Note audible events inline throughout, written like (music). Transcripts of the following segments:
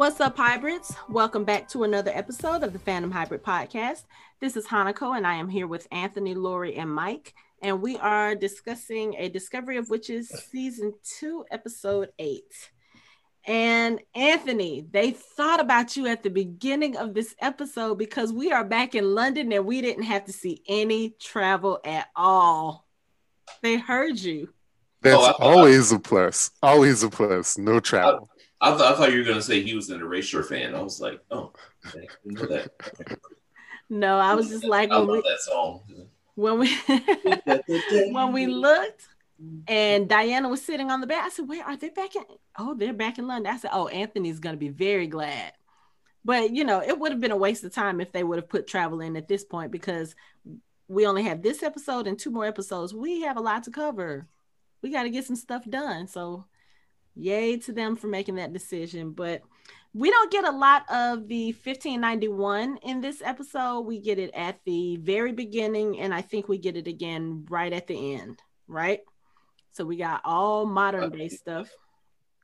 What's up, hybrids? Welcome back to another episode of the Fandom Hybrid Podcast. This is Hanako, and I am here with Anthony, Lori, and Mike, and we are discussing a Discovery of Witches season two, episode eight. And Anthony, they thought about you at the beginning of this episode because we are back in London and we didn't have to see any travel at all. They heard you. That's oh, always a plus. Always a plus. No travel. I thought I thought you were gonna say he was an Erasure fan. I was like, oh, okay, know that. no, I was just like, I love we, that song. When we (laughs) when we looked and Diana was sitting on the bed, I said, "Where are they back in? Oh, they're back in London." I said, "Oh, Anthony's gonna be very glad." But you know, it would have been a waste of time if they would have put travel in at this point because we only have this episode and two more episodes. We have a lot to cover. We got to get some stuff done. So yay to them for making that decision. But we don't get a lot of the 1591 in this episode. We get it at the very beginning, and I think we get it again right at the end, right? So we got all modern day uh, stuff.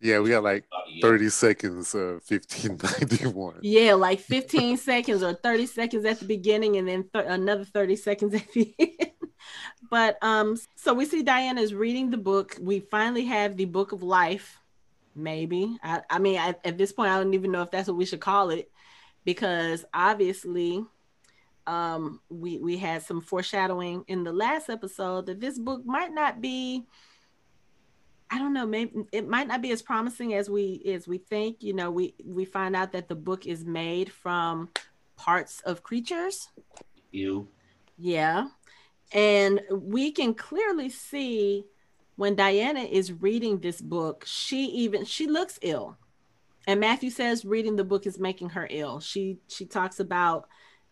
Yeah, we got like uh, 30 seconds of 1591. Yeah, like 15 (laughs) seconds or 30 seconds at the beginning and then th- another 30 seconds at the end. But um so we see Diana is reading the book. We finally have the book of life maybe. I, I mean, I, at this point, I don't even know if that's what we should call it, because obviously, um, we we had some foreshadowing in the last episode that this book might not be. I don't know. Maybe it might not be as promising as we as we think. You know, we we find out that the book is made from parts of creatures. You. Yeah, and we can clearly see when Diana is reading this book, she even she looks ill. And Matthew says reading the book is making her ill. She she talks about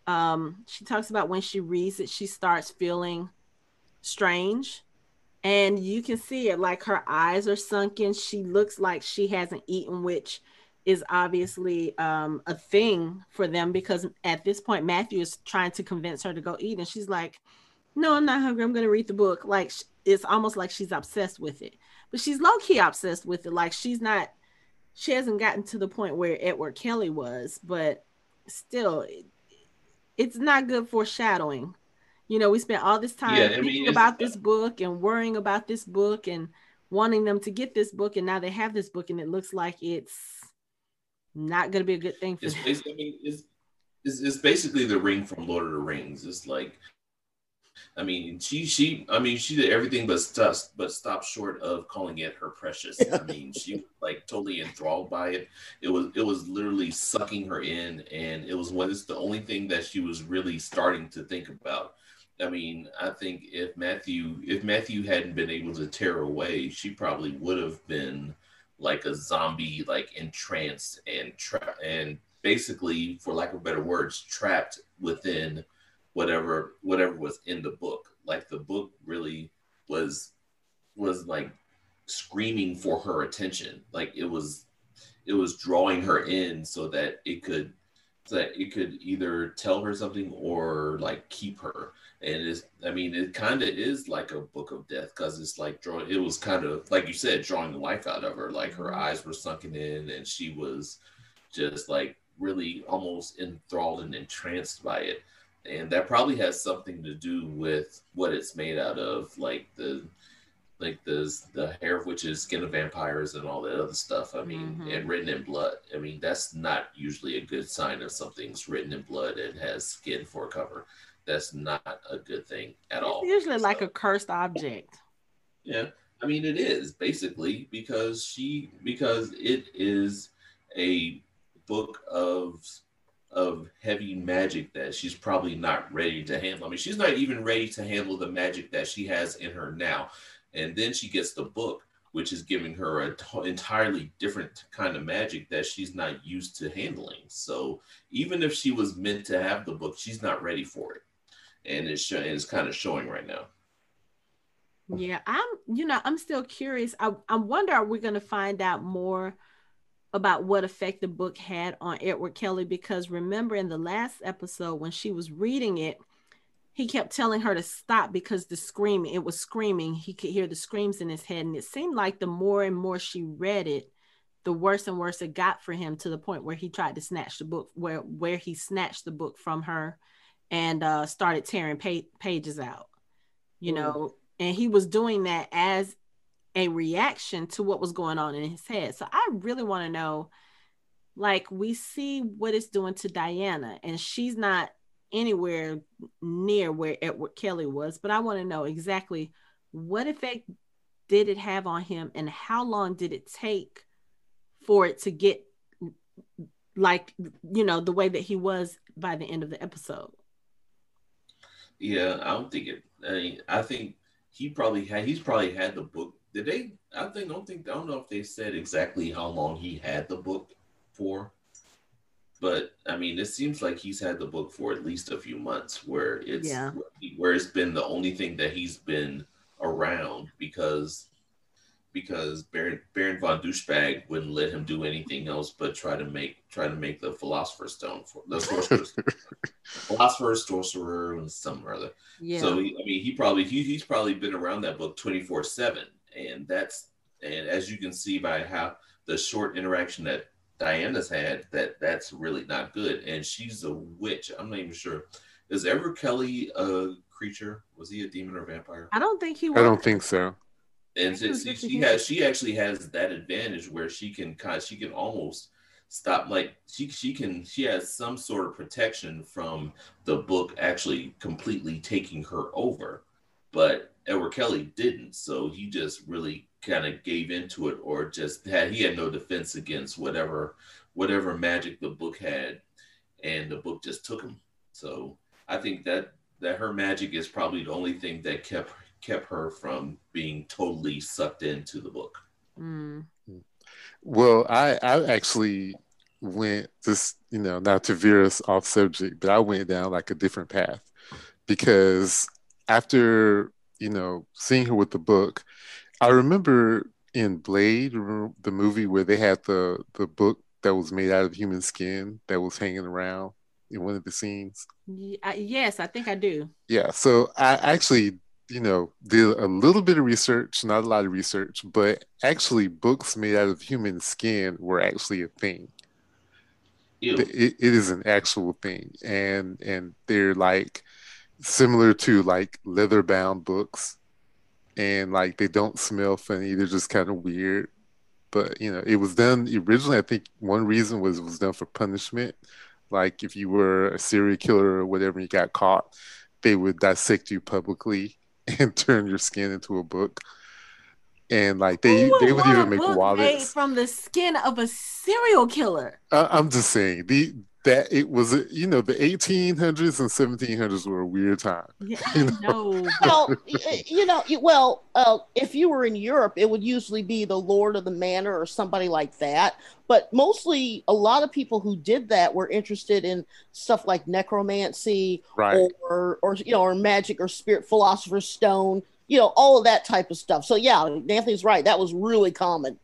um she talks about when she reads it, she starts feeling strange. And you can see it like her eyes are sunken. She looks like she hasn't eaten, which is obviously um, a thing for them because at this point Matthew is trying to convince her to go eat, and she's like, "No, I'm not hungry. I'm going to read the book." Like it's almost like she's obsessed with it. But she's low key obsessed with it. Like she's not, she hasn't gotten to the point where Edward Kelly was, but still, it, it's not good foreshadowing. You know, we spent all this time yeah, thinking mean, about this book and worrying about this book and wanting them to get this book, and now they have this book, and it looks like it's not going to be a good thing for it's them. I mean, it's, it's, it's basically the ring from Lord of the Rings. It's like I mean, she she I mean she did everything but stop but stopped short of calling it her precious. I mean, she was like totally enthralled by it. It was it was literally sucking her in, and it was what is the only thing that she was really starting to think about. I mean, I think if Matthew if Matthew hadn't been able to tear away, she probably would have been like a zombie, like entranced and tra- and basically, for lack of better words, trapped within whatever whatever was in the book. Like the book really was was like screaming for her attention. Like it was it was drawing her in so that it could so that it could either tell her something or like keep her. And it's I mean it kind of is like a book of death because it's like drawing it was kind of like you said drawing the life out of her. Like her eyes were sunken in and she was just like really almost enthralled and entranced by it and that probably has something to do with what it's made out of, like the like the the hair of witches, skin of vampires, and all that other stuff. I mean, mm-hmm. and written in blood. I mean, that's not usually a good sign of something's written in blood and has skin for a cover. That's not a good thing at it's all. Usually, so, like a cursed object. Yeah, I mean, it is basically because she because it is a book of of heavy magic that she's probably not ready to handle. I mean, she's not even ready to handle the magic that she has in her now. And then she gets the book, which is giving her an t- entirely different kind of magic that she's not used to handling. So even if she was meant to have the book, she's not ready for it. And it's, sh- it's kind of showing right now. Yeah, I'm, you know, I'm still curious. I, I wonder, are we going to find out more about what effect the book had on Edward Kelly because remember in the last episode when she was reading it, he kept telling her to stop because the screaming, it was screaming. He could hear the screams in his head. And it seemed like the more and more she read it, the worse and worse it got for him to the point where he tried to snatch the book where where he snatched the book from her and uh started tearing pa- pages out you mm. know and he was doing that as a reaction to what was going on in his head. So i really want to know like we see what it's doing to diana and she's not anywhere near where edward kelly was but i want to know exactly what effect did it have on him and how long did it take for it to get like you know the way that he was by the end of the episode? Yeah i don't think it i, mean, I think he probably had he's probably had the book did they i think don't think i don't know if they said exactly how long he had the book for but i mean it seems like he's had the book for at least a few months where it's yeah. where it's been the only thing that he's been around because because Baron, Baron von Douchebag wouldn't let him do anything else but try to make try to make the Philosopher's Stone for the Sorcerer's (laughs) Philosopher's Sorcerer and some or other. Yeah. So I mean, he probably he, he's probably been around that book twenty four seven, and that's and as you can see by how the short interaction that Diana's had, that that's really not good. And she's a witch. I'm not even sure. Is Edward Kelly a creature? Was he a demon or vampire? I don't think he was. I don't think so and so, see, she has she actually has that advantage where she can kind of, she can almost stop like she she can she has some sort of protection from the book actually completely taking her over but edward kelly didn't so he just really kind of gave into it or just had he had no defense against whatever whatever magic the book had and the book just took him so i think that that her magic is probably the only thing that kept kept her from being totally sucked into the book. Mm. Well, I I actually went just you know not to veer us off subject, but I went down like a different path because after you know seeing her with the book, I remember in Blade, the movie where they had the the book that was made out of human skin that was hanging around in one of the scenes. yes, I think I do. Yeah, so I actually you know, did a little bit of research, not a lot of research, but actually, books made out of human skin were actually a thing. It, it is an actual thing, and and they're like similar to like leather bound books, and like they don't smell funny. They're just kind of weird. But you know, it was done originally. I think one reason was it was done for punishment. Like if you were a serial killer or whatever, you got caught, they would dissect you publicly (laughs) and turn your skin into a book. And like they they would even make wallets from the skin of a serial killer. Uh, I'm just saying the that it was you know the 1800s and 1700s were a weird time. (laughs) Yeah, you know? (laughs) well, you know, well, uh, if you were in Europe, it would usually be the lord of the manor or somebody like that. But mostly, a lot of people who did that were interested in stuff like necromancy, right. or or you know, or magic or spirit philosopher's stone. You know, all of that type of stuff. So yeah, Anthony's right. That was really common.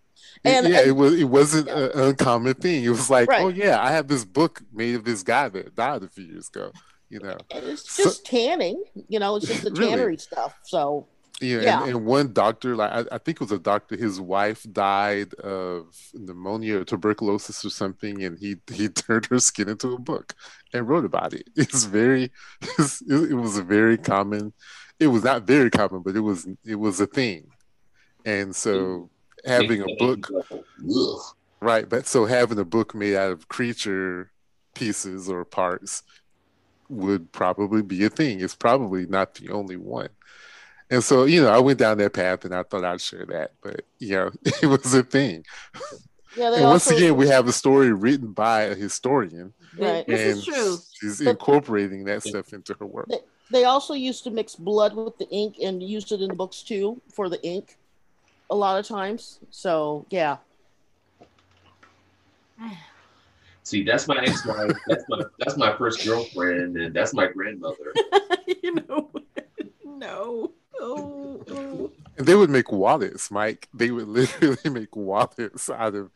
And, yeah, and, it was it wasn't yeah. an uncommon thing. It was like, right. oh yeah, I have this book made of this guy that died a few years ago. You know, and it's just so, tanning. You know, it's just the (laughs) really? tannery stuff. So yeah, yeah. And, and, one doctor, like I, I, think it was a doctor, his wife died of pneumonia or tuberculosis or something, and he he (laughs) turned her skin into a book and wrote about it. It's very, (laughs) it's, it, it was a very common. It was not very common, but it was it was a thing, and so mm. Having a book. Right but so having a book made out of creature pieces or parts would probably be a thing. It's probably not the only one. And so you know i went down that path and i thought i'd share that but you know (laughs) it was a thing. Yeah, and once again we have a story written by a historian right. and this is true. she's incorporating that stuff into her work. They, they also used to mix blood with the ink and used it in the books too for the ink a lot of times. So yeah. (sighs) See, that's my ex-wife. That's my that's my first girlfriend, and that's my grandmother. (laughs) you know, (laughs) no. Oh, oh. They would make wallets, Mike. They would literally (laughs) make wallets out of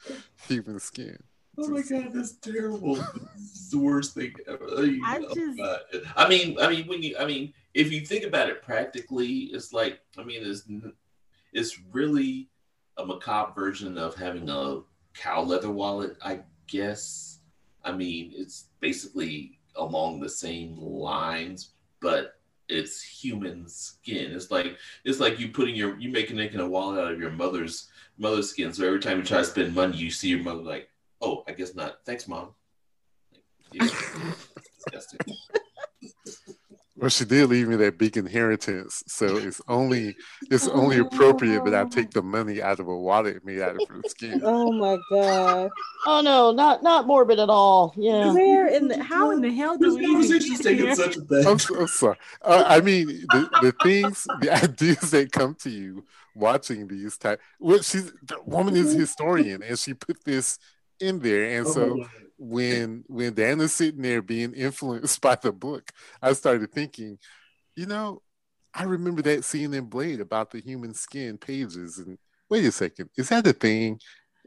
human skin. Oh my god, that's terrible. It's the worst thing ever. I, just... I mean, I mean, when you, I mean, if you think about it practically, it's like, I mean, it's it's really a macabre version of having a cow leather wallet, I guess. I mean, it's basically along the same lines, but it's human skin. It's like it's like you putting your you making making a wallet out of your mother's mother's skin. So every time you try to spend money, you see your mother like, oh, I guess not. Thanks, mom. Like, yeah, (laughs) disgusting. Well, she did leave me that big inheritance, so it's only it's only appropriate that I take the money out of a wallet made out of her skin. (laughs) Oh my god! Oh no, not not morbid at all. Yeah. Where in the how in the hell do This we even conversation's taking such a bad. I'm, I'm sorry. Uh, I mean, the, the things, the (laughs) ideas that come to you watching these type. Well, she's the woman is historian, and she put this in there, and so when when Diana's sitting there being influenced (laughs) by the book, I started thinking, you know, I remember that scene in Blade about the human skin pages, and wait a second, is that a thing?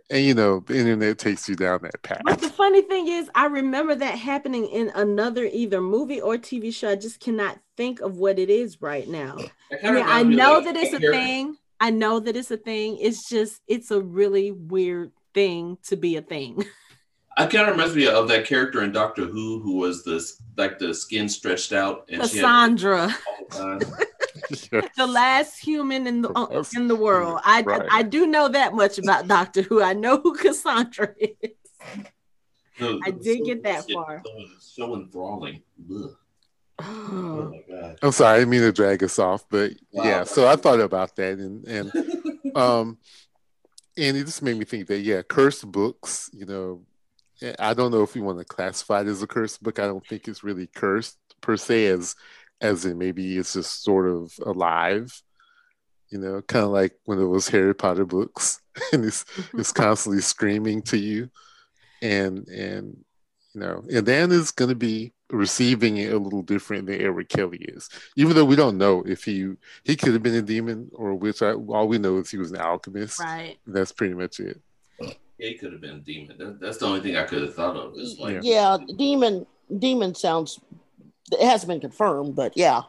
And you know, the internet takes you down that path. But the funny thing is, I remember that happening in another either movie or TV show. I just cannot think of what it is right now. That I mean, I reminds me of, know like, that it's a thing. I know that it's a thing. It's just, it's a really weird thing to be a thing. (laughs) I kind of reminds me of that character in Doctor Who who was this like the skin stretched out and she had Cassandra, (laughs) the (laughs) the last human in the uh, in the world. I, Right. I I do know that much about Doctor Who. I know who Cassandra (laughs) is. No, I did get that so- far. So, so enthralling. Ugh. Oh (gasps) my god. I'm sorry, I didn't mean to drag us off, but Wow. yeah. So I thought about that, and and um, and it just made me think that yeah, cursed books. You know, Eh, I don't know if we want to classify it as a cursed book. I don't think it's really cursed per se, as as in maybe it's just sort of alive. You know, kind of like one of those Harry Potter books, (laughs) and it's mm-hmm. it's constantly screaming to you, and and you know, and Dan is going to be receiving it a little different than Edward Kelly is, even though we don't know if he he could have been a demon or witch I, all we know is he was an alchemist. right. That's pretty much it. Yeah, he could have been a demon. That, that's the only thing I could have thought of. Is like yeah, demon demon sounds it hasn't been confirmed, but yeah.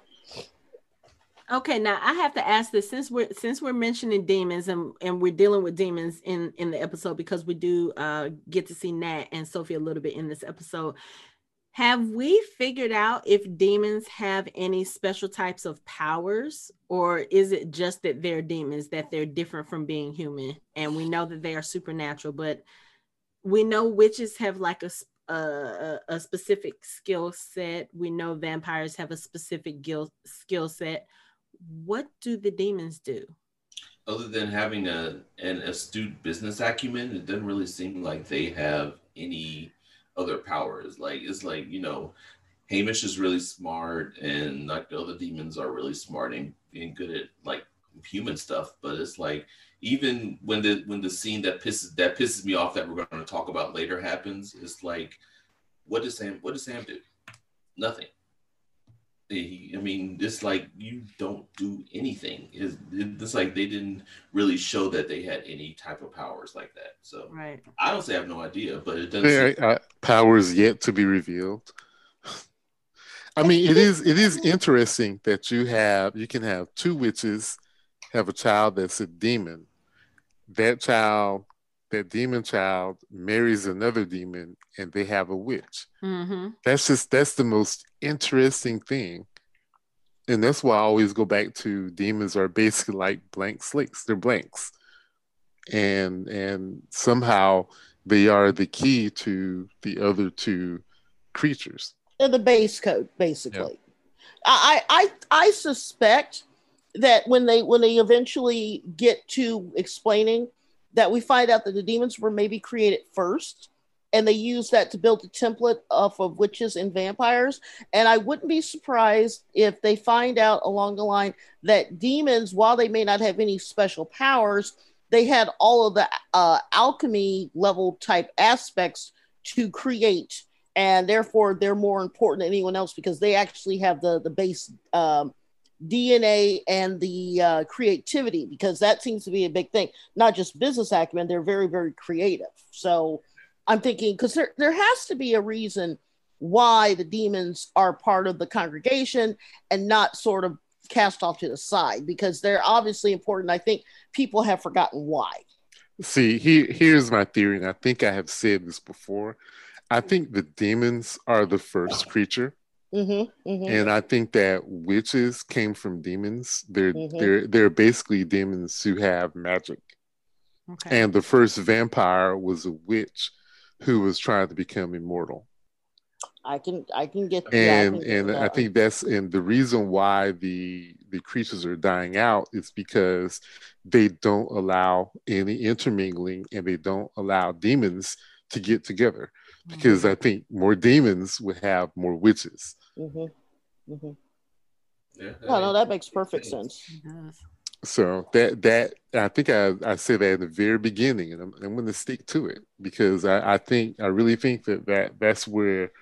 Okay, now I have to ask this since we're since we're mentioning demons and and we're dealing with demons in in the episode because we do uh get to see Nat and Sophie a little bit in this episode. Have we figured out if demons have any special types of powers or is it just that they're demons that they're different from being human and we know that they are supernatural but we know witches have like a a specific skill set. We know vampires have a specific gil- skill set what do the demons do? other than having a an astute business acumen, it doesn't really seem like they have any other powers. Like it's like you know, Hamish is really smart, and like the other demons are really smart and being good at like human stuff. But it's like even when the when the scene that pisses that pisses me off that we're going to talk about later happens, it's like, what does Sam what does Sam do? Nothing. He- I mean, it's like you don't do anything. It's, it's like they didn't really show that they had any type of powers like that. So Right. I don't say I have no idea, but it doesn't. There seem- are, uh, powers yet to be revealed. I mean, it is it is interesting that you have you can have two witches have a child that's a demon. That child, that demon child, marries another demon, and they have a witch. Mm-hmm. That's just that's the most interesting thing, and that's why I always go back to demons are basically like blank slates. They're blanks, and and somehow they are the key to the other two creatures. They're the base code, basically. I, I I suspect that when they when they eventually get to explaining that we find out that the demons were maybe created first and they use that to build a template off of witches and vampires and i wouldn't be surprised if they find out along the line that demons while they may not have any special powers they had all of the uh, alchemy level type aspects to create and therefore they're more important than anyone else because they actually have the the base um, DNA and the uh, creativity because that seems to be a big thing. Not just business acumen; they're very very creative. So I'm thinking because there there has to be a reason why the demons are part of the congregation and not sort of cast off to the side because they're obviously important. I think people have forgotten why. See, here here's my theory, and I think I have said this before. I think the demons are the first creature, Mm-hmm, mm-hmm. and I think that witches came from demons. They're Mhm. they're they're basically demons who have magic. Okay. And the first vampire was a witch who was trying to become immortal. I can I can get yeah, I and can get and that I think that's and the reason why the the creatures are dying out is because they don't allow any intermingling and they don't allow demons to get together because I think more demons would have more witches. Mhm, mhm. Yeah, No, no, that makes perfect sense. It does. So that that I think I, I said that in the very beginning, and I'm, I'm going to stick to it because I, I think I really think that, that that's where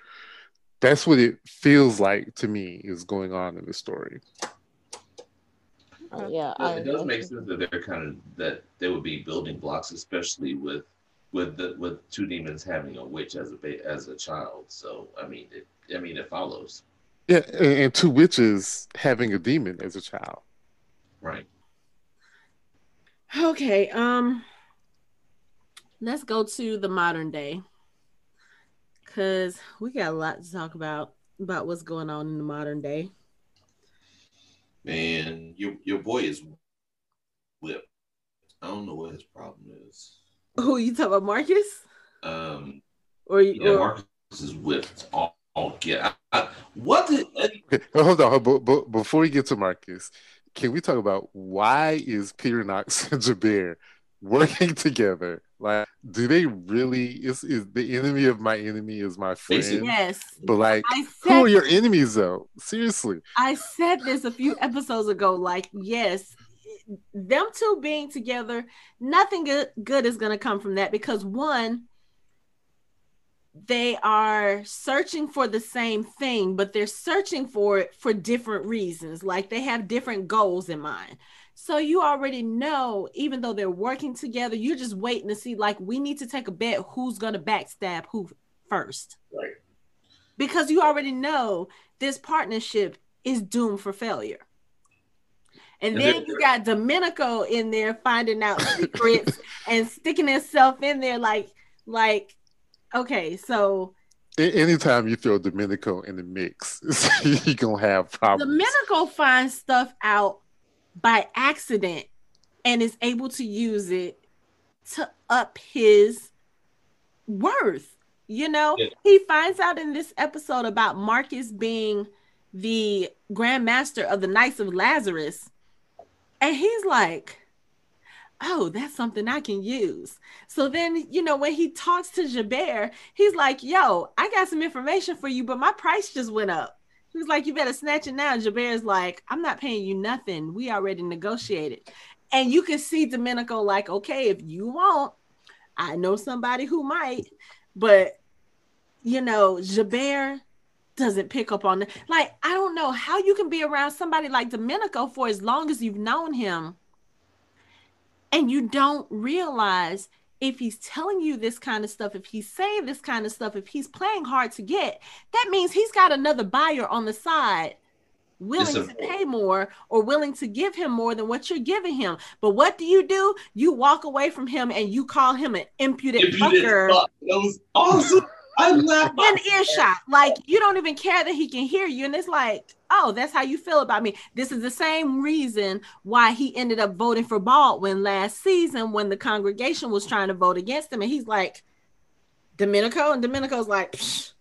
that's what it feels like to me is going on in the story. Uh, yeah, No, I, it does make sense that they're kind of that they would be building blocks, especially with with the with two demons having a witch as a ba- as a child. So I mean, it, I mean, it follows, Yeah, and, and two witches having a demon as a child. right? Okay, um let's go to the modern day. Cause we got a lot to talk about about what's going on in the modern day. Man, your your boy is whipped. I don't know what his problem is. Who you talking about Marcus? Um, Or you yeah, or, Marcus is whipped. All, all get. I, I, what did? Okay, (laughs) hold on. But, but before we get to Marcus, can we talk about why is Peter Knox (laughs) and Gerbert working together? Like, do they really? Is is the enemy of my enemy is my friend? Yes. But like, I who are your enemies though? Seriously. I said this a few episodes ago. Like, yes, them two being together, nothing good, good is going to come from that because one, they are searching for the same thing, but they're searching for it for different reasons. Like, they have different goals in mind. So you already know, even though they're working together, you're just waiting to see, like, we need to take a bet who's going to backstab who first Right. because you already know this partnership is doomed for failure. And then- you got Domenico in there finding out secrets (laughs) and sticking himself in there like like okay, so anytime you throw Domenico in the mix, (laughs) you're gonna have problems. Domenico finds stuff out by accident and is able to use it to up his worth. You know, Yeah. he finds out in this episode about Marcus being the Grand Master of the Knights of Lazarus. And he's like, oh, that's something I can use. So then, you know, when he talks to Gerbert, he's like, yo, I got some information for you, but my price just went up. He was like, you better snatch it now. Gerbert's like, I'm not paying you nothing. We already negotiated. And you can see Domenico like, okay, if you want, I know somebody who might, but you know, Gerbert doesn't pick up on it. Like, I don't know how you can be around somebody like Domenico for as long as you've known him and you don't realize if he's telling you this kind of stuff, if he's saying this kind of stuff, if he's playing hard to get, that means he's got another buyer on the side willing to pay more or willing to give him more than what you're giving him. But what do you do? You walk away from him and you call him an impudent fucker fuck, that was awesome. I laughed. my in earshot. Like you don't even care that he can hear you. And it's like, oh, that's how you feel about me. This is the same reason why he ended up voting for Baldwin last season when the congregation was trying to vote against him. And he's like, Domenico. And Domenico's like, Psh,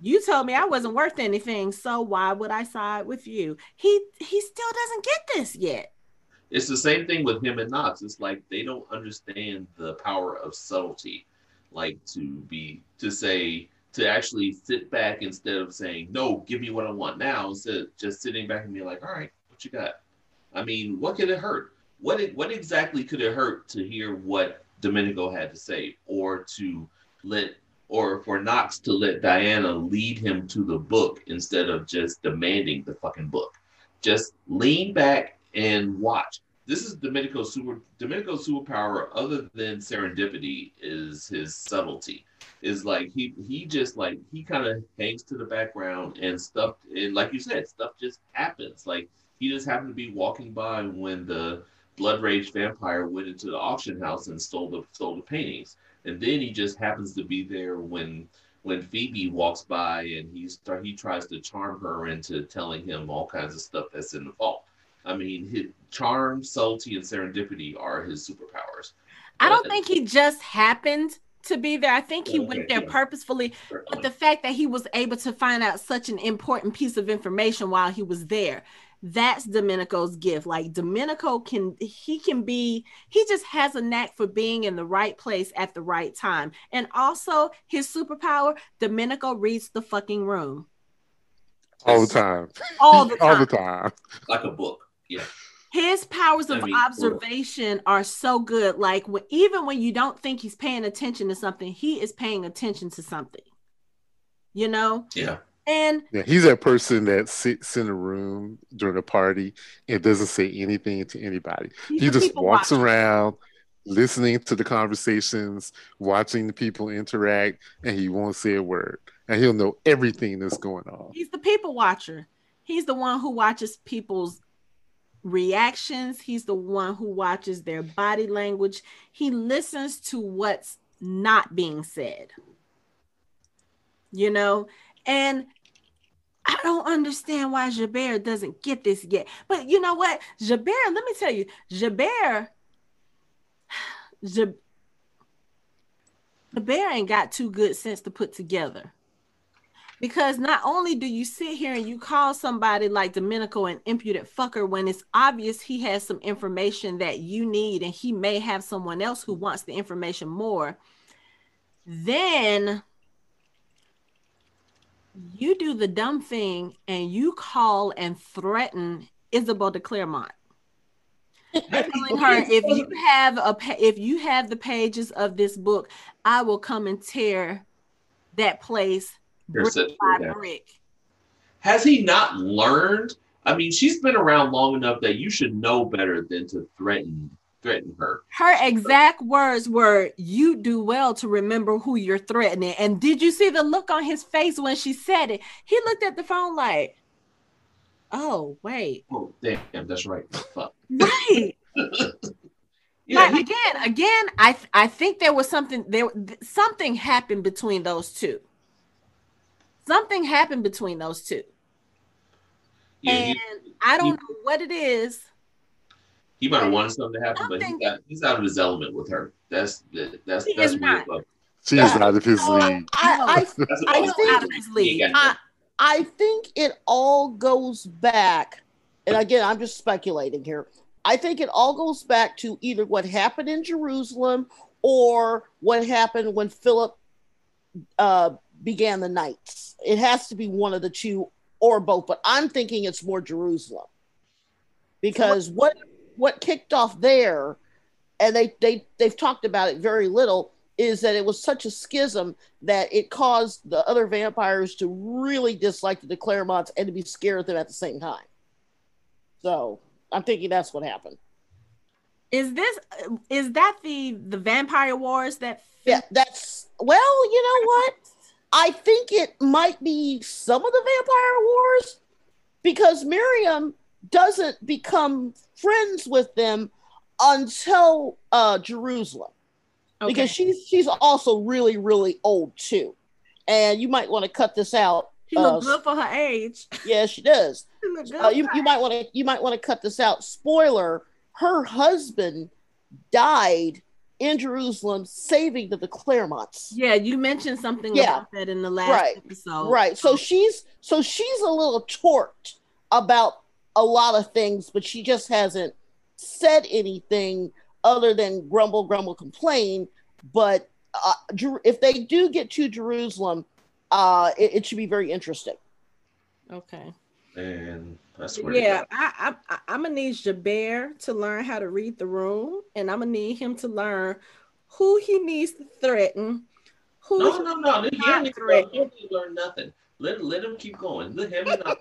you told me I wasn't worth anything. So why would I side with you? He he still doesn't get this yet. It's the same thing with him and Knox. It's like they don't understand the power of subtlety. Like to be to say to actually sit back instead of saying, No, give me what I want now, instead of just sitting back and being like, All right, what you got? I mean, what could it hurt? What it, what exactly could it hurt to hear what Domenico had to say or to let or for Knox to let Diana lead him to the book instead of just demanding the fucking book. Just lean back and watch. This is Domenico's super Domenico's superpower, other than serendipity, is his subtlety. Is like he he just like he kind of hangs to the background and stuff and like you said, stuff just happens. Like he just happened to be walking by when the blood rage vampire went into the auction house and stole the stole the paintings, and then he just happens to be there when when Phoebe walks by and he start he tries to charm her into telling him all kinds of stuff that's in the vault. I mean, charm, subtlety, and serendipity are his superpowers. I don't uh, think he just happened to be there. I think he Okay, went there yeah. purposefully. But the fact that he was able to find out such an important piece of information while he was there, that's Domenico's gift. Like Domenico can he can be he just has a knack for being in the right place at the right time. And also his superpower, Domenico reads the fucking room all the time, all the (laughs) all the time. like a book. Yeah. His powers I of mean, observation are so good. Like when, even when you don't think he's paying attention to something, he is paying attention to something. You know, Yeah. and Yeah, he's that person that sits in a room during a party and doesn't say anything to anybody. He just walks watcher. around, listening to the conversations, watching the people interact, and he won't say a word. And he'll know everything that's going on. He's the people watcher. He's the one who watches people's reactions. He's the one who watches their body language. He listens to what's not being said. You know, and I don't understand why Gerbert doesn't get this yet. But you know what? Gerbert, let me tell you, Gerbert, (sighs) Jab- Gerbert ain't got too good sense to put together. Because not only do you sit here and you call somebody like Domenico an impudent fucker when it's obvious he has some information that you need and he may have someone else who wants the information more, then you do the dumb thing and you call and threaten Isabel de Clermont. telling her (laughs) if you have a if you have the pages of this book, I will come and tear that place brick by yeah. brick. Has he not learned? I mean, she's been around long enough that you should know better than to threaten threaten her. Her exact words were, "You do well to remember who you're threatening." And did you see the look on his face when she said it? He looked at the phone like, "Oh, wait, Oh, damn, that's right. Fuck. right." (laughs) Yeah, like he- again, again, I th- I think there was something there th- something happened between those two. Something happened between those two. yeah, and he, I don't he- know what it is. he might have wanted something to happen, but Something- he's, got, he's out of his element with her. That's that, that's He that's is weird. not. But She's out of his league. I, that's I a- think- out of his league. I, I think it all goes back, and again, I'm just speculating here. I think it all goes back to either what happened in Jerusalem or what happened when Philip uh, began the Knights. It has to be one of the two or both, but I'm thinking it's more Jerusalem because what what kicked off there, and they they they've talked about it very little, is that it was such a schism that it caused the other vampires to really dislike the Clermonts and to be scared of them at the same time. So I'm thinking that's what happened. Is this is that the the vampire wars that Yeah, that's well, you know what? I think it might be some of the vampire wars because Miriam doesn't become friends with them until uh, Jerusalem. okay. because she's she's also really really old too and you might want to cut this out she uh, good for her age. yeah she does (laughs) She good uh, you, you might want to you might want to cut this out spoiler her husband died in jerusalem saving the, the clermonts Yeah, you mentioned something Yeah. about that in the last Right. episode. right so she's so she's a little torqued about a lot of things but she just hasn't said anything other than grumble grumble complain but uh, if they do get to jerusalem uh it, it should be very interesting Okay. and Swear. to Yeah, I, I I'm gonna need Gerbert to learn how to read the room, and I'm gonna need him to learn who he needs to threaten. Who No, no, no. He not ain't need he ain't need to learn nothing. Let let him keep going. Let him and (laughs) but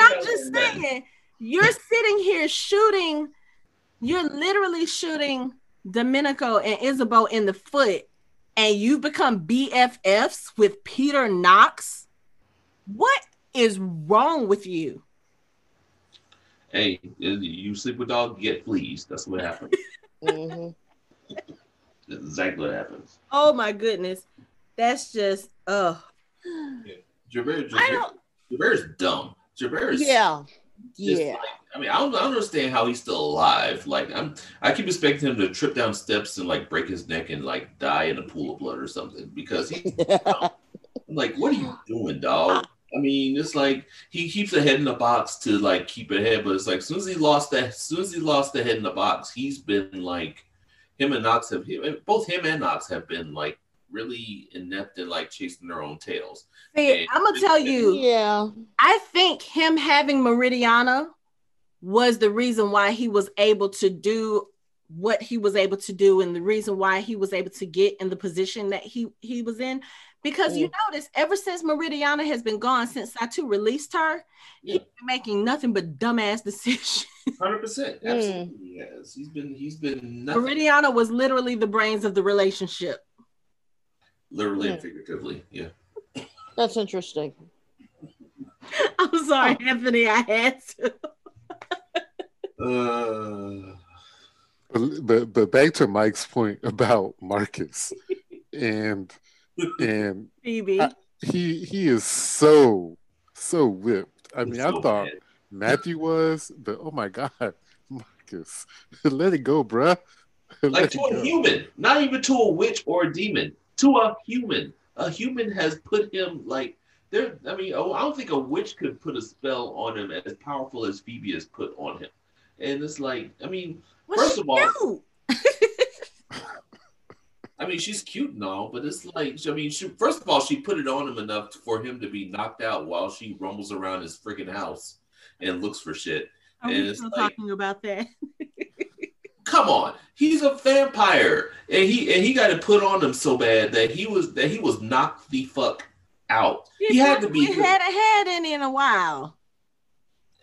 I'm just saying, you're sitting here shooting, you're literally shooting Domenico and Ysabeau in the foot, and you become BFFs with Peter Knox. What is wrong with you? Hey, you sleep with dog, you get fleas. That's what happens. (laughs) Mhm. That's exactly what happens. Oh my goodness. That's just oh Gerbert, I Gerbert, don't Gerbert's dumb. Gerbert's Yeah. Yeah. like- I mean, I don't, I don't understand how he's still alive. Like, I'm, I keep expecting him to trip down steps and like break his neck and like die in a pool of blood or something because he, (laughs) I'm like, what are you doing, dog? I mean, it's like he keeps a head in the box to like keep ahead, but it's like as soon as he lost that, as soon as he lost the head in the box, he's been like, him and Knox have, both him and Knox have been like really inept and like chasing their own tails. see, I'm gonna tell you, yeah. I think him having Meridiana was the reason why he was able to do what he was able to do and the reason why he was able to get in the position that he he was in because you notice ever since Meridiana has been gone since Satu released her Yeah. he's been making nothing but dumbass (laughs) decisions Hundred percent, Mm. absolutely. Yes, he's been he's been nothing, Meridiana was literally the brains of the relationship literally Mm. and figuratively. Yeah. That's interesting. (laughs) I'm sorry Anthony I had to Uh, But, but but back to Mike's point about Marcus, and and (laughs) Phoebe I- he he is so so whipped. I mean, I thought bad. Matthew was, but oh my god, (laughs) Marcus, (laughs) let it go, bruh. Let like it to a go. human, not even to a witch or a demon, to a human. A human has put him like there. I mean, oh, I don't think a witch could put a spell on him as powerful as Phoebe has put on him. And it's like, I mean, was first of all, cute. I mean, she's cute and all, but it's like, I mean, she, first of all, she put it on him enough for him to be knocked out while she rumbles around his freaking house and looks for shit. Are And we still like- talking about that? (laughs) Come on, he's a vampire, and he and he got it put on him so bad that he was that he was knocked the fuck out. He had to be, He hadn't had any in a while.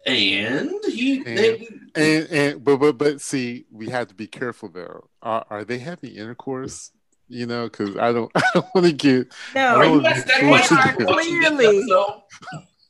and he And- they, And and but but but see, we have to be careful though. Are are they having intercourse? You know, because I don't (laughs) I don't want to get No, are you guys that they are into watching this clearly-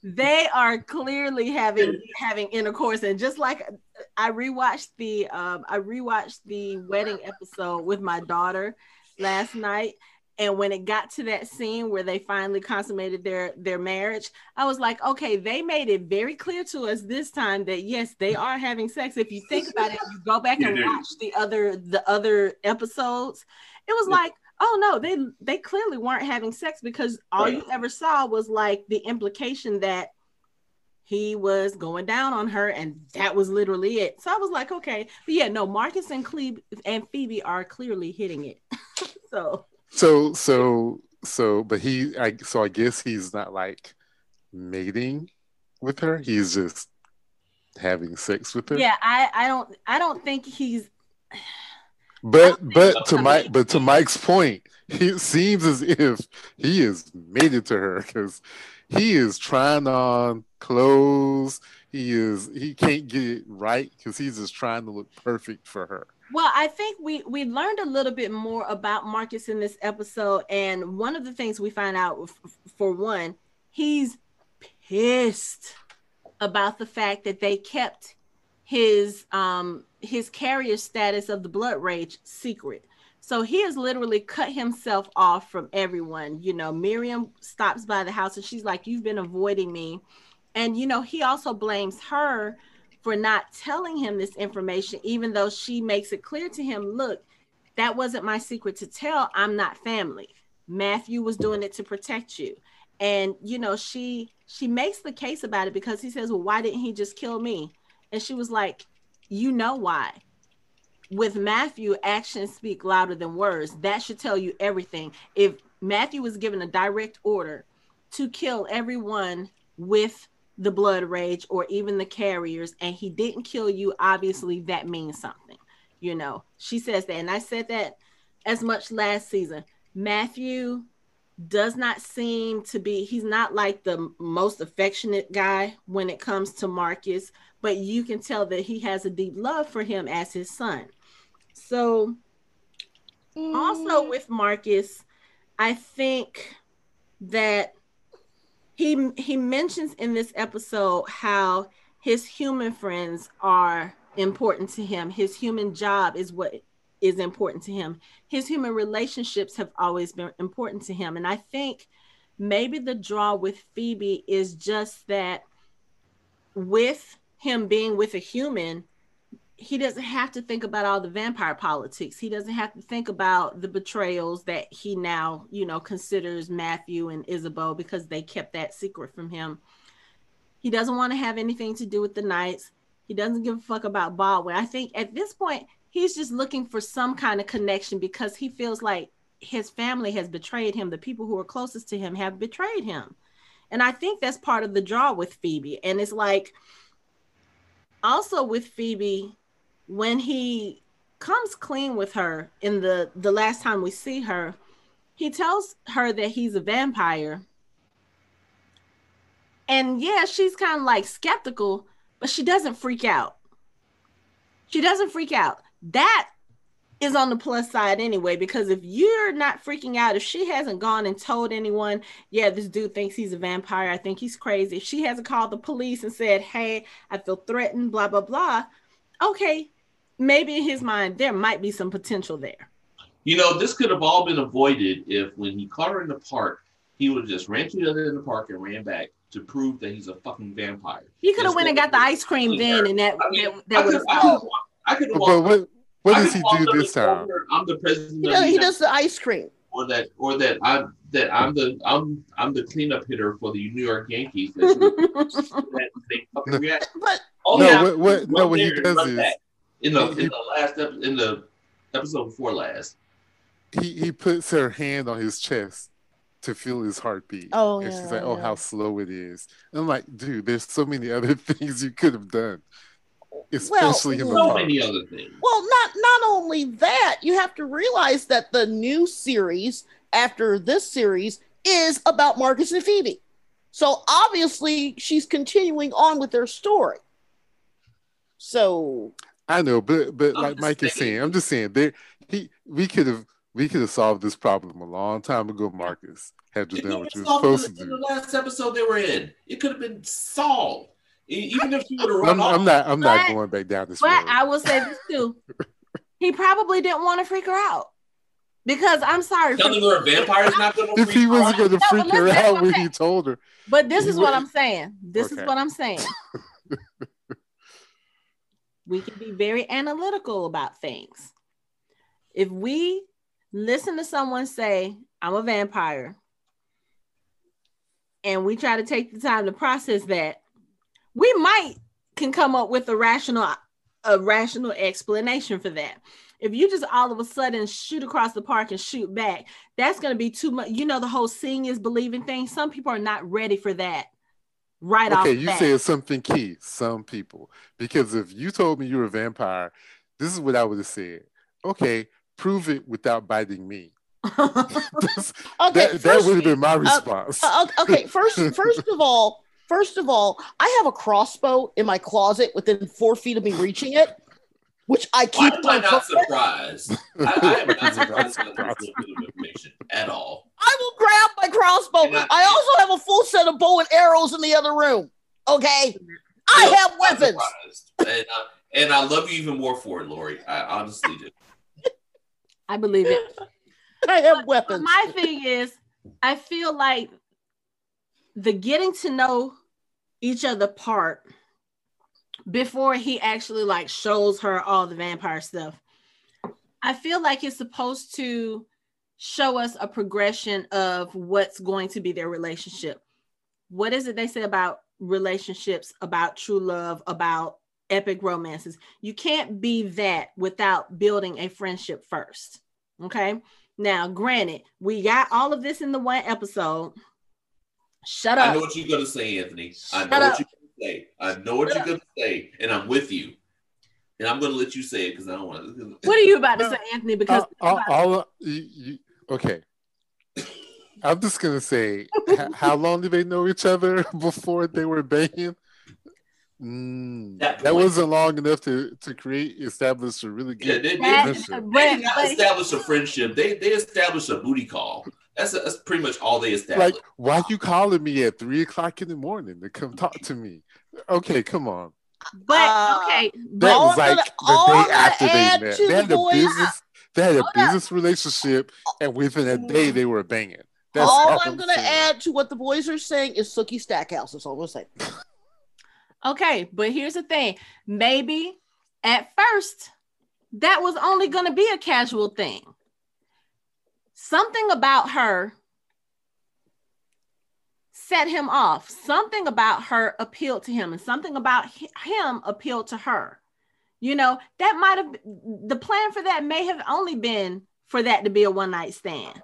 they are clearly having having intercourse and just like i rewatched the um i rewatched the wedding episode with my daughter last night and when it got to that scene where they finally consummated their their marriage i was like okay they made it very clear to us this time that yes they are having sex. If you think about it you go back and watch the other the other episodes it was like oh no they they clearly weren't having sex because all Right. you ever saw was like the implication that he was going down on her and that was literally it so i was like okay but yeah no marcus and cleve and phoebe are clearly hitting it (laughs) so so so so but he I so I guess he's not like mating with her. He's just having sex with her. yeah i i don't i don't think he's But but to Mike but to Mike's point, it seems as if he is mated to her because he is trying on clothes. He is he can't get it right because he's just trying to look perfect for her. Well, I think we we learned a little bit more about Marcus in this episode, and one of the things we find out, for one, he's pissed about the fact that they kept his um his carrier status of the blood rage secret. So he has literally cut himself off from everyone. You know, Miriam stops by the house and she's like, "You've been avoiding me," and you know he also blames her for not telling him this information, even though she makes it clear to him, look, that wasn't my secret to tell. I'm not family. Matthew was doing it to protect you. And you know, she she makes the case about it because he says, Well, why didn't he just kill me? And she was like, You know why. With Matthew, actions speak louder than words. That should tell you everything. If Matthew was given a direct order to kill everyone with the blood rage or even the carriers and he didn't kill you obviously that means something you know she says that and i said that as much last season matthew does not seem to be he's not like the most affectionate guy when it comes to marcus but you can tell that he has a deep love for him as his son so also mm. with marcus i think that he he mentions in this episode how his human friends are important to him. His human job is what is important to him. His human relationships have always been important to him. And I think maybe the draw with Phoebe is just that with him being with a human, he doesn't have to think about all the vampire politics. He doesn't have to think about the betrayals that he now, you know, considers Matthew and Ysabeau because they kept that secret from him. He doesn't want to have anything to do with the Knights. He doesn't give a fuck about Baldwin. I think at this point, he's just looking for some kind of connection because he feels like his family has betrayed him. The people who are closest to him have betrayed him. And I think that's part of the draw with Phoebe. And it's like also with Phoebe, when he comes clean with her in the the last time we see her, he tells her that he's a vampire. And yeah, she's kind of like skeptical, but she doesn't freak out. She doesn't freak out. That is on the plus side anyway because if you're not freaking out if she hasn't gone and told anyone yeah this dude thinks he's a vampire i think he's crazy. If she hasn't called the police and said hey i feel threatened blah blah blah okay maybe in his mind there might be some potential there. You know, this could have all been avoided if when he caught her in the park, he would have just ran to the other end of the park and ran back to prove that he's a fucking vampire. he could have went and got the ice cream then and that I mean, that, that I would could have have I could have But what what does he do this time? told I'm the president. He of does, the he does the ice cream. or that or that I'm that I'm the I'm I'm the cleanup hitter for the New York Yankees. That she would- that (laughs) they fucking react. But Oh, No, yeah, what- what- no, what he does is- back. in the he- in the last ep- in the episode before last. He he puts her hand on his chest to feel his heartbeat. Oh, and she's like, "Oh, yeah. how slow it is." And I'm like, "Dude, there's so many other (laughs) things you could have done, especially in the So park." many other things. well, not not only that, you have to realize that the new series after this series is about Marcus and Phoebe. So obviously she's continuing on with their story. So I know, but but I'm like just Mike is saying. saying, I'm just saying there he we could have we could have solved this problem a long time ago. Marcus had just done could what have you were supposed to in the, in do. the last episode they were in. It could have been solved. Even if she would have run I'm, off. I'm not I'm not going back down this but road. i will say this too (laughs) he probably didn't want to freak her out because i'm sorry telling her a vampire is not going to if he wasn't going to freak her out when he told her, But this is what I'm saying. This Okay. is what I'm saying. we can be very analytical about things. If we listen to someone say, I'm a vampire, and we try to take the time to process that, we might can come up with a rational a rational explanation for that. If you just all of a sudden shoot across the park and shoot back, that's going to be too much. You know, the whole seeing is believing thing. Some people are not ready for that right off. okay, you said something key. Some people, because if you told me you were a vampire, this is what I would have said. Okay, prove it without biting me. (laughs) (laughs) Okay, that that would have been my response. Uh, okay, first, (laughs) first of all, first of all, I have a crossbow in my closet within four feet of me reaching it, which I Why keep. am I on- not surprised? (laughs) I, I am not surprised by this surprised. little information at all. I will grab my crossbow. I- I also have a full set of bow and arrows in the other room. Okay, I Still have not weapons. And, uh, and I love you even more for it, Lori. I honestly do. I believe it. (laughs) I have But weapons. my thing is, I feel like the getting to know each other part before he actually like shows her all the vampire stuff. I feel like it's supposed to show us a progression of what's going to be their relationship. What is it they say about relationships, about true love, about epic romances? You can't be that without building a friendship first. Okay. Now, granted, we got all of this in the one episode. Shut up. I know what you're gonna say, Anthony. Shut I know up. what you're gonna say. I know what Shut you're gonna say, and I'm with you. And I'm gonna let you say it because I don't want to. (laughs) What are you about to say, Anthony? Because uh, all, all, all- you, you, okay. I'm just gonna say, how long did they know each other (laughs) before they were banging? Mm, That that, wasn't long enough to to create establish a really Yeah, good they, they, friendship. they did not establish a friendship. They they established a booty call. That's that's pretty much all they established. Like, why are you calling me at three o'clock in the morning to come talk to me? Okay, come on. But Uh, okay, That but all was I'm like gonna- the day gonna after they add met. to They had the a boys- business. They had a Hold up. business relationship, and within a day they were banging. That's all I'm going to saying. add to what the boys are saying is Sookie Stackhouse. That's all I'm going to say. Okay, but here's the thing. Maybe at first that was only going to be a casual thing. Something about her set him off. Something about her appealed to him, and something about him appealed to her. You know, that might have the plan for that may have only been for that to be a one night stand.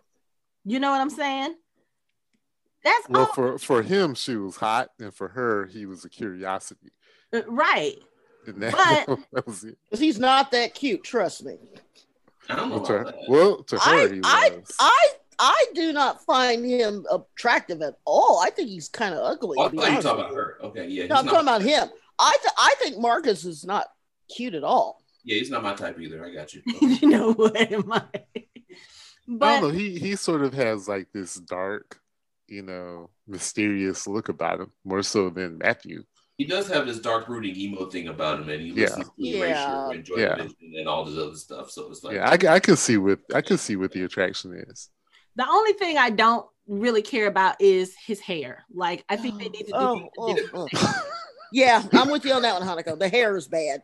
You know what I'm saying? That's Well, all for for him, she was hot, and for her, he was a curiosity. uh, right. And that, But- (laughs) that was it. Because he's not that cute, trust me. I don't know Well, to, well, to her, I, he I, was. I, I do not find him attractive at all. I think he's kind of ugly. Oh, I thought you were talking about her. Okay, yeah. No, I'm not- talking about him. I, th- I think Marcus is not cute at all. Yeah, he's not my type either. I got you. (laughs) you know what am I? I But don't know. He he sort of has like this dark, you know, mysterious look about him, more so than Matthew. He does have this dark brooding emo thing about him, and he Yeah. listens to Yeah. Erasure and Joy Yeah. Division and all this other stuff. So it's like, Yeah, I, I can see what I can see what the attraction is. the only thing I don't really care about is his hair. Like I think they oh, need to oh, do Oh, oh, oh. Yeah, I'm with you on that one, Hanako. The hair is bad.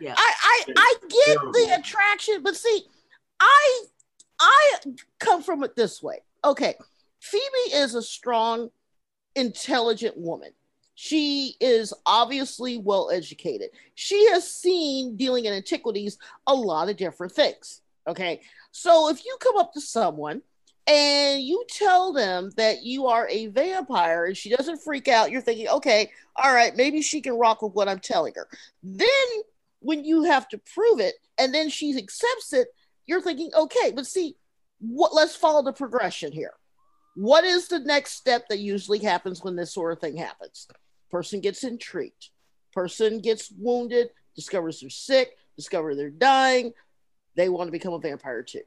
Yeah. I, I, I get the attraction, but see, I, I come from it this way. Okay, Phoebe is a strong, intelligent woman. She is obviously well educated. She has seen dealing in antiquities a lot of different things. Okay, so if you come up to someone and you tell them that you are a vampire and she doesn't freak out, you're thinking, okay, all right, maybe she can rock with what I'm telling her. Then when you have to prove it and then she accepts it, you're thinking, okay, but see, what let's follow the progression here. What is the next step that usually happens when this sort of thing happens? Person gets intrigued, person gets wounded, discovers they're sick, discover they're dying, they want to become a vampire too.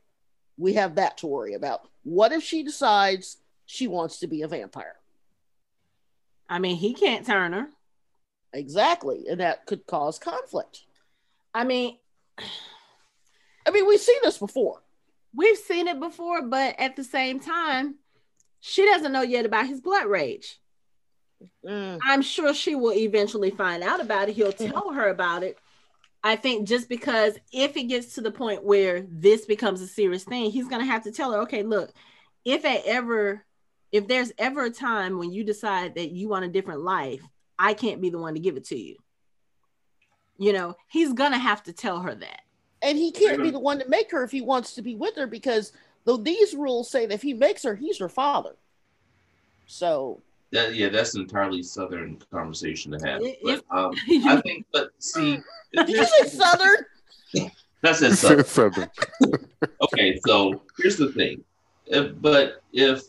We have that to worry about. What if she decides she wants to be a vampire? I mean, he can't turn her. Exactly. And that could cause conflict. I mean, I mean, we've seen this before. we've seen it before, but at the same time, she doesn't know yet about his blood rage. Mm. I'm sure she will eventually find out about it. He'll tell her about it. I think just because if it gets to the point where this becomes a serious thing, he's going to have to tell her, okay, look, if it ever, if there's ever a time when you decide that you want a different life, I can't be the one to give it to you. You know, he's going to have to tell her that. And he can't be the one to make her if he wants to be with her because though these rules say that if he makes her, he's her father. So that, yeah, that's an entirely Southern conversation to have. It- But it- um, (laughs) I think, but see, (laughs) did you say Southern? (laughs) that's it. Southern. Southern. okay, so here's the thing. If, but if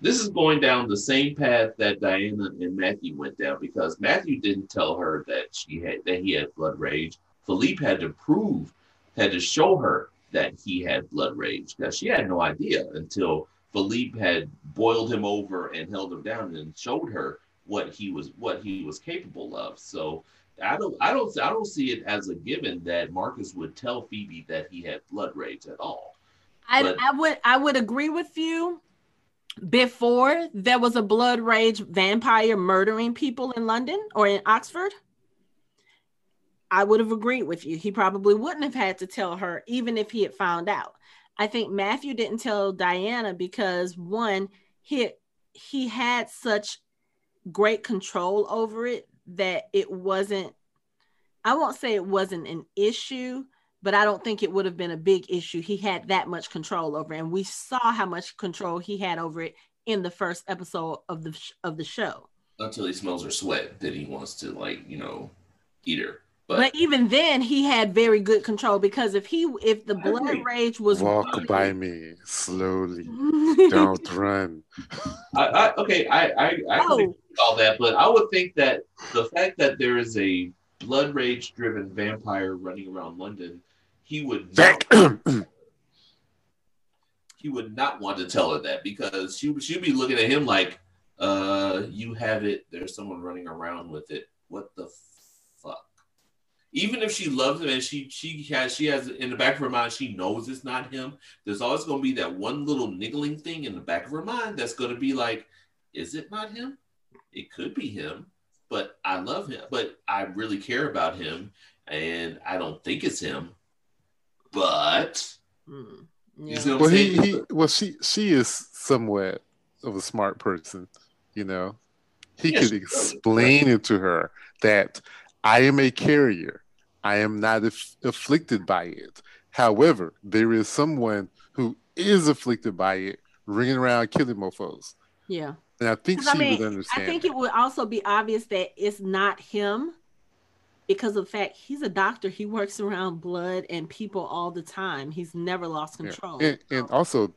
this is going down the same path that Diana and Matthew went down, because Matthew didn't tell her that she had that he had blood rage. Philippe had to prove, had to show her that he had blood rage because she had no idea until Philippe had boiled him over and held him down and showed her what he was what he was capable of. So I don't I don't I don't see it as a given that Marcus would tell Phoebe that he had blood rage at all. I, But- I would I would agree with you before there was a blood rage vampire murdering people in London or in Oxford. I would have agreed with you. He probably wouldn't have had to tell her even if he had found out. I think Matthew didn't tell Diana because one, he he had such great control over it that it wasn't I won't say it wasn't an issue, but I don't think it would have been a big issue. He had that much control over it, and we saw how much control he had over it in the first episode of the of the show. Until he smells her sweat, then he wants to like, you know, eat her. But, But even then, he had very good control because if he if the I blood rage was Walk really- by me slowly. Don't (laughs) run. I, I okay, I I, I Oh, with all that, but I would think that the fact that there is a blood rage driven vampire running around London, he would not, Zach. (clears throat) he would not want to tell her that because she would- she'd be looking at him like, uh, you have it. There's someone running around with it. What the fuck? Even if she loves him and she she has she has in the back of her mind she knows it's not him. There's always going to be that one little niggling thing in the back of her mind that's going to be like, is it not him? It could be him, but I love him. But I really care about him, and I don't think it's him. But Mm, yeah. see what well, he, he well she she is somewhat of a smart person, you know. He Yes, could explain it to her that I am a carrier. I am not aff- afflicted by it. However, there is someone who is afflicted by it, ringing around killing mofos. yeah. And I think 'Cause I she mean, would understand. I think it would also be obvious that it's not him because of the fact he's a doctor. He works around blood and people all the time. He's never lost Yeah. control. And, and also,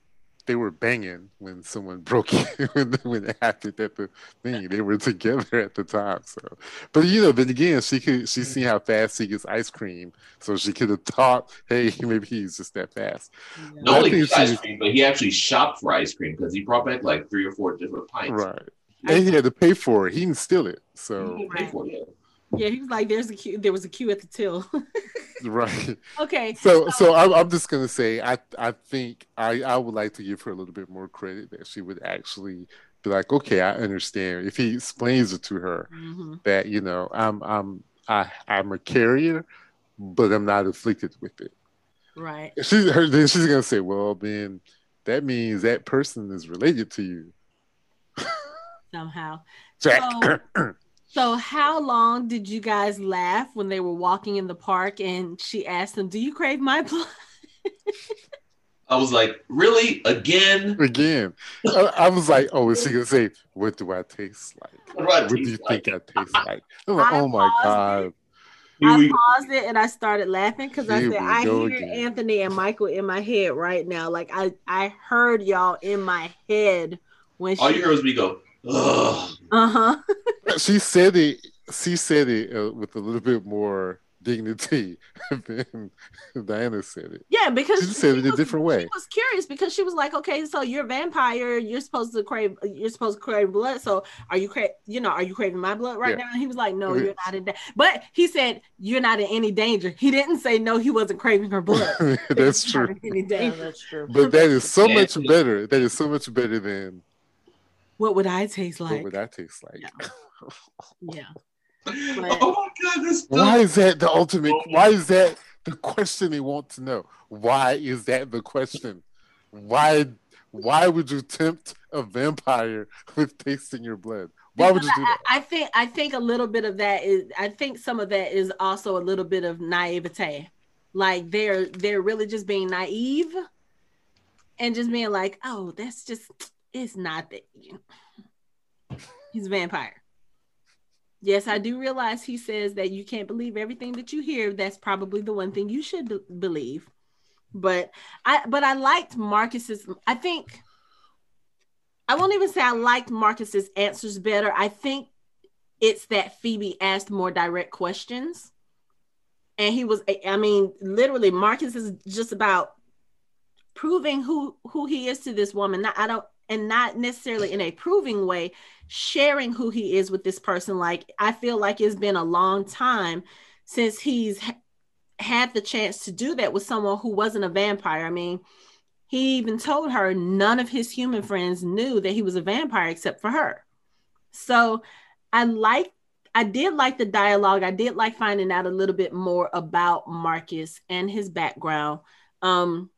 they were banging when someone (laughs) broke in when, when it happened at the thing. They were together at the time. So, but you know, then again, she could she mm-hmm. seen how fast he gets ice cream, so she could have thought, hey, (laughs) maybe he's just that fast. Yeah. Not only ice she- cream, but he actually shopped for ice cream because he brought back like three or four different pints. Right. And he had to pay for it. He didn't steal it. So He paid for it. Yeah, he was like, "There's a queue. There was a queue at the till." (laughs) right. okay, So so I'm, I'm just gonna say I I think I I would like to give her a little bit more credit that she would actually be like, okay, I understand. If he explains it to her, Mhm. that you know I'm I'm I, I'm a carrier, but I'm not afflicted with it. right. She's her then she's gonna say, well then that means that person is related to you. Somehow. Jack. So- (clears throat) So, how long did you guys laugh when they were walking in the park and she asked them, "Do you crave my blood?" I was like, really? Again? Again, I, I was like, oh, is she gonna say, what do I taste like? What do What do you like? think I taste like? I'm like, I oh my god. Here I paused it and I started laughing because I said, "I hear again." Anthony and Michael in my head right now. Like I, I heard y'all in my head when all she, you heard was me go, ugh. uh huh, She said it. She said it uh, with a little bit more dignity (laughs) than Diana said it. yeah, because She just said it a different way. She was curious because she was like, "Okay, so you're a vampire. You're supposed to crave. You're supposed to crave blood. So are you cra- You know, are you craving my blood right Yeah. now?" And he was like, "No, you're (laughs) not in that." But he said, "You're not in any danger." He didn't say no. He wasn't craving her blood. (laughs) That's true. in Any Yeah, danger. that's true. But that is so Yeah. much better. That is so much better than What would I taste like? what would that taste like? Yeah. (laughs) Yeah. (laughs) oh my god, this Why is that the ultimate? Why is that the question they want to know? Why is that the question? Why? Why would you tempt a vampire with tasting your blood? Why would you do that? I, I think I think a little bit of that is I think some of that is also a little bit of naivete. Like they're they're really just being naive and just being like, oh, that's just it's not that he's a vampire. Yes, I do realize he says that you can't believe everything that you hear. That's probably the one thing you should be- believe. But I but I liked Marcus's I think I won't even say I liked Marcus's answers better. I think it's that Phoebe asked more direct questions. And he was I mean, literally Marcus is just about proving who who he is to this woman. I don't and not necessarily in a proving way, sharing who he is with this person. Like I feel like it's been a long time since he's ha- had the chance to do that with someone who wasn't a vampire. I mean, he even told her none of his human friends knew that he was a vampire except for her. So I like I did like the dialogue. I did like finding out a little bit more about Marcus and his background. Um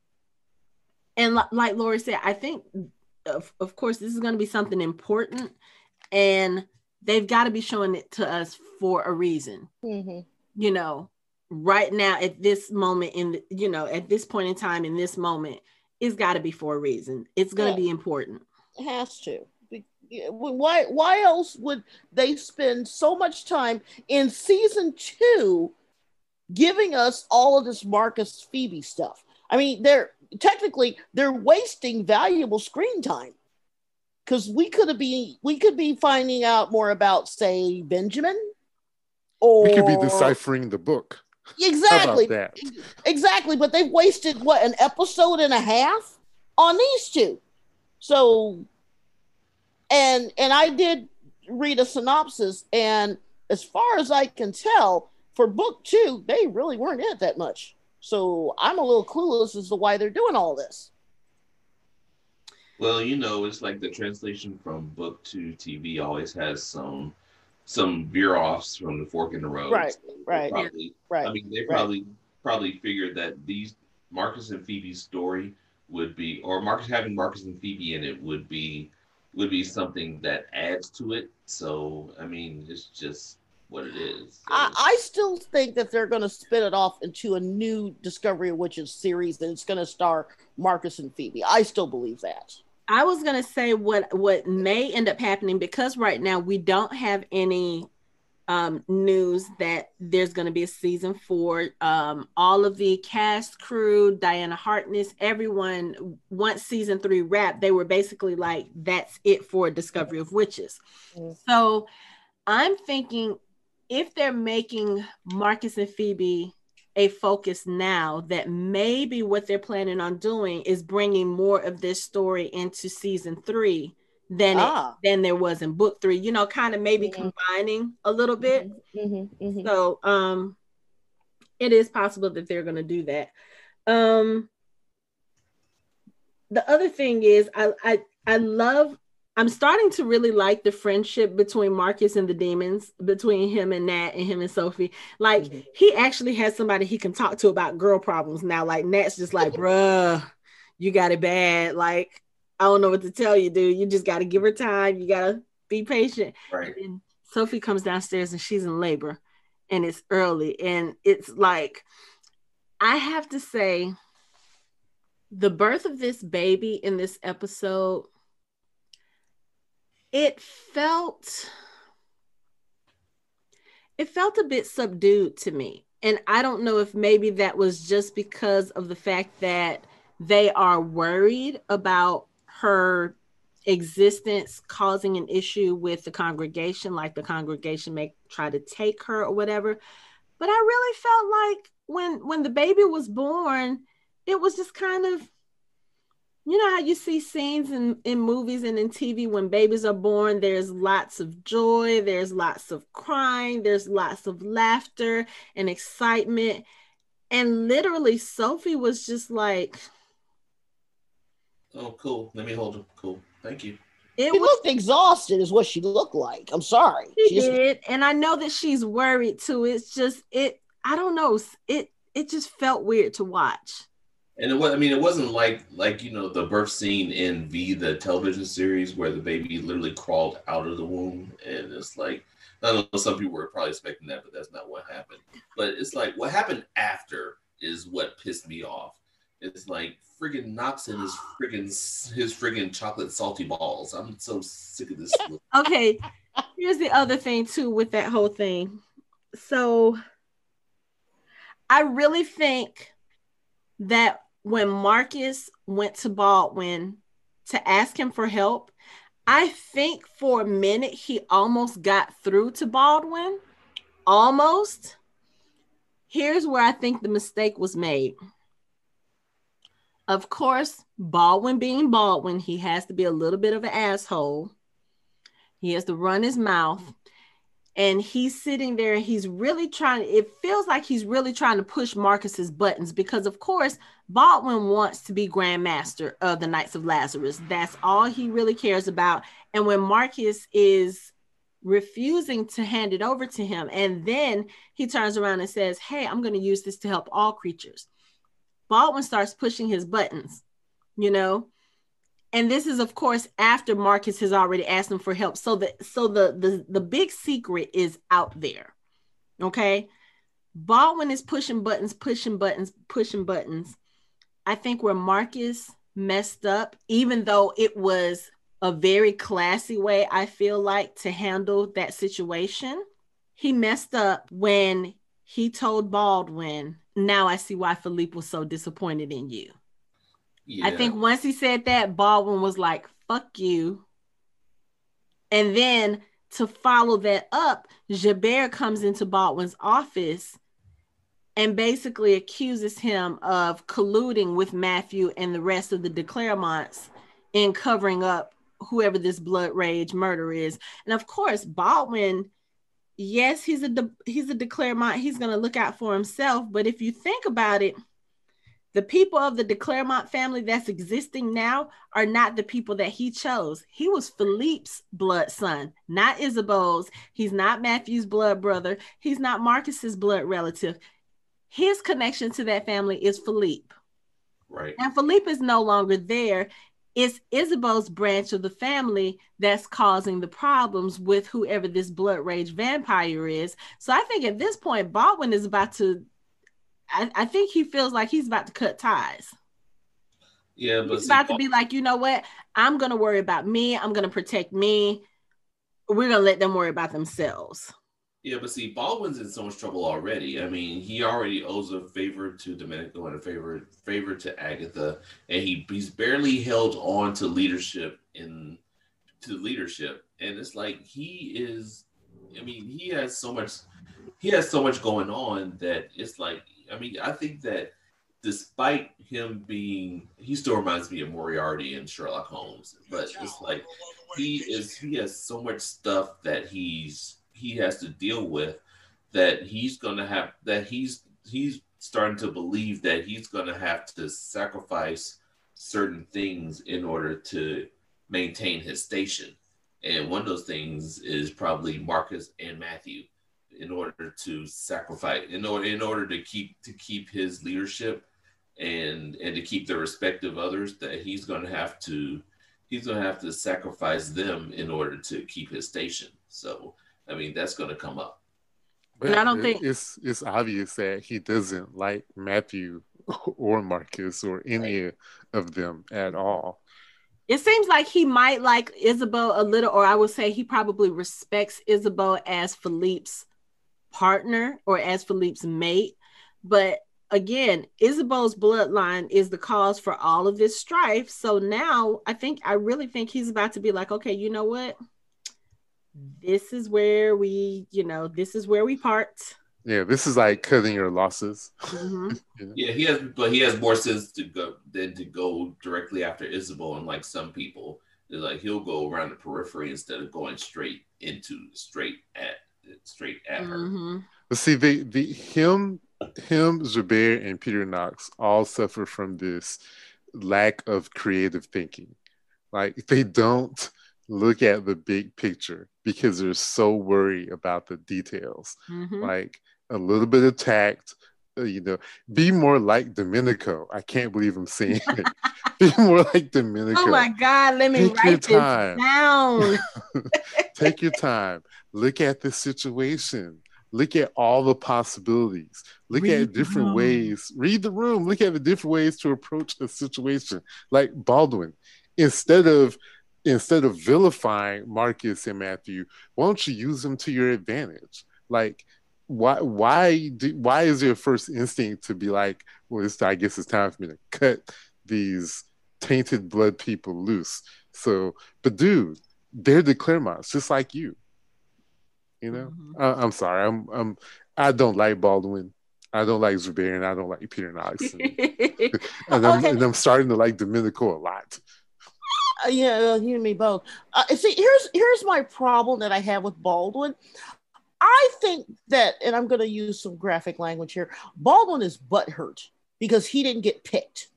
and like Lori said, I think of, of course this is going to be something important and they've got to be showing it to us for a reason hmm you know, right now at this moment in the, you know, at this point in time in this moment, it's got to be for a reason. It's going to Yeah. be important. It has to. Why? Why else would they spend so much time in season two giving us all of this Marcus Phoebe stuff. I mean, they're technically they're wasting valuable screen time because we could have been we could be finding out more about say Benjamin or We could be deciphering the book. Exactly that? exactly but they've wasted what an episode and a half on these two so and and i did read a synopsis and as far as i can tell for book two they really weren't in it that much so i'm a little clueless as to why they're doing all this Well, you know, it's like the translation from book to TV always has some some veer offs from the fork in the road. Right, So right. Probably, right I mean, they right. probably probably figured that these Marcus and Phoebe's story would be, or Marcus having Marcus and Phoebe in it would be would be something that adds to it. So, I mean, it's just what it is. So, I, I still think that they're going to spin it off into a new Discovery of Witches series and it's going to star Marcus and Phoebe. I still believe that. I was gonna say what what may end up happening because right now we don't have any um, news that there's going to be a season four. Um, all of the cast, crew, Diana Harkness, everyone, once season three wrapped, they were basically like, that's it for Discovery of Witches. Mm. So I'm thinking if they're making Marcus and Phoebe a focus now, that maybe what they're planning on doing is bringing more of this story into season three than it, Ah. than there was in book three. You know, kind of maybe Mhm. combining a little bit. Mhm, mhm. So um it is possible that they're gonna do that. Um the other thing is I I I love I'm starting to really like the friendship between Marcus and the demons, between him and Nat and him and Sophie. Like Mhm. he actually has somebody he can talk to about girl problems now. Like Nat's just like, (laughs) bruh, you got it bad. Like, I don't know what to tell you, dude. You just gotta give her time. You gotta be patient. right. And Sophie comes downstairs and she's in labor and it's early. And it's like, I have to say, the birth of this baby in this episode, it felt it felt a bit subdued to me. And I don't know if maybe that was just because of the fact that they are worried about her existence causing an issue with the congregation, like the congregation may try to take her or whatever. But I really felt like when when the baby was born, it was just kind of you know how you see scenes in, in movies and in TV when babies are born, there's lots of joy, there's lots of crying, there's lots of laughter and excitement. And literally, Sophie was just like, Oh, cool. Let me hold him. Cool. Thank you. it She was looked exhausted, is what she looked like. I'm sorry. She She just- did, and I know that she's worried too. It's just it. I don't know. It it just felt weird to watch. And it was, I mean, it wasn't like like you know the birth scene in V, the television series, where the baby literally crawled out of the womb, and it's like I don't know. Some people were probably expecting that, but that's not what happened. But it's like what happened after is what pissed me off. It's like friggin' Knox in his friggin' his friggin' chocolate salty balls. I'm so sick of this. (laughs) Okay, here's the other thing too with that whole thing. So I really think that when Marcus went to Baldwin to ask him for help, I think for a minute he almost got through to Baldwin. Almost. Here's where I think the mistake was made. Of course, Baldwin being Baldwin, he has to be a little bit of an asshole. He has to run his mouth. And he's sitting there, he's really trying, it feels like he's really trying to push Marcus's buttons because, of course, Baldwin wants to be Grand Master of the Knights of Lazarus. That's all he really cares about. And when Marcus is refusing to hand it over to him, and then he turns around and says, Hey, I'm going to use this to help all creatures. Baldwin starts pushing his buttons, you know, and this is of course after Marcus has already asked him for help. So the so the the the big secret is out there. Okay? Baldwin is pushing buttons, pushing buttons, pushing buttons. I think where Marcus messed up, even though it was a very classy way, I feel like, to handle that situation, he messed up when he told Baldwin, Now I see why Philippe was so disappointed in you. Yeah. I think once he said that, Baldwin was like, fuck you. And then to follow that up, Gerbert comes into Baldwin's office and basically accuses him of colluding with Matthew and the rest of the de Clermonts in covering up whoever this blood rage murder is. And of course, Baldwin, yes, he's a de- he's a de Clermont. He's going to look out for himself. But if you think about it, the people of the de Clermont family that's existing now are not the people that he chose. He was Philippe's blood son, not Ysabeau's. He's not Matthew's blood brother. He's not Marcus's blood relative. His connection to that family is Philippe. right. And Philippe is no longer there. It's Ysabeau's branch of the family that's causing the problems with whoever this blood rage vampire is. So I think at this point, Baldwin is about to, I, I think he feels like he's about to cut ties. Yeah, but He's about to be like, you know what? I'm going to worry about me. I'm going to protect me. We're going to let them worry about themselves. Yeah, but see, Baldwin's in so much trouble already. I mean, he already owes a favor to Domenico and a favor favor to Agatha, and he he's barely held on to leadership in to leadership, and it's like he is. I mean, he has so much. He has so much going on that it's like. I mean, I think that despite him being, he still reminds me of Moriarty and Sherlock Holmes, but it's like he is. He has so much stuff that he's he has to deal with that he's gonna have that he's he's starting to believe that he's gonna have to sacrifice certain things in order to maintain his station. And one of those things is probably Marcus and Matthew in order to sacrifice in order in order to keep to keep his leadership and and to keep the respect of others that he's gonna have to he's gonna have to sacrifice them in order to keep his station. So I mean, that's going to come up. And I don't it- think- it's it's obvious that he doesn't like Matthew (laughs) or Marcus or any of them at all. It seems like he might like Ysabeau a little, or I would say he probably respects Ysabeau as Philippe's partner or as Philippe's mate. But again, Ysabeau's bloodline is the cause for all of this strife. So now I think, I really think he's about to be like, okay, you know what? This is where we, you know, this is where we part. Yeah, this is like cutting your losses. (laughs) Mhm. Yeah, he has, but he has more sense to go than to go directly after Isabel. And like some people, they're like he'll go around the periphery instead of going straight into straight at straight at her. Mhm. But see, they the him him, Gerbert, and Peter Knox all suffer from this lack of creative thinking. Like they don't look at the big picture because they're so worried about the details. Mhm. Like a little bit of tact, uh, you know, be more like Domenico. I can't believe I'm saying it. (laughs) be more like Domenico. Oh my God, let me Take your write this time. down. (laughs) (laughs) Take your time. Look at the situation. Look at all the possibilities. Look Read at different ways. Read the room. Look at the different ways to approach a situation. Like Baldwin, instead of instead of vilifying Marcus and Matthew, why don't you use them to your advantage? Like why why do, why is your first instinct to be like, well, it's, I guess it's time for me to cut these tainted blood people loose. So, but dude, they're the Clermonts, just like you. You know, Mhm. I, I'm sorry, I'm, I'm, I don't like Baldwin. I don't like Gerbert, and I don't like Peter Knox, and, (laughs) and I'm, Okay. and I'm starting to like Domenico a lot. Uh, yeah, uh, you and me both. Uh, see, here's here's my problem that I have with Baldwin. I think that, and I'm going to use some graphic language here. Baldwin is butthurt because he didn't get picked.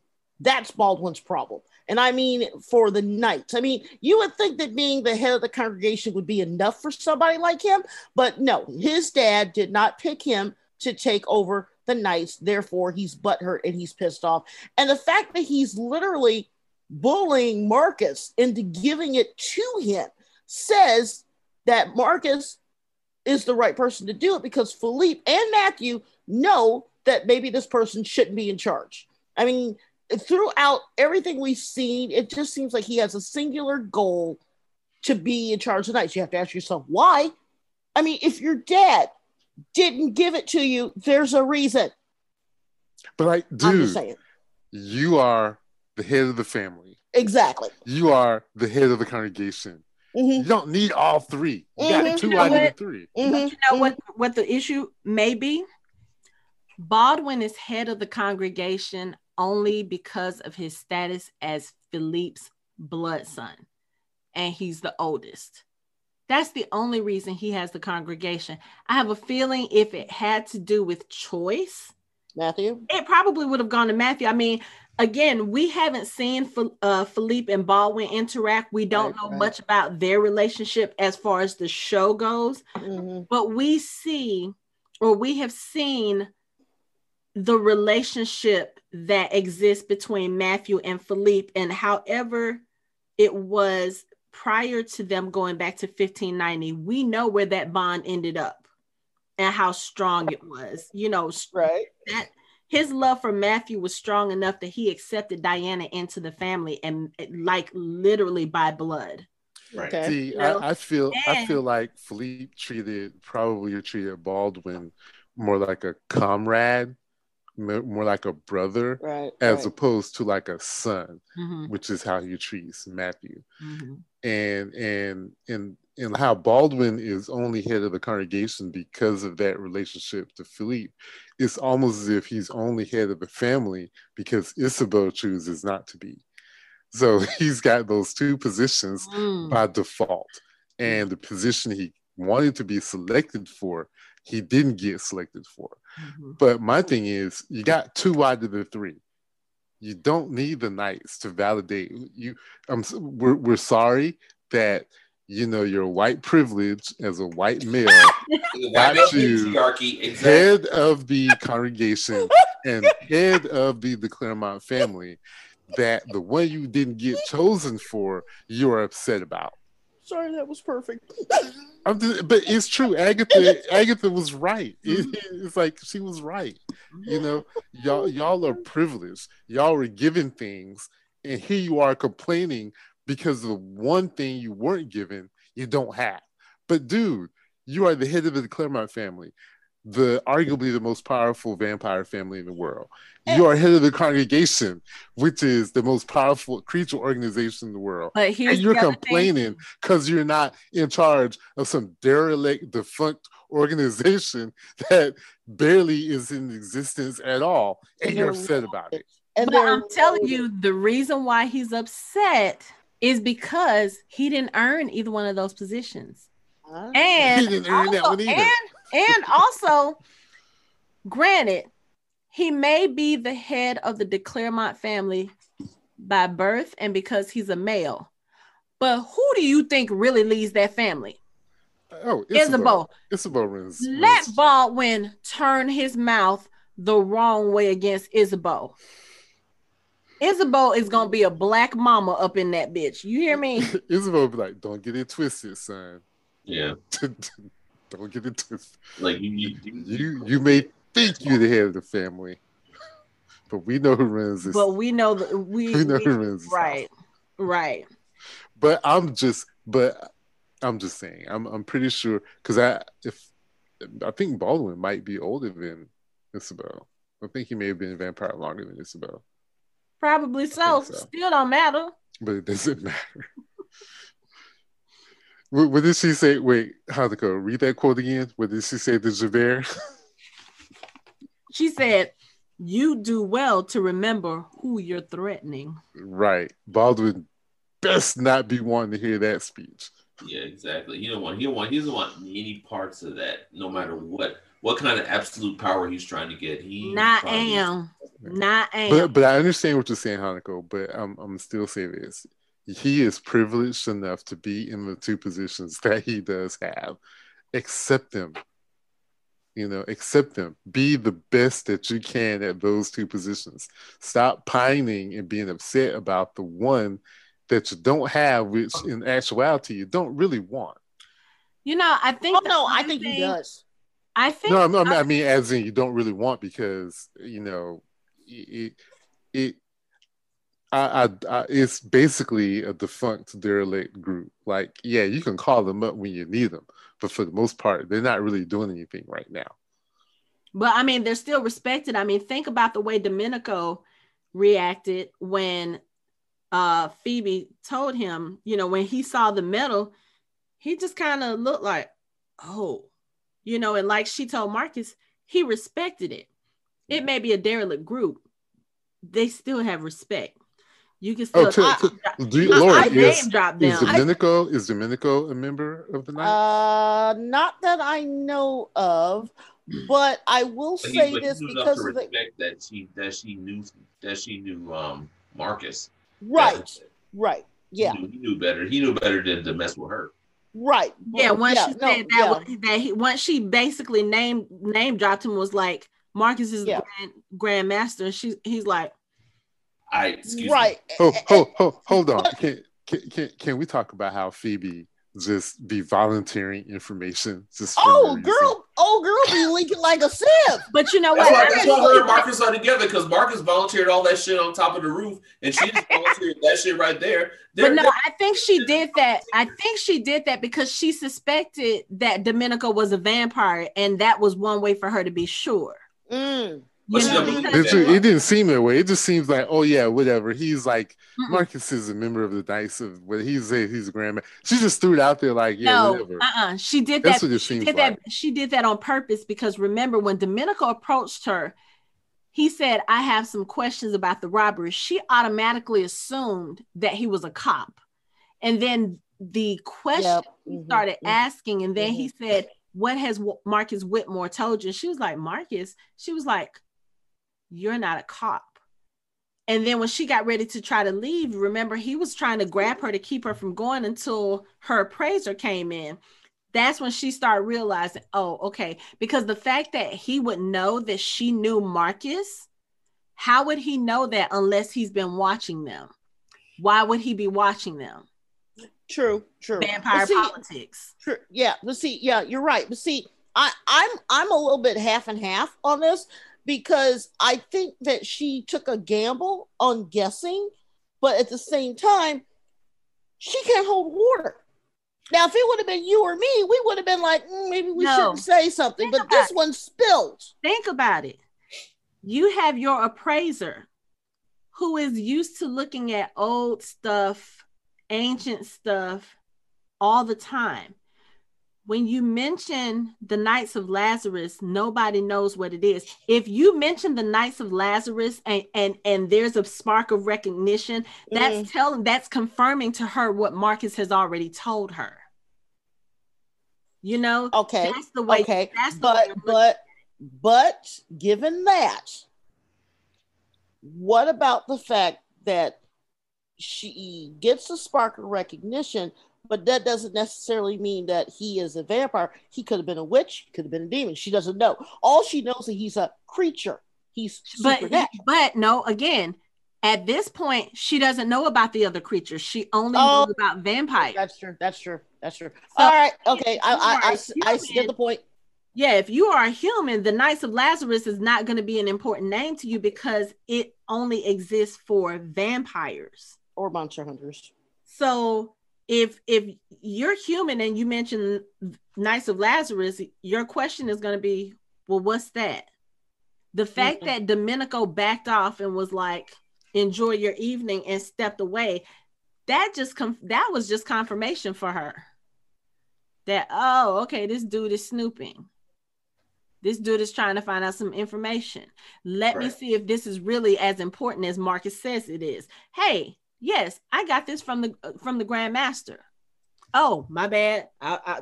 That's Baldwin's problem. And I mean, for the knights. I mean, you would think that being the head of the congregation would be enough for somebody like him, but no, his dad did not pick him to take over the knights. Therefore, he's butthurt and he's pissed off. And the fact that he's literally bullying Marcus into giving it to him says that Marcus is the right person to do it because Philippe and Matthew know that maybe this person shouldn't be in charge. I mean, throughout everything we've seen, it just seems like he has a singular goal to be in charge of the Knights. You have to ask yourself why. I mean, if your dad didn't give it to you, there's a reason. But just saying. you are the head of the family. Exactly. You are the head of the congregation. hmm You don't need all three. You Mhm. got two You know out of the what? three. hmm But you know what what the issue may be? Baldwin is head of the congregation only because of his status as Philippe's blood son, and he's the oldest. That's the only reason he has the congregation. I have a feeling if it had to do with choice, Matthew. it probably would have gone to Matthew. I mean, again, we haven't seen uh, Philippe and Baldwin interact. We don't Right, know right. much about their relationship as far as the show goes hmm but we see or we have seen the relationship that exists between Matthew and Philippe and however it was prior to them going back to 1590 we know where that bond ended up and how strong it was you know Right. That his love for Matthew was strong enough that he accepted Diana into the family and like literally by blood Right. Okay. See, You know? I, I feel I feel like Philippe treated probably treated Baldwin more like a comrade, more like a brother, Right. as right. opposed to like a son, Mhm, which is how he treats Matthew. mhm. And and and and how Baldwin is only head of the congregation because of that relationship to Philippe. It's almost as if he's only head of the family because Isabel chooses not to be. So (laughs) he's got those two positions Mm. by default. And the position he wanted to be selected for, he didn't get selected for. Mhm. But my thing is, you got two out of the three. You don't need the knights to validate you. I'm we're, we're sorry that you know your white privilege as a white male, (laughs) Got you. exactly. head of the congregation and head of the, the Clermont family, that the one you didn't get chosen for, you're upset about. Sorry, that was perfect. I'm just, but it's true. Agatha, Agatha was right. It- mm-hmm. it's like she was right. You mm-hmm. know, y'all, y'all are privileged. Y'all were given things, and here you are complaining because the one thing you weren't given, you don't have. But dude, you are the head of the Clermont family, the arguably the most powerful vampire family in the world. Eh. You are head of the congregation, which is the most powerful creature organization in the world But here's and you're the other thing. complaining because you're not in charge of some derelict, defunct organization (laughs) that barely is in existence at all, and you're upset about it. And But I'm telling you, the reason why he's upset is because he didn't earn either one of those positions. Ah. And (laughs) He didn't earn that also- one either. And, and also, granted, he may be the head of the De Clermont family by birth and because he's a male. But who do you think really leads that family? Oh, Isabel. Isabel. Isabel. Let Baldwin turn his mouth the wrong way against Isabel. Isabel is gonna be a black mama up in that bitch. You hear me? (laughs) Isabel be like, "Don't get it twisted, son. Yeah. (laughs) Don't get it twisted. Like you, you, you, You you may think you're the head of the family, but we know who runs this. But we know that we, (laughs) we know we- who runs this house. right, right. but I'm just, but I'm just saying, I'm I'm pretty sure because I if I think Baldwin might be older than Isabel. I think he may have been a vampire longer than Isabel, Probably so. so. Still don't matter. but it doesn't (laughs) matter. what, what did she say? Wait, how to go? Read that quote again. What did she say to Gerbert? She said, "You do well to remember who you're threatening." right, Baldwin best not be wanting to hear that speech. yeah, exactly. He don't want. He don't want. He doesn't want any parts of that. No matter what, what kind of absolute power he's trying to get. He Not probably- am, not am. But but I understand what you're saying, Hanako. But I'm I'm still saying this. He is privileged enough to be in the two positions (laughs) that he does have. Accept them. You know, accept them. Be the best that you can at those two positions. Stop pining and being upset about the one that you don't have, which in actuality you don't really want. you know, I think. Oh the no, I other think he does. I think. No, I mean, I mean, as in you don't really want because you know, it, it, I, I, I, it's basically a defunct derelict group. Like, yeah, you can call them up when you need them, but for the most part, they're not really doing anything right now. But I mean, they're still respected. I mean, think about the way Domenico reacted when uh Phoebe told him, you know, when he saw the medal, he just kind of looked like, oh, you know, and like she told Marcus, he respected it. It may be a derelict group, they still have respect. You can still. Oh, to, I, to, do you, Laura, I is, name drop them. is Domenico is Domenico a member of the Knights? Uh, not that I know of, but I will But say he this because of the respect that she that she knew that she knew um Marcus. right, right, yeah, He knew, he knew better. He knew better than to mess with her. Right. yeah, once yeah, she no, said that, yeah. was- that he once she basically named name dropped him was like Marcus is Yeah. the grand, grandmaster, and she's he's like, I excuse right. Oh, eh, hold, hold, hold on. (laughs) Can, can, can, can we talk about how Phoebe just be volunteering information? Just for no Oh, girl, oh, girl, be leaking like a sieve. (laughs) but you know That's what? why, I that's why her and Marcus are together because Marcus volunteered all that shit on top of the roof, and she just volunteered that shit right there. But They're- no, I think she did that. I think she did that because she suspected that Domenico was a vampire, and that was one way for her to be sure. Mm. But You know, doesn't because- It, it didn't seem that way. It just seems like, oh yeah, whatever. He's like Mm-mm. Marcus is a member of the Dice of what he's a he's a grandma. She just threw it out there like, yeah, no, whatever. uh-uh. She did That's that. what it She seems did like. that. She did that on purpose because remember when Domenico approached her, he said, "I have some questions about the robbery." She automatically assumed that he was a cop, and then the question Yep. he Mhm. started Mhm. asking, and then he said, "What has Marcus Whitmore told you?" She was like, "Marcus." She was like, "You're not a cop." And then when she got ready to try to leave, remember he was trying to grab her to keep her from going until her appraiser came in. That's when she started realizing, oh, okay, because the fact that he would know that she knew Marcus, how would he know that unless he's been watching them? Why would he be watching them? True, true. Vampire see, politics. True. Yeah, but see, yeah, you're right. But see, I, I'm I'm a little bit half and half on this because I think that she took a gamble on guessing, but at the same time, she can't hold water. Now, if it would have been you or me, we would have been like, "Mm, maybe we No. shouldn't say something. Think But this it. one spilled. Think about it. You have your appraiser who is used to looking at old stuff, ancient stuff all the time. When you mention the Knights of Lazarus, nobody knows what it is. If you mention the Knights of Lazarus and and and there's a spark of recognition, that's telling that's confirming to her what Marcus has already told her. You know, Okay. that's the way. Okay. That's the But but but given that, what about the fact that she gets a spark of recognition, but that doesn't necessarily mean that he is a vampire. He could have been a witch, could have been a demon. She doesn't know. All she knows is that he's a creature. He's but but no again at this point she doesn't know about the other creatures she only Oh, knows about vampires That's true. That's true. That's true. So, All right. Okay. I I, I, you are s- I get the point. yeah if you are a human the knights of lazarus is not going to be an important name to you because it only exists for vampires Or monster hunters. so if if you're human and you mention knights of lazarus your question is going to be well what's that? The fact Mhm. that domenico backed off and was like enjoy your evening and stepped away that just com- that was just confirmation for her. That oh okay this dude is snooping. This dude is trying to find out some information. Let me see if this is really as important as marcus says it is. Hey yes i got this from the uh, from the grandmaster. Oh my bad. I, I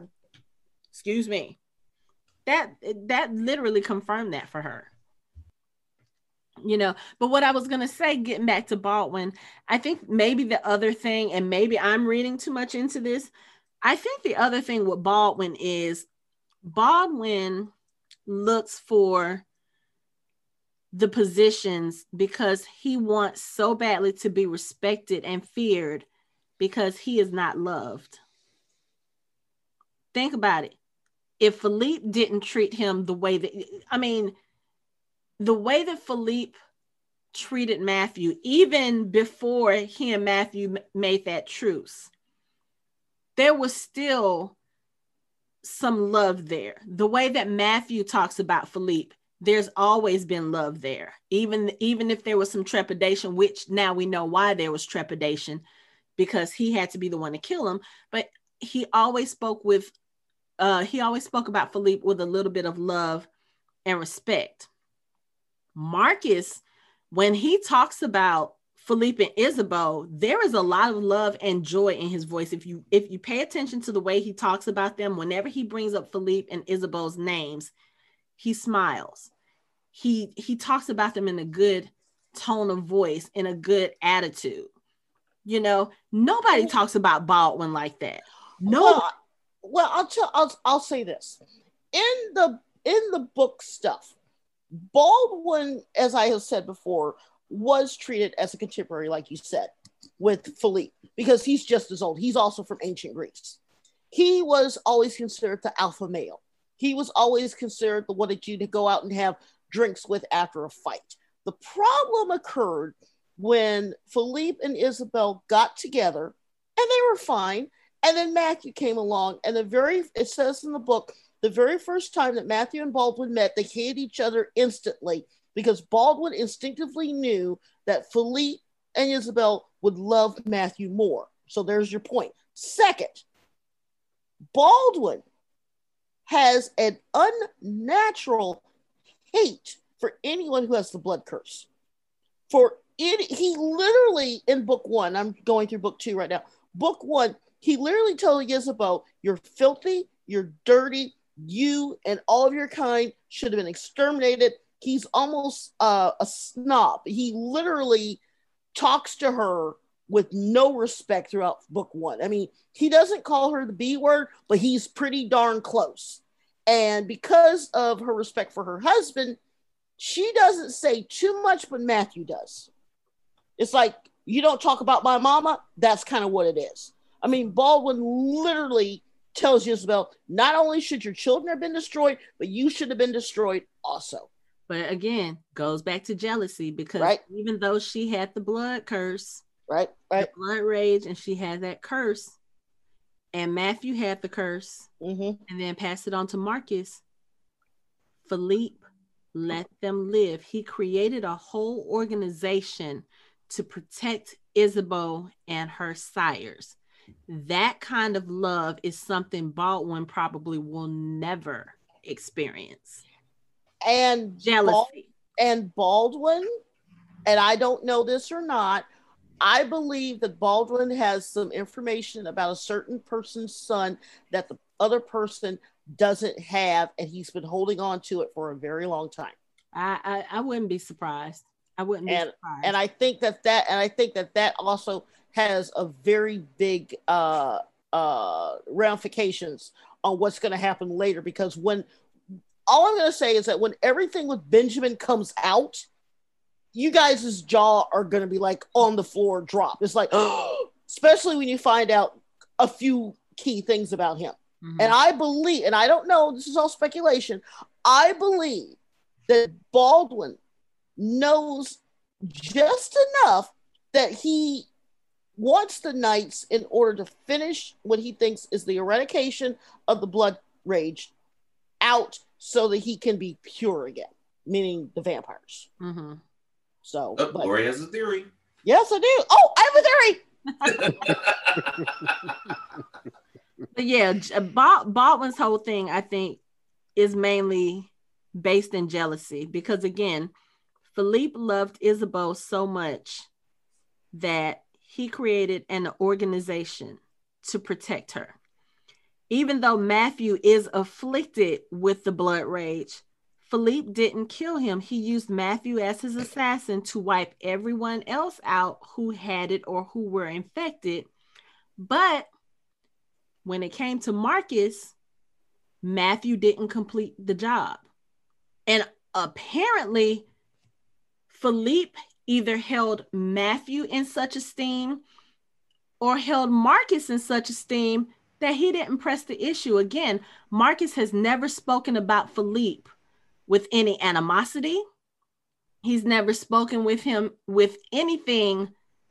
excuse me. That that literally confirmed that for her. You know but what i was to say getting back to baldwin i think maybe the other thing and maybe i'm reading too much into this i think the other thing with baldwin is baldwin looks for the positions because he wants so badly to be respected and feared because he is not loved think about it if philippe didn't treat him the way that i mean the way that Philippe treated Matthew, even before he and Matthew made that truce, there was still some love there. The way that Matthew talks about Philippe, there's always been love there. Even even if there was some trepidation, which now we know why there was trepidation because he had to be the one to kill him, but he always spoke with uh he always spoke about Philippe with a little bit of love and respect. Marcus when he talks about Philippe and Ysabeau, there is a lot of love and joy in his voice. If you if you pay attention to the way he talks about them, whenever he brings up Philippe and Ysabeau's names, he smiles. He he talks about them in a good tone of voice, in a good attitude. You know, nobody talks about Baldwin like that. No. Well, well, I'll tell. I'll I'll say this in the in the book stuff. Baldwin, as I have said before, was treated as a contemporary, like you said, with Philippe, because he's just as old. He's also from ancient Greece. He was always considered the alpha male. He was always considered the one that you to go out and have drinks with after a fight. The problem occurred when Philippe and Isabel got together and they were fine. And then Matthew came along, and the very, it says in the book, the very first time that Matthew and Baldwin met, they hated each other instantly because Baldwin instinctively knew that Philippe and Isabel would love Matthew more. So there's your point. Second, Baldwin has an unnatural hate for anyone who has the blood curse. For it, he literally in book one, I'm going through book two right now. Book one, he literally told Isabel, You're filthy, you're dirty, you and all of your kind should have been exterminated he's almost uh, a snob. He literally talks to her with no respect throughout book one. I mean, he doesn't call her the B word, but he's pretty darn close. And because of her respect for her husband, she doesn't say too much, but Matthew does. It's like, you don't talk about my mama. That's kind of what it is. I mean, Baldwin literally tells Isabel, not only should your children have been destroyed, but you should have been destroyed also. But again, goes back to jealousy because right. even though she had the blood curse, right, right, blood rage, and she had that curse, and Matthew had the curse, mm-hmm. and then passed it on to Marcus. Philippe let them live. He created a whole organization to protect Ysabeau and her sires. That kind of love is something Baldwin probably will never experience and jealousy and Baldwin, and I don't know this or not. I believe that Baldwin has some information about a certain person's son that the other person doesn't have, and he's been holding on to it for a very long time. I I, I wouldn't be surprised. I wouldn't and, surprised. And I think that that and I think that that also has a very big uh uh ramifications on what's going to happen later because when all I'm going to say is that when everything with Benjamin comes out, you guys' jaw are going to be like on the floor drop. It's like, (gasps) especially when you find out a few key things about him. Mm-hmm. And I believe, and I don't know, this is all speculation. I believe that Baldwin knows just enough that he wants the knights in order to finish what he thinks is the eradication of the blood rage out so that he can be pure again, meaning the vampires. Mm-hmm. So, oh, but, Lori has a theory. Yes, I do. Oh, I have a theory. but yeah, uh, Baldwin's whole thing, I think, is mainly based in jealousy because, again, Philippe loved Ysabeau so much that he created an organization to protect her even though Matthew is afflicted with the blood rage, Philippe didn't kill him. He used Matthew as his assassin to wipe everyone else out who had it or who were infected. But when it came to Marcus, Matthew didn't complete the job. And apparently, Philippe either held Matthew in such esteem or held Marcus in such esteem that he didn't press the issue. Again, Marcus has never spoken about Philippe with any animosity. He's never spoken with him with anything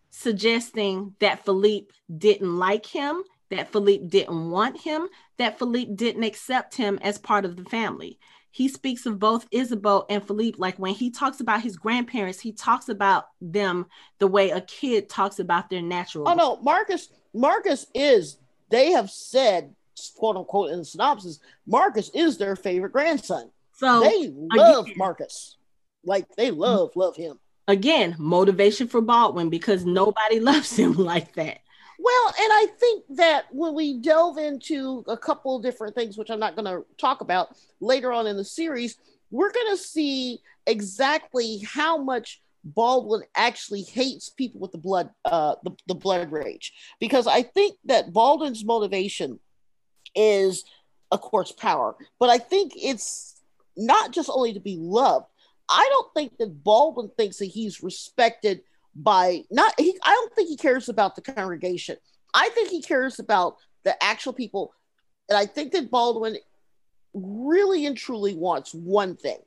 suggesting that Philippe didn't like him. that Philippe didn't want him, that Philippe didn't accept him as part of the family. He speaks of both Ysabeau and Philippe. Like when he talks about his grandparents, he talks about them the way a kid talks about their natural. Oh no, Marcus. Marcus is. They have said, quote unquote, in the synopsis, Marcus is their favorite grandson. So they love again- Marcus. Like they love love him. again, motivation for Baldwin because nobody (laughs) loves him like that. Well, and I think that when we delve into a couple of different things, which I'm not going to talk about later on in the series, we're going to see exactly how much Baldwin actually hates people with the blood, uh, the, the blood rage, because I think that Baldwin's motivation is, of course, power, but I think it's not just only to be loved. I don't think that Baldwin thinks that he's respected by not he I don't think he cares about the congregation. I think he cares about the actual people. And I think that Baldwin really and truly wants one thing.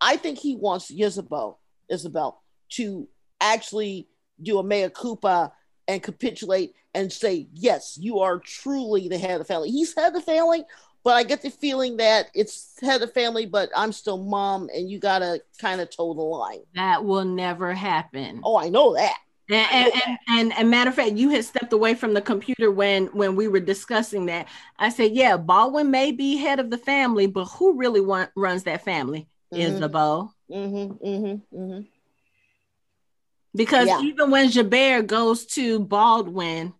I think he wants Isabel, Isabel to actually do a mea culpa and capitulate and say, yes, you are truly the head of the family. He's head of the family, but I get the feeling that it's head of family, but I'm still mom, and you gotta kind of toe the line. That will never happen. Oh, I know that. And, and, and, and, and matter of fact, you had stepped away from the computer when when we were discussing that. I said, yeah, Baldwin may be head of the family, but who really want, runs that family? Mhm. Ysabeau. Mm-hmm, mm-hmm, mm-hmm. Because Yeah. even when Gerbert goes to Baldwin,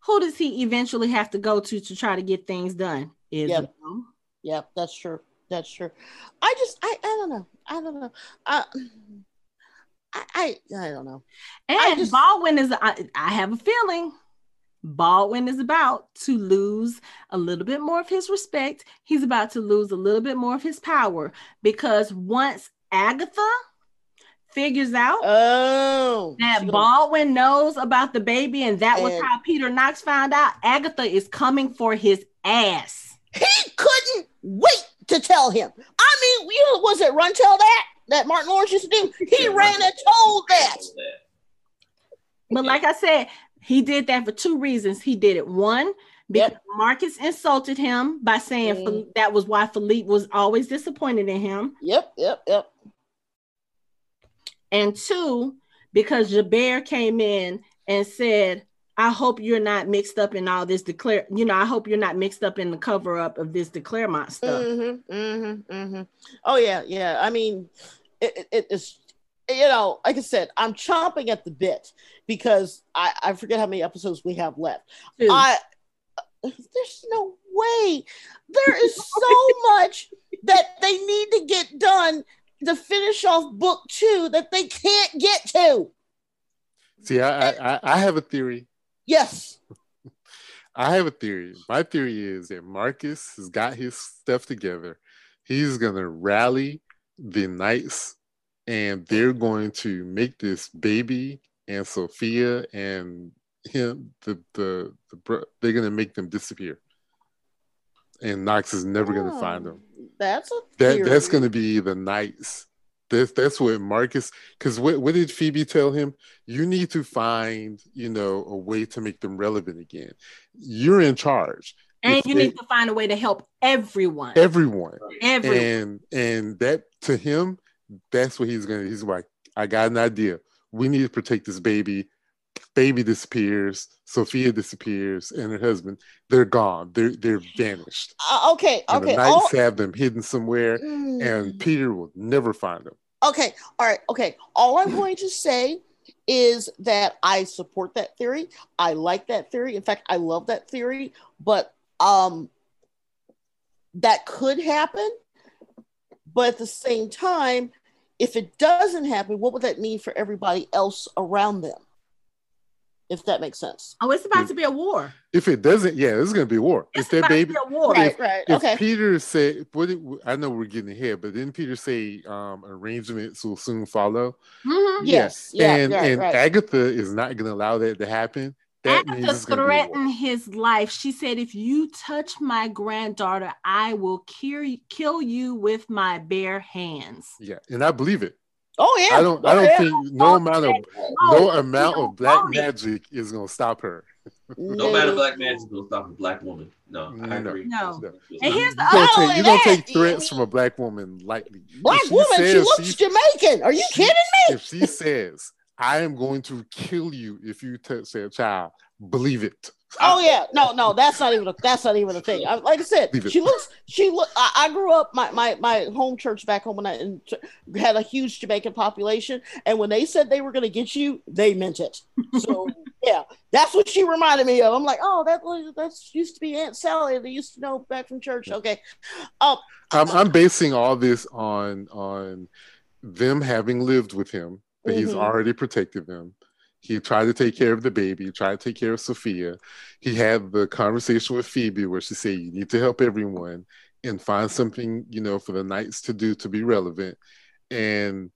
who does he eventually have to go to to try to get things done? Ysabeau. Yep, that's true. That's true. I just, I, I don't know. I don't know. I, I, I, I don't know. And just- Baldwin is, I, I have a feeling Baldwin is about to lose a little bit more of his respect. He's about to lose a little bit more of his power because once Agatha figures out Oh, that gonna- Baldwin knows about the baby and that was And- how Peter Knox found out, Agatha is coming for his ass. He couldn't wait to tell him. I mean, you know, was it Run Tell That that Martin Lawrence used to do? He Yeah, ran and told that. But like I said, he did that for two reasons. He did it one because Yep. Marcus insulted him by saying Mm. That was why Philippe was always disappointed in him, Yep, yep, yep. and two because Gerbert came in and said, "I hope you're not mixed up in all this declare. You know, I hope you're not mixed up in the cover up of this de Clermont stuff." Mm-hmm, mm-hmm, mm-hmm. Oh yeah, yeah. I mean, it, it, it's you know, like I said, I'm chomping at the bit because I, I forget how many episodes we have left. Two. I there's no way. There is so (laughs) much that they need to get done to finish off book two that they can't get to. See, I, I I- I have a theory. Yes. I have a theory. My theory is that Marcus has got his stuff together. He's gonna rally the knights, and they're going to make this baby and Sophia and him the the, the they're gonna make them disappear. And Knox is never gonna find hmm. them. Oh, That's a That that's gonna be the knights. That's that's what Marcus. Because what what did Phoebe tell him? You need to find you know a way to make them relevant again. You're in charge. and if you they- need to find a way to help everyone. Everyone everyone. and and that to him, that's what he's gonna. He's like, I got an idea. We need to protect this baby. Baby disappears. Sophia disappears, and her husband. They're gone. They're they're vanished. Uh, okay, And okay. the all- knights have them hidden somewhere, Mm. and Peter will never find them. Okay, all right, okay. All I'm (laughs) going to say is that I support that theory. I like that theory. In fact, I love that theory, but um that could happen. But at the same time, if it doesn't happen, what would that mean for everybody else around them? If that makes sense. oh, it's about to be a war. If it doesn't, yeah, it's gonna be a war. It's if that about baby, to be a war. Right, right. if Okay. Peter said, "What did, I know we're getting ahead," but didn't Peter say um, arrangements will soon follow? Mhm. Yes. Yeah. and right, and right. Agatha is not going to allow that to happen. That means Agatha it's going to be a war. threatened his life. She said, "If you touch my granddaughter, I will kill kill you with my bare hands." Yeah, and I believe it. Oh yeah. I don't. I Oh, don't yeah. think no Oh, amount of Oh, no amount of black want magic is going to stop her. No matter black magic is gonna stop a black woman. No, I No. agree. No. It's And here's the You don't Not take, you don't that, take threats from a black woman lightly. Black she woman, she looks she- Jamaican. Are you she- kidding me? If she says, "I am going to kill you if you touch that child," believe it. Oh yeah, no, no, that's not even a, that's not even a thing. I, like I said, she looks. She look. I, I grew up. My, my my home church back home when I in, had a huge Jamaican population, and when they said they were going to get you, they meant it. So (laughs) yeah, that's what she reminded me of. I'm like, oh, that that's used to be Aunt Sally. They used to know back from church. Okay, um, I'm, I'm basing all this on on them having lived with him, but he's Mhm. already protected them. He tried to take care of the baby, tried to take care of Sophia. He had the conversation with Phoebe where she said, "You need to help everyone and find something, you know, for the knights to do to be relevant." And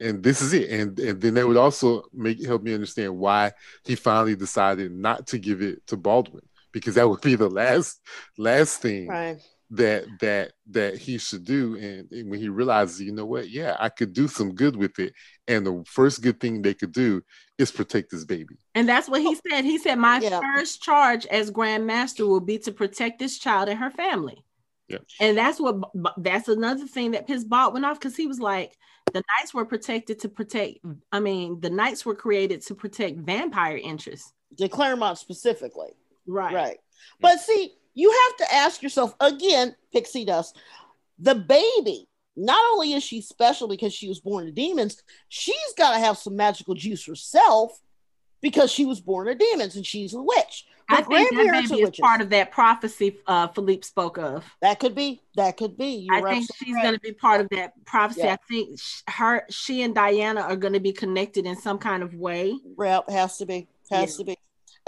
and this is it. And and then that would also make help me understand why he finally decided not to give it to Baldwin because that would be the last last thing right. That that that he should do and, and when he realizes you know what yeah i could do some good with it and the first good thing they could do is protect this baby And that's what he said. He said, My Yeah. first charge as Grand Master will be to protect this child and her family. Yeah. And that's what that's another thing that pissed Baldwin off because he was like, the knights were protected to protect. I mean, the knights were created to protect vampire interests. The Clermont specifically. Right. Right. But see, you have to ask yourself again, Pixie Dust, the baby, not only is she special because she was born to demons, she's got to have some magical juice herself because she was born to demons and she's a witch. Her I think that baby is part of that prophecy uh, Philippe spoke of. That could be. That could be. You're I think she's right. going to be part of that prophecy. Yeah. I think sh- her, she and Diana are going to be connected in some kind of way. Yep, has to be. Has Yeah. to be.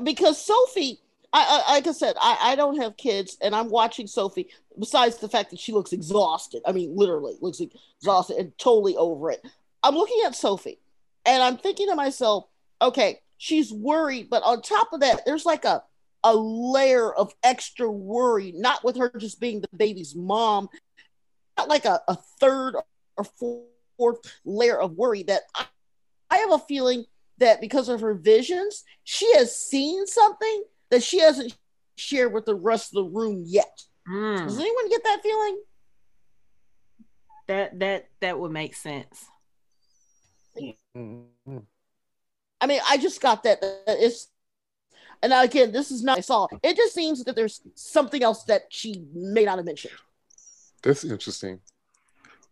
Because Sophie, I, I like I said, I, I don't have kids, and I'm watching Sophie. Besides the fact that she looks exhausted, I mean, literally looks exhausted and totally over it. I'm looking at Sophie, and I'm thinking to myself, okay, she's worried, but on top of that, there's like a a layer of extra worry, not with her just being the baby's mom, not like a, a third or fourth layer of worry that I, I have a feeling that because of her visions, she has seen something that she hasn't shared with the rest of the room yet. Mm, Does anyone get that feeling? that that that would make sense. Mhm. I mean, I just got that. that It's and now again, this is not I saw. It just seems that there's something else that she may not have mentioned. that's interesting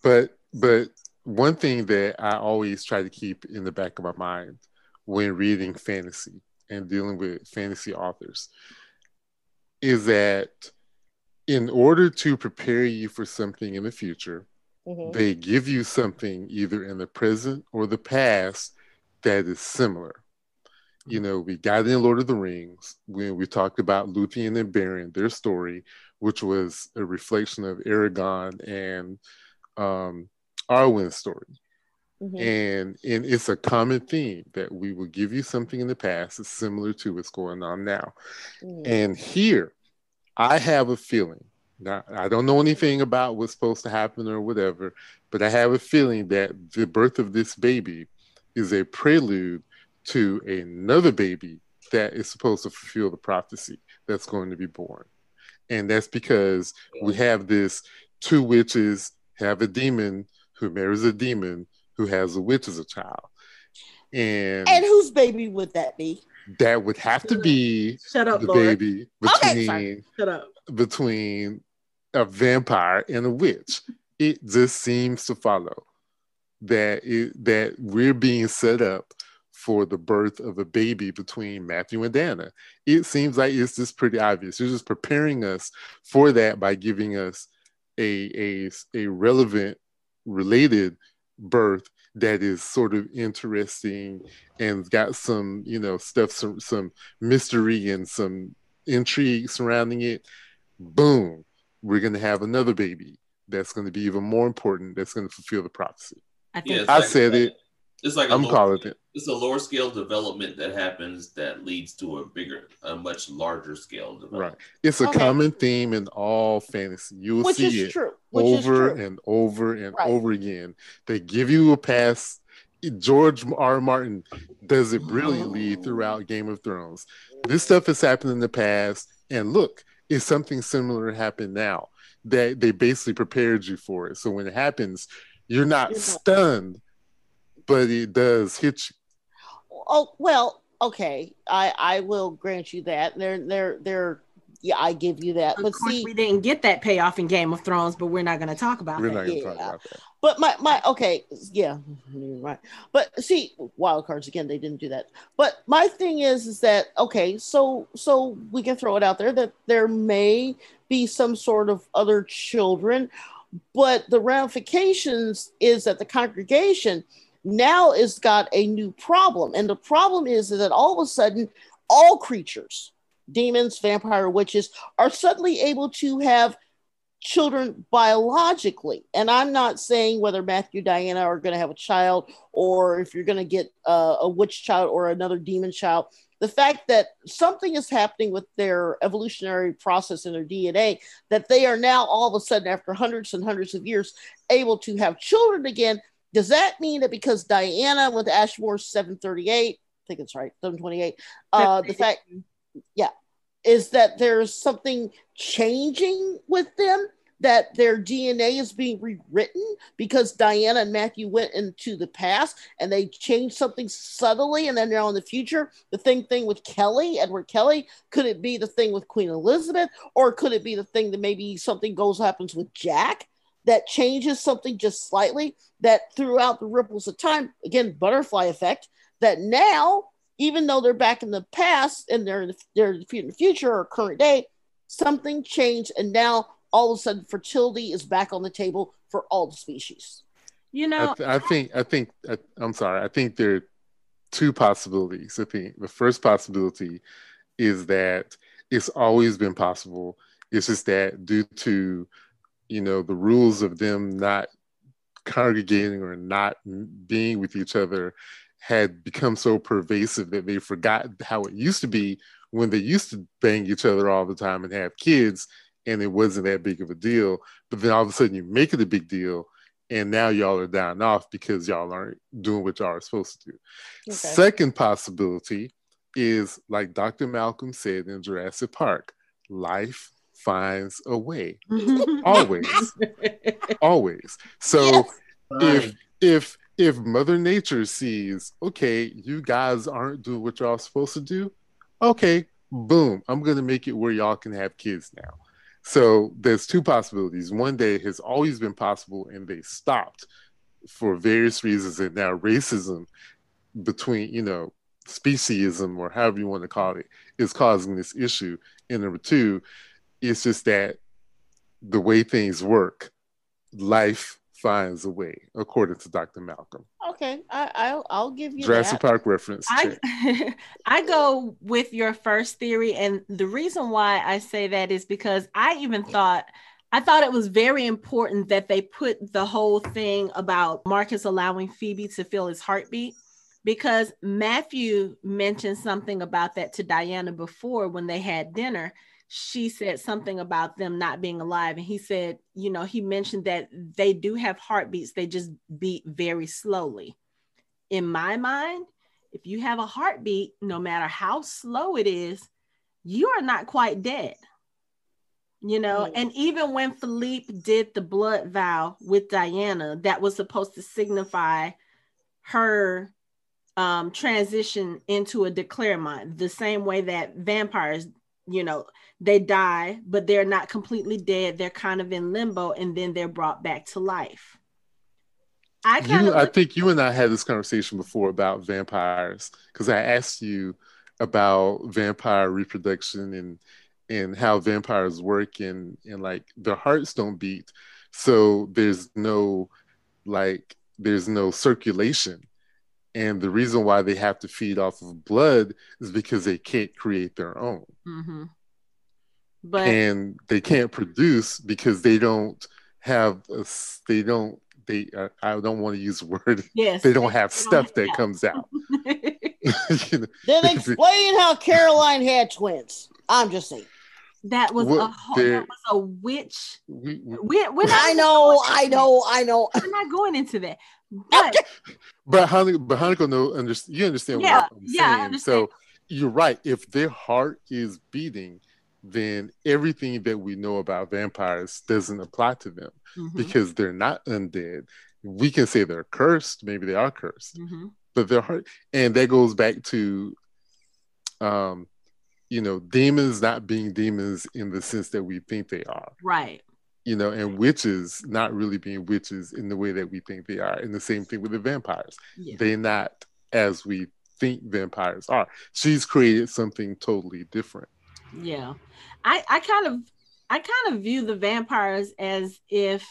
but but one thing that i always try to keep in the back of my mind when reading fantasy and dealing with fantasy authors is that in order to prepare you for something in the future Mhm. they give you something either in the present or the past that is similar. You know, we got in Lord of the Rings when we talked about Luthien and Beren, their story, which was a reflection of Aragorn and um, Arwen's story. Mhm. And, and it's a common theme that we will give you something in the past that's similar to what's going on now. Mhm. And here, I have a feeling. Now, I don't know anything about what's supposed to happen or whatever, but I have a feeling that the birth of this baby is a prelude to another baby that is supposed to fulfill the prophecy that's going to be born. And that's because we have this two witches have a demon who marries a demon who has a witch as a child. And, And whose baby would that be? that would have to be Shut up, the Lord. baby between sorry. Shut up. between a vampire and a witch. It just seems to follow that it, that we're being set up for the birth of a baby between Matthew and Dana. It seems like it's just pretty obvious. You're just preparing us for that by giving us a a, a relevant, related birth that is sort of interesting and got some you know stuff some some mystery and some intrigue surrounding it boom we're going to have another baby that's going to be even more important that's going to fulfill the prophecy I think it's I like- said it. It's like a i'm lower- calling it It's a lower scale development that happens that leads to a bigger, a much larger scale development. right it's a Okay. common theme in all fantasy you will Which see is it true. Which is over true. and over and Right. over again they give you a pass George R. Martin does it brilliantly oh. throughout Game of Thrones. This stuff has happened in the past, and look, is something similar happened now? That they basically prepared you for it. So when it happens, you're not stunned, but it does hit you. Oh well, okay. I I will grant you that. They're they're they're yeah, I give you that. Of but course, see, we didn't get that payoff in Game of Thrones, but we're not going to talk about We're that. not going to Yeah. talk about that. But my my okay, yeah, right. But see, wild cards again, they didn't do that. But my thing is, is that okay? So so we can throw it out there that there may be some sort of other children, but the ramifications is that the congregation now it's got a new problem, and the problem is that all of a sudden, all creatures, demons, vampire, witches, are suddenly able to have children biologically. And I'm not saying whether Matthew Diana are going to have a child or if you're going to get a witch child or another demon child. The fact that something is happening with their evolutionary process in their DNA, that they are now all of a sudden, after hundreds and hundreds of years, able to have children again. Does that mean that because Diana with Ashmole 738, I think it's right, 728, uh, the fact yeah, is that there's something changing with them? That their DNA is being rewritten because Diana and Matthew went into the past and they changed something subtly and then now in the future the thing thing with Kelly Edward Kelly could it be the thing with Queen Elizabeth or could it be the thing that maybe something goes happens with Jack that changes something just slightly that throughout the ripples of time again butterfly effect that now even though they're back in the past and they're in the, they're in the future or current day, something changed, and now all of a sudden fertility is back on the table for all the species. You I, know, th- I think I think I, I'm sorry. I think there are two possibilities. I think the first possibility is that it's always been possible. It's just that due to you know the rules of them not congregating or not being with each other had become so pervasive that they forgot how it used to be when they used to bang each other all the time and have kids and it wasn't that big of a deal but then all of a sudden you make it a big deal and now y'all are down off because y'all aren't doing what y'all are supposed to do Okay. second possibility is like dr malcolm said in jurassic park life finds a way. Mm-hmm. (laughs) Always. Always. So Yes. if if if mother nature sees okay you guys aren't doing what y'all supposed to do okay boom i'm gonna make it where y'all can have kids now. So there's two possibilities. One day has always been possible and they stopped for various reasons and now racism between you know speciesism or however you want to call it is causing this issue. And number two it's just that the way things work life finds a way, according to Dr. Malcolm. Okay, I, I'll I'll give you Jurassic that. Park reference. I (laughs) I go with your first theory, and the reason why I say that is because I even thought I thought it was very important that they put the whole thing about Marcus allowing Phoebe to feel his heartbeat because Matthew mentioned something about that to Diana before when they had dinner. She said something about them not being alive, and he said, you know, he mentioned that they do have heartbeats, they just beat very slowly. In my mind, if you have a heartbeat, no matter how slow it is, you are not quite dead. You know, Mm. and even when Philippe did the blood vow with Diana, that was supposed to signify her um, transition into a de Clermont, the same way that vampires, you know, they die, but they're not completely dead. They're kind of in limbo and then they're brought back to life. I You, I think you and I had this conversation before about vampires because I asked you about vampire reproduction and and how vampires work and and like their hearts don't beat, so there's no like there's no circulation, and the reason why they have to feed off of blood is because they can't create their own. Mhm. But and they can't produce because they don't have a s they don't they uh, I don't want to use the word (laughs) yes, they don't have they don't stuff that have. comes out (laughs) You know, Then (laughs) explain how Caroline had twins. I'm just saying. that was What a whole, that was a witch. We, we, We're, we're I know, I know, I know. that. We're not going into that. But but Hanako, but Hanako, know, under, you understand Yeah, what I'm yeah, I saying. understand. So you're right. If their heart is beating, then everything that we know about vampires doesn't apply to them Mhm, because they're not undead. We can say they're cursed. Maybe they are cursed, mhm. but their heart, and that goes back to, um, you know, demons not being demons in the sense that we think they are. right. you know, and witches not really being witches in the way that we think they are. And the same thing with the vampires. Yeah. They're not as we think vampires are. She's created something totally different. Yeah. I I kind of I kind of view the vampires as if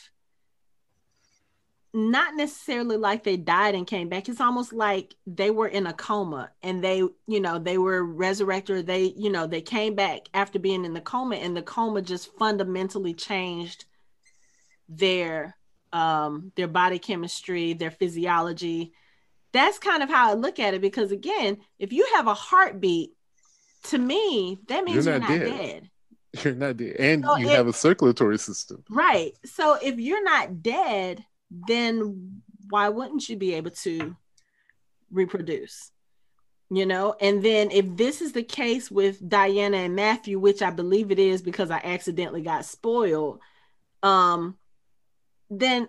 not necessarily like they died and came back. It's almost like they were in a coma and they, you know, they were resurrected. They, you know, they came back after being in the coma and the coma just fundamentally changed their um their body chemistry, their physiology. That's kind of how I look at it because again, if you have a heartbeat, to me, that means You're you're, not not, dead. dead. (laughs) You're not dead. And So you it- have a circulatory system. Right. So if you're not dead, then why wouldn't you be able to reproduce? You know, and then if this is the case with Diana and Matthew, which I believe it is because I accidentally got spoiled, um, then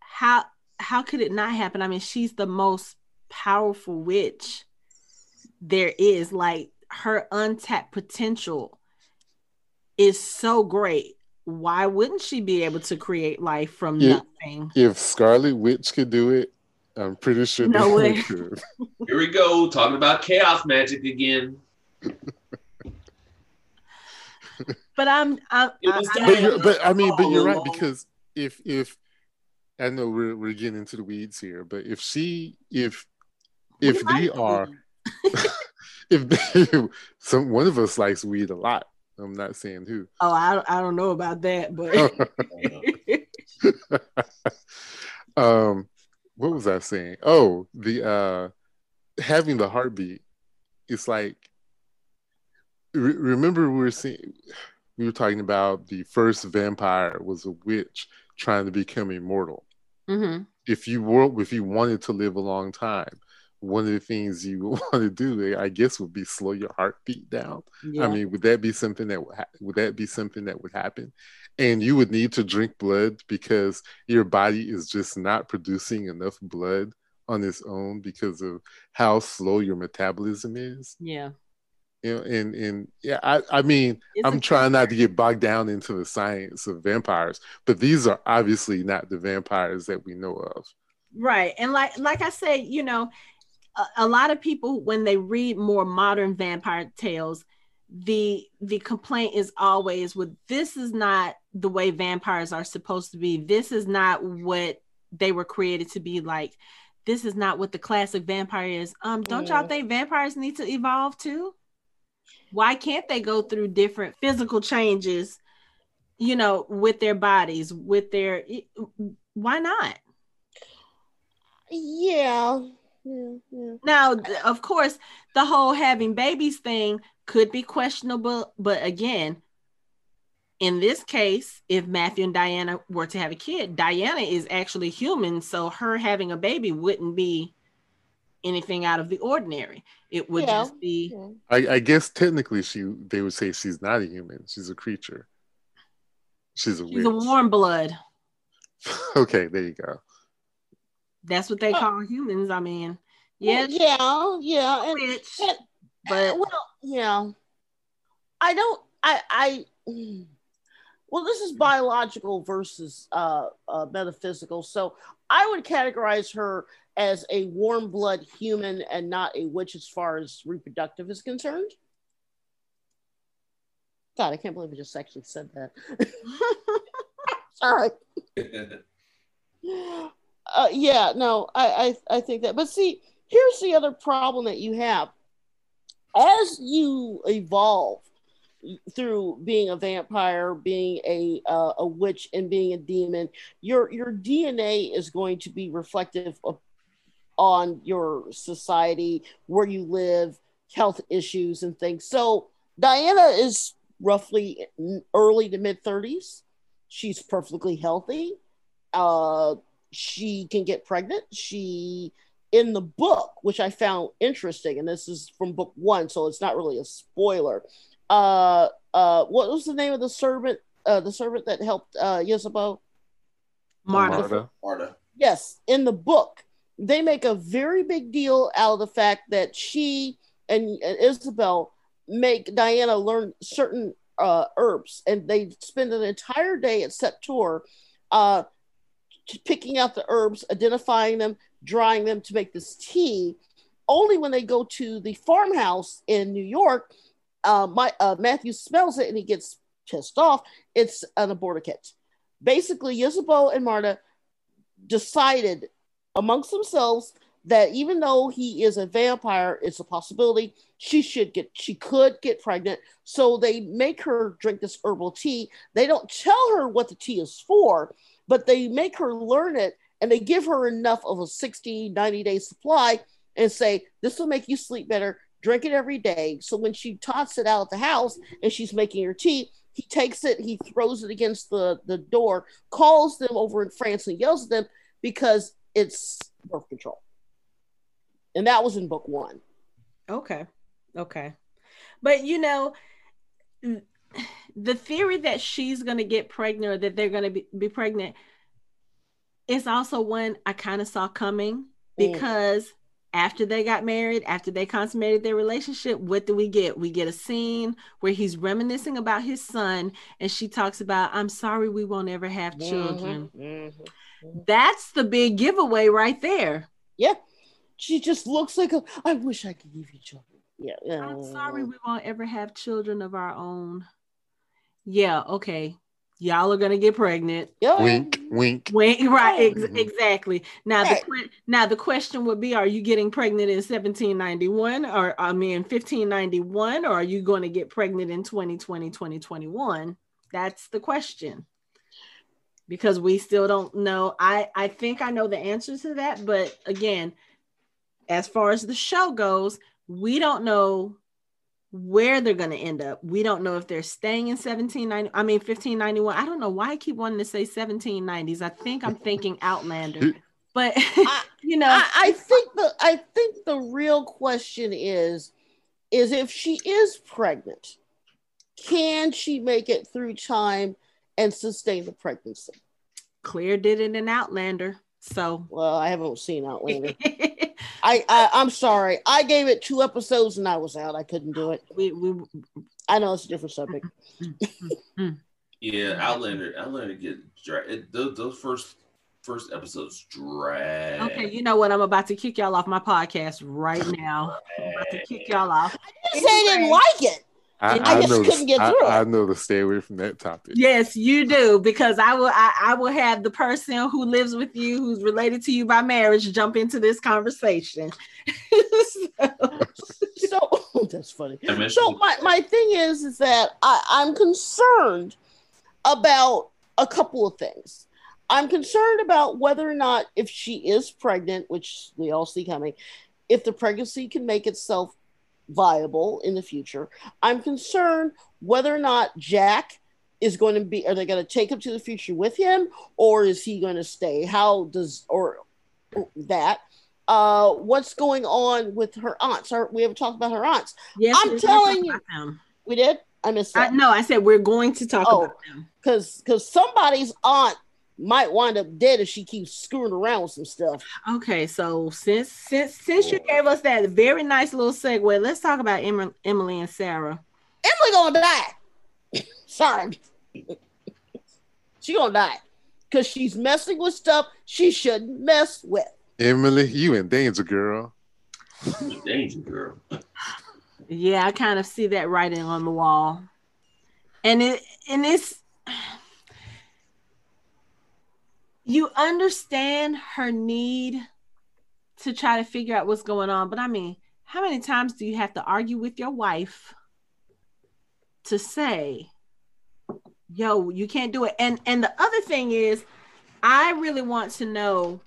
how how could it not happen? I mean, she's the most powerful witch there is. Like her untapped potential is so great. Why wouldn't she be able to create life from Yeah. nothing? If Scarlet Witch could do it, I'm pretty sure No no way. one. Here we go, talking about chaos magic again. But I'm, I'm, I- But you're, but I mean, but you're right because if if I know we're we're getting into the weeds here, but if she if if like they are weed. (laughs) if they, (laughs) some one of us likes weed a lot. I'm not saying who. Oh, I, don't- I don't know about that, but (laughs) um, what was I saying? Oh, the uh, having the heartbeat. It's like re- remember we were seeing we were talking about the first vampire was a witch trying to become immortal. Mhm. If you were if you wanted to live a long time, one of the things you would want to do, eh, I guess, would be slow your heartbeat down. yeah. I mean, would that be something that would ha- would that be something that would happen? And you would need to drink blood because your body is just not producing enough blood on its own because of how slow your metabolism is. yeah. You know, and and yeah, I I mean, It's I'm trying not to get bogged down into the science of vampires, but these are obviously not the vampires that we know of. Right. And like like I said, you know, a, a lot of people when they read more modern vampire tales, the the complaint is always with this is not the way vampires are supposed to be. This is not what they were created to be like. This is not what the classic vampire is. Um, don't y'all Mm. think vampires need to evolve too? Why can't they go through different physical changes, you know, with their bodies, with their why not? Yeah. Yeah, yeah. Now, of course, the whole having babies thing could be questionable, but again, in this case, if Matthew and Diana were to have a kid, Diana is actually human, so her having a baby wouldn't be anything out of the ordinary. It would Yeah. just be. I, I guess technically she they would say she's not a human; she's a creature. She's a she's witch. a warm blood. (laughs) okay, there you go. That's what they Uh, call humans. I mean, yeah, Well, yeah, yeah, and, witch, and but well, yeah. I don't. I. I. Well, this is biological versus uh, uh, metaphysical. So I would categorize her as a warm blood human and not a witch as far as reproductive is concerned. God, I can't believe I just actually said that. (laughs) Sorry. (laughs) Uh, yeah, no, I, I I think that. But see, here's the other problem that you have. As you evolve through being a vampire, being a uh, a witch, and being a demon, your your DNA is going to be reflective of on your society, where you live, health issues, and things. So Diana is roughly early to mid 30s. She's perfectly healthy. Uh, she can get pregnant. She, in the book, which I found interesting, and this is from book one, so it's not really a spoiler. Uh, uh, what was the name of the servant? Uh, the servant that helped uh, Ysabeau? Marta. Marta. Marta. Yes, in the book, they make a very big deal out of the fact that she and, and Isabel make Diana learn certain uh, herbs, and they spend an entire day at Sept-Tours uh, picking out the herbs, identifying them, drying them to make this tea. Only when they go to the farmhouse in New York, uh, my uh, Matthew smells it and he gets pissed off. It's an aborticate. Basically, Ysabeau and Marta decided amongst themselves that even though he is a vampire, it's a possibility she should get she could get pregnant. So they make her drink this herbal tea. They don't tell her what the tea is for, but they make her learn it and they give her enough of a 60, 90 day supply and say, This will make you sleep better. Drink it every day. So when she tots it out of the house and she's making her tea, he takes it, he throws it against the, the door, calls them over in France and yells at them because it's birth control. And that was in book one. Okay. Okay. But you know, the theory that she's going to get pregnant or that they're going to be, be pregnant is also one I kind of saw coming because mm. after they got married, after they consummated their relationship, what do we get? We get a scene where he's reminiscing about his son and she talks about, I'm sorry we won't ever have mm-hmm. children. Mm-hmm. That's the big giveaway right there. Yeah. She just looks like a, I wish I could give you children. Yeah. I'm sorry we won't ever have children of our own. Yeah, okay. Y'all are gonna get pregnant. Yeah. Wink, wink. Wink, right, ex- exactly. Now the now the question would be: Are you getting pregnant in 1791, or I mean 1591, or are you going to get pregnant in 2020, 2021? That's the question. Because we still don't know. I I think I know the answer to that, but again, as far as the show goes, we don't know where they're going to end up. We don't know if they're staying in 1790. I mean, 1591. I don't know why I keep wanting to say 1790s. I think I'm thinking Outlander, (laughs) but I, (laughs) you know, I, I think the I think the real question is, is if she is pregnant, can she make it through time and sustain the pregnancy? Claire did it in Outlander. So well, I haven't seen Outlander. (laughs) I, I I'm sorry. I gave it two episodes and I was out. I couldn't do it. We, we I know it's a different subject. (laughs) yeah, Outlander. Outlander get dry. those, those first first episodes drag. Okay, you know what? I'm about to kick y'all off my podcast right now. I'm about to kick y'all off. I didn't say I didn't like it. I, I, I just know couldn't get through I, I, know to stay away from that topic. Yes, you do, because I will. I, I, will have the person who lives with you, who's related to you by marriage, jump into this conversation. (laughs) so, so (laughs) that's funny. So my, my thing is, is that I, I'm concerned about a couple of things. I'm concerned about whether or not, if she is pregnant, which we all see coming, if the pregnancy can make itself viable in the future. I'm concerned whether or not Jack is going to be are they going to take him to the future with him or is he going to stay? How does or, that uh what's going on with her aunts? Our, we haven't talked about her aunts. Yes, I'm telling you. We did? I missed that. I, no, I said we're going to talk oh, about them. Cuz cuz somebody's aunt might wind up dead if she keeps screwing around with some stuff. Okay, so since since since you oh. gave us that very nice little segue, let's talk about em- Emily and Sarah. Emily gonna die. (laughs) Sorry, she gonna die because she's messing with stuff she shouldn't mess with. Emily, you in danger, girl. danger, girl. yeah, I kind of see that writing on the wall, and it and it's you understand her need to try to figure out what's going on. But I mean, how many times do you have to argue with your wife to say, yo, you can't do it? And and the other thing is, I really want to know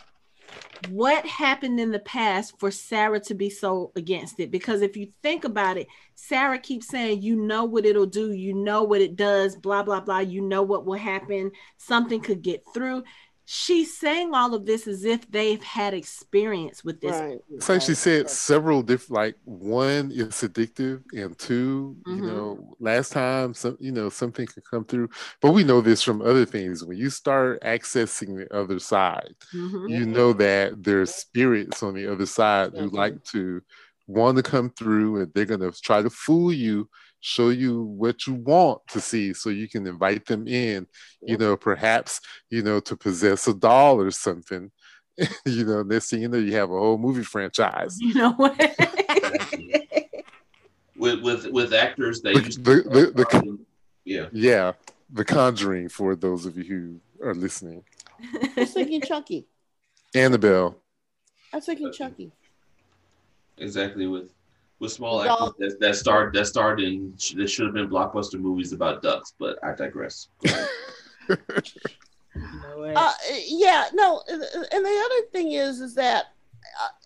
what happened in the past for Sarah to be so against it? Because if you think about it, Sarah keeps saying, You know what it'll do, you know what it does, blah, blah, blah, you know what will happen, something could get through she's saying all of this as if they've had experience with this. Right. It's like she said several different, like one is addictive, and 2 mm-hmm. you know, last time some, you know, something could come through. But we know this from other things. When you start accessing the other side, mm-hmm. you know that there's spirits on the other side mm-hmm. who like to want to come through, and they're gonna try to fool you show you what you want to see so you can invite them in you know perhaps you know to possess a doll or something. (laughs) You know next thing you know you have a whole movie franchise. You know what? (laughs) With with with actors they the, the, the, the, yeah. Yeah the conjuring for those of you who are listening. I was thinking chucky. Annabelle. I was thinking chucky. Exactly with with small actors that, that starred that starred in that should have been blockbuster movies about ducks, but I digress. (laughs) uh, yeah, no, and the other thing is, is that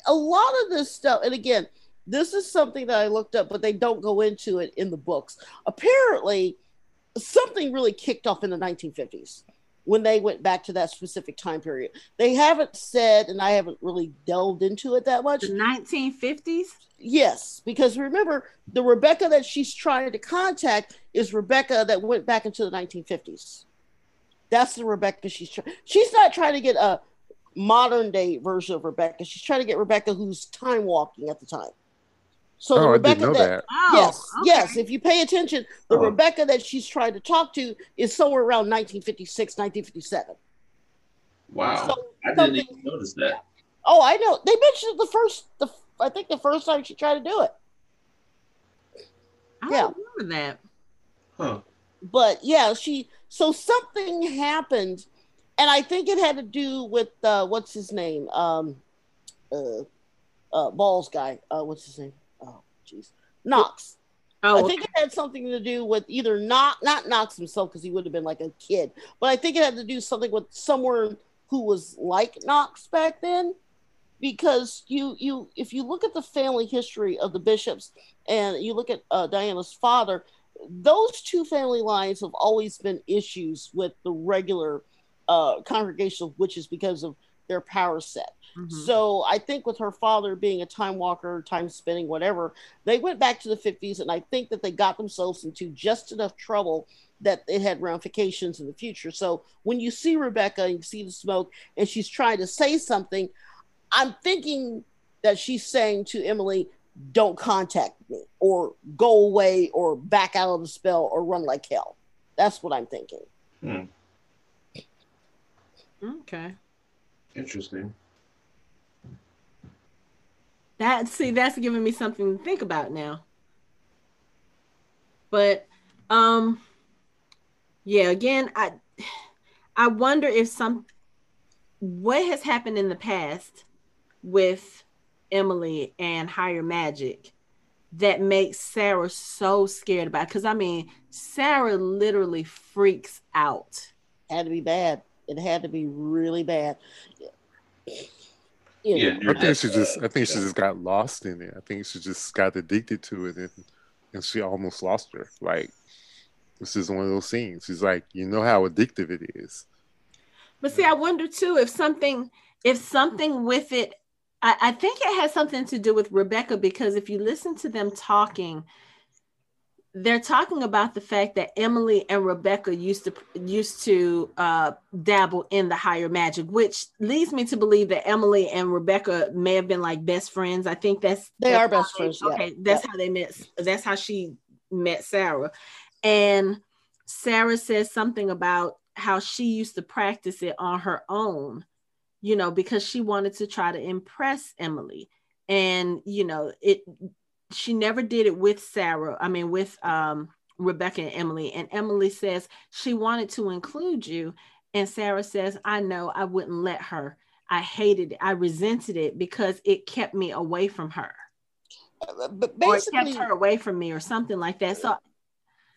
a lot of this stuff, and again, this is something that I looked up, but they don't go into it in the books. Apparently, something really kicked off in the 1950s when they went back to that specific time period. They haven't said, and I haven't really delved into it that much. The 1950s? Yes, because remember, the Rebecca that she's trying to contact is Rebecca that went back into the 1950s. That's the Rebecca she's trying. She's not trying to get a modern day version of Rebecca. She's trying to get Rebecca who's time walking at the time. So oh, the Rebecca that, that. Oh, yes, okay. yes, if you pay attention, the oh. Rebecca that she's trying to talk to is somewhere around 1956, 1957. Wow, so I didn't even notice that. Oh, I know. They mentioned the first, the I think the first time she tried to do it. I yeah. remember that. Huh. But yeah, she so something happened, and I think it had to do with uh, what's his name, um, uh, uh, balls guy. Uh, what's his name? Jeez, Knox. Oh, I think it had something to do with either not not Knox himself because he would have been like a kid, but I think it had to do something with someone who was like Knox back then because you you if you look at the family history of the bishops and you look at uh, Diana's father, those two family lines have always been issues with the regular uh, congregation of witches because of their power set. Mm-hmm. So I think with her father being a time walker, time spinning, whatever, they went back to the 50s, and I think that they got themselves into just enough trouble that it had ramifications in the future. So when you see Rebecca and you see the smoke, and she's trying to say something, I'm thinking that she's saying to Emily, don't contact me or go away or back out of the spell or run like hell. That's what I'm thinking. Hmm. Okay. Interesting. That see, that's giving me something to think about now. But um yeah, again, I I wonder if some what has happened in the past with Emily and higher magic that makes Sarah so scared about because I mean Sarah literally freaks out. Had to be bad. It had to be really bad. Yeah, I think she just I think she just got lost in it. I think she just got addicted to it and and she almost lost her. Like this is one of those scenes. She's like, you know how addictive it is. But see, I wonder too if something if something with it I, I think it has something to do with Rebecca because if you listen to them talking, they're talking about the fact that Emily and Rebecca used to used to uh, dabble in the higher magic, which leads me to believe that Emily and Rebecca may have been like best friends. I think that's they that's are best they, friends. Okay, yeah. that's yeah. how they met. That's how she met Sarah, and Sarah says something about how she used to practice it on her own you know, because she wanted to try to impress Emily. And, you know, it she never did it with Sarah, I mean with um Rebecca and Emily. And Emily says she wanted to include you. And Sarah says, I know I wouldn't let her. I hated it. I resented it because it kept me away from her. Uh, but basically, or it kept her away from me or something like that. So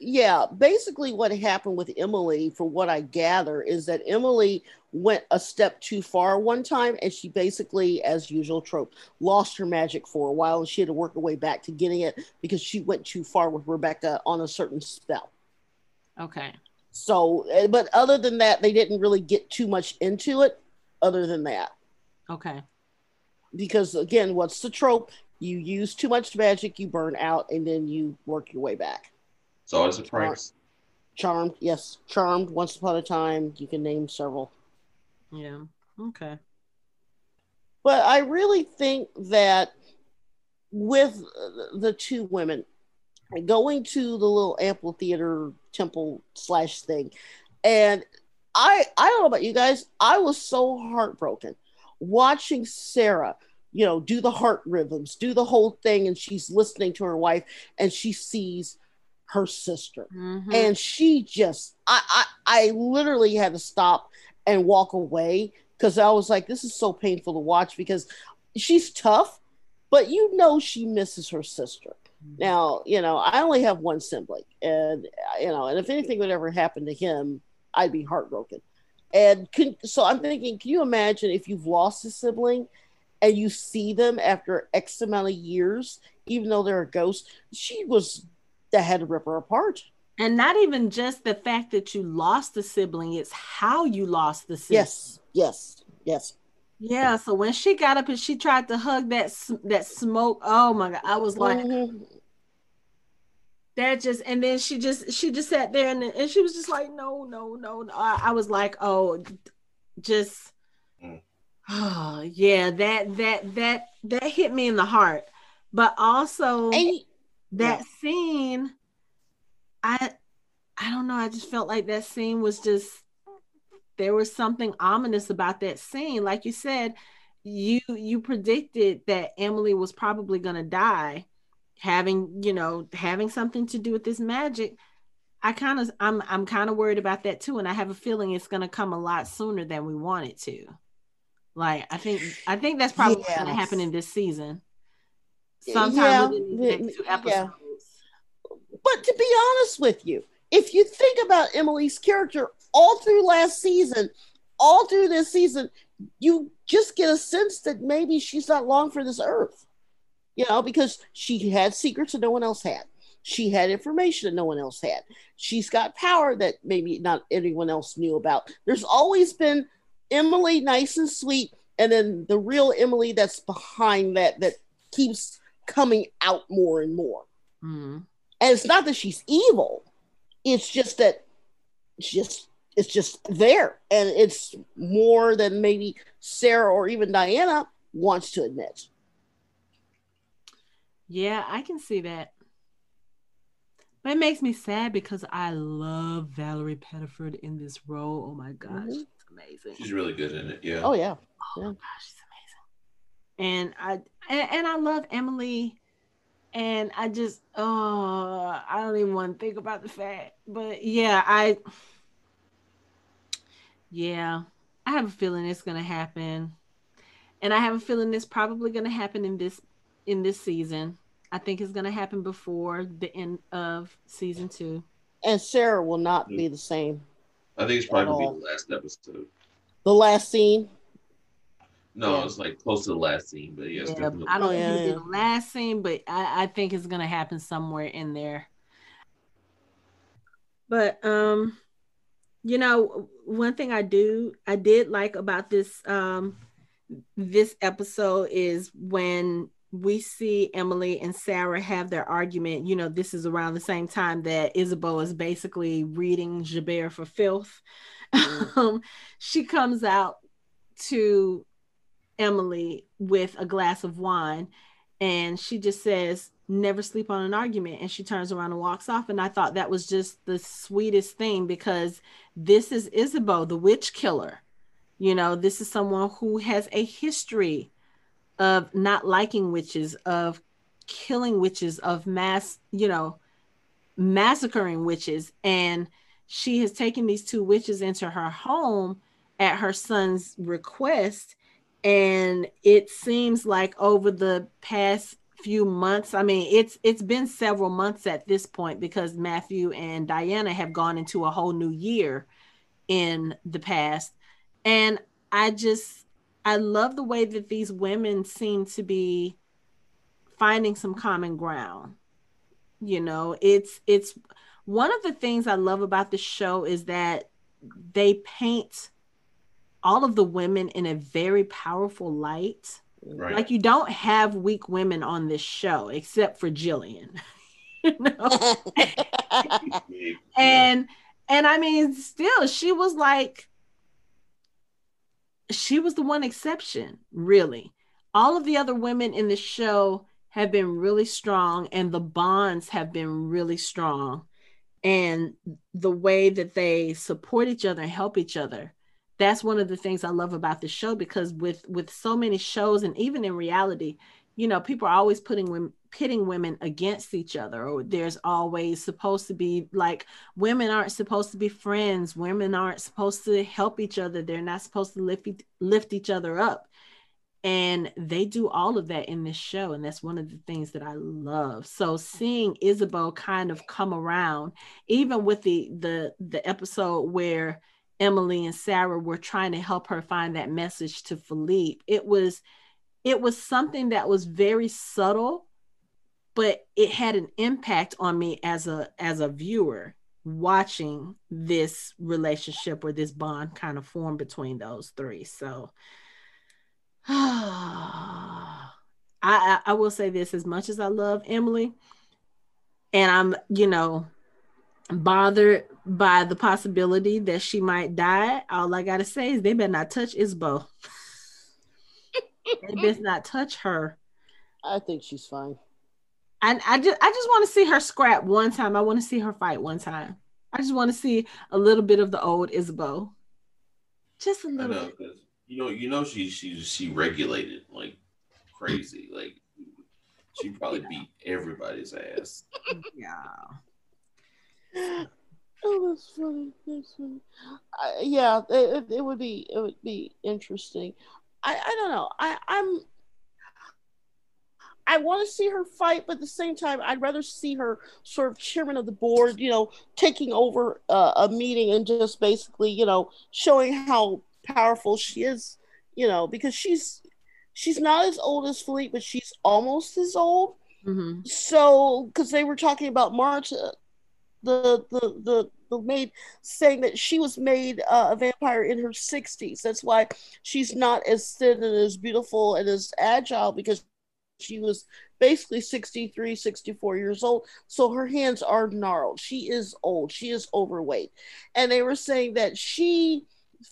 yeah, basically what happened with Emily, from what I gather, is that Emily went a step too far one time and she basically, as usual trope, lost her magic for a while and she had to work her way back to getting it because she went too far with Rebecca on a certain spell. Okay. So, eh, but other than that, they didn't really get too much into it other than that. Okay. Because again, what's the trope? You use too much magic, you burn out, and then you work your way back. It's always a price. Charmed, yes, Charmed. Once upon a time, you can name several. Yeah. Okay. But I really think that with the two women going to the little amphitheater temple slash thing, and I I don't know about you guys, I was so heartbroken watching Sarah, you know, do the heart rhythms, do the whole thing, and she's listening to her wife, and she sees her sister, Mhm. and she just I I, I literally had to stop and walk away because I was like, this is so painful to watch because she's tough, but you know she misses her sister. Now, you know, I only have one sibling, and you know, and if anything would ever happen to him, I'd be heartbroken. And can, so I'm thinking, can you imagine if you've lost a sibling and you see them after X amount of years, even though they're a ghost? She was that had to rip her apart. And not even just the fact that you lost the sibling, it's how you lost the sibling. Yes, yes, yes. Yeah. So when she got up and she tried to hug that that smoke, oh my god, I was like, Mhm. that just and then she just she just sat there and, and she was just like no no no no i, I was like oh just oh (sighs) yeah that that that that hit me in the heart but also And that scene i i don't know i just felt like that scene was just there was something ominous about that scene. Like you said you you predicted that emily was probably going to die having you know having something to do with this magic. I kind of i'm i'm kind of worried about that too and i have a feeling it's going to come a lot sooner than we want it to. Like i think i think that's probably going to happen in this season sometime Yeah, within the two yeah. But to be honest with you, if you think about Emily's character all through last season, all through this season, you just get a sense that maybe she's not long for this earth. You know, because she had secrets that no one else had. She had information that no one else had. She's got power that maybe not anyone else knew about. There's always been Emily nice and sweet, and then the real Emily that's behind that that keeps coming out more and more. Mhm. And it's not that she's evil. It's just that it's just it's just there. And it's more than maybe Sarah or even Diana wants to admit. Yeah, I can see that. But it makes me sad because I love Valerie Pettiford in this role. Oh my gosh, Mhm. it's amazing. She's really good in it. Yeah. Oh yeah. Oh my gosh, she's amazing. And I and, and I love Emily. And I just oh I don't even want to think about the fact. But yeah, I yeah, I have a feeling it's gonna happen. And I have a feeling it's probably gonna happen in this in this season. I think it's gonna happen before the end of season two. And Sarah will not mm. be the same. I think it's probably gonna be the last episode. The last scene. No, Yeah. it's like close to the last scene, but yeah, Yeah, definitely I don't think yeah, yeah. the last scene, but I, I think it's gonna happen somewhere in there. But um, you know, one thing I do I did like about this um this episode is when we see Emily and Sarah have their argument. You know, this is around the same time that Ysabeau is basically reading Gerbert for filth. Mm. (laughs) um, she comes out to Emily with a glass of wine and she just says, Never sleep on an argument. And she turns around and walks off. And I thought that was just the sweetest thing because this is Ysabeau, the witch killer. You know, this is someone who has a history of not liking witches, of killing witches, of mass, you know, massacring witches. And she has taken these two witches into her home at her son's request. And it seems like over the past few months. I mean, it's it's been several months at this point because Matthew and Diana have gone into a whole new year in the past. And I just I love the way that these women seem to be finding some common ground. You know, it's it's one of the things I love about the show is that they paint all of the women in a very powerful light. Right. Like you don't have weak women on this show except for Jillian. (laughs) you know? (laughs) and and I mean still she was like she was the one exception, really. All of the other women in the show have been really strong and the bonds have been really strong and the way that they support each other and help each other that's one of the things i love about the show because with with so many shows and even in reality you know people are always putting women pitting women against each other or there's always supposed to be like women aren't supposed to be friends women aren't supposed to help each other they're not supposed to lift lift each other up. And they do all of that in this show and that's one of the things that i love. So seeing ysabeau kind of come around even with the the the episode where emily and sarah were trying to help her find that message to philippe. It was it was something that was very subtle but it had an impact on me as a as a viewer watching this relationship or this bond kind of form between those three. So (sighs) I, I, I will say this as much as I love Emily, and I'm, you know, bothered by the possibility that she might die. All I gotta say is they better not touch Isbo. they better not touch her. I think she's fine. And I just I just want to see her scrap one time. I want to see her fight one time. I just want to see a little bit of the old Isbo. Just a little. Know, you know, you know, she she she regulated like crazy. Like she probably beat everybody's ass. Yeah. (sighs) (sighs) Oh, that's funny. That's funny. I, yeah, it, it would be it would be interesting. I I don't know. I I'm I want to see her fight, but at the same time, I'd rather see her sort of chairman of the board, you know, taking over uh, a meeting and just basically, you know, showing how powerful she is, you know, because she's she's not as old as Philippe, but she's almost as old. Mm-hmm. So, because they were talking about Marta, the the the the maid saying that she was made uh, a vampire in her 60s. That's why she's not as thin and as beautiful and as agile because she was basically 63, 64 years old. So her hands are gnarled. She is old. She is overweight. And they were saying that she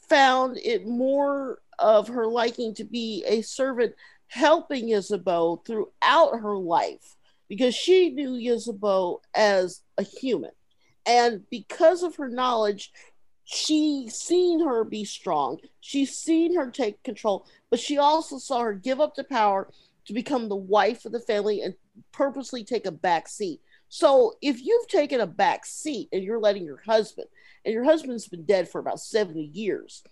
found it more of her liking to be a servant helping Ysabeau throughout her life because she knew Ysabeau as a human. And because of her knowledge, she's seen her be strong. She's seen her take control, but she also saw her give up the power to become the wife of the family and purposely take a back seat. So if you've taken a back seat and you're letting your husband and your husband's been dead for about 70 years,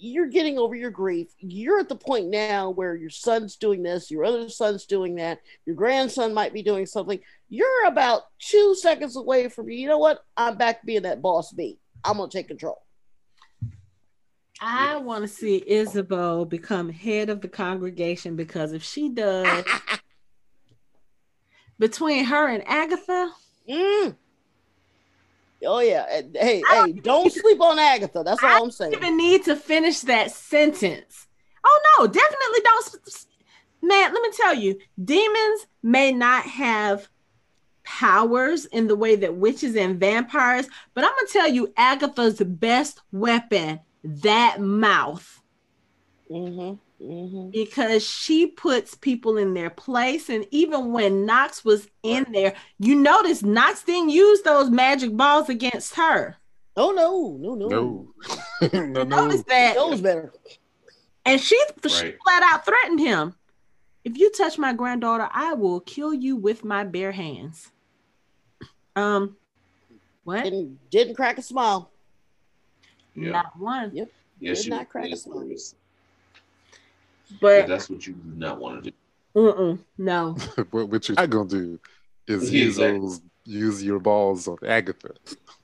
you're getting over your grief. You're at the point now where your son's doing this, your other son's doing that, your grandson might be doing something. You're about two seconds away from me. you know what? I'm back being that boss bee. I'm gonna take control. I want to see Ysabeau become head of the congregation because if she does, (laughs) between her and Agatha, mm, Oh yeah. Hey, hey, don't sleep on Agatha. That's all I am saying. Even need to finish that sentence. Oh no, definitely don't. Man, let me tell you, demons may not have powers in the way that witches and vampires, but I'm gonna tell you, Agatha's best weapon that mouth. Mm-hmm. Mm-hmm. because she puts people in their place. And even when Knox was in there, you notice Knox didn't use those magic balls against her. Oh no, no, no, no, (laughs) no, no. Notice that knows better. And she, right. she flat out threatened him. If you touch my granddaughter, I will kill you with my bare hands. Um, what? Didn't, didn't crack a smile. Yeah. Not one. Yep. Yeah, Did not crack a smile. But yeah, that's what you do not want to do. Mm-mm, no. (laughs) but what you're not gonna do is (laughs) Yeah, use exactly. those use your balls on Agatha.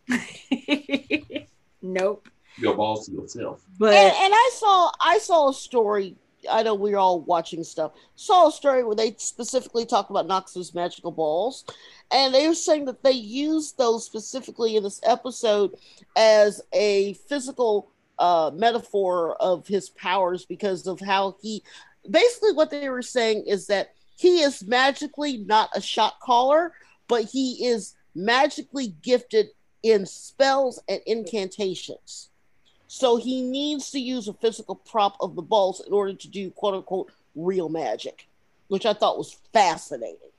(laughs) nope. Your balls to yourself. But and, and I saw I saw a story. I know we are all watching stuff. Saw a story where they specifically talked about Knox's magical balls, and they were saying that they used those specifically in this episode as a physical uh, metaphor of his powers because of how he. Basically, what they were saying is that he is magically not a shot caller, but he is magically gifted in spells and incantations. So he needs to use a physical prop of the balls in order to do quote unquote real magic, which I thought was fascinating.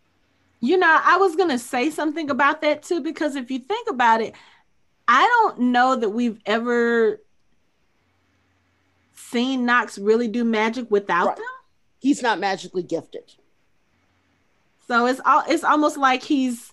You know, I was going to say something about that too, because if you think about it, I don't know that we've ever seen Knox really do magic without Right. them. He's not magically gifted. So it's all it's almost like he's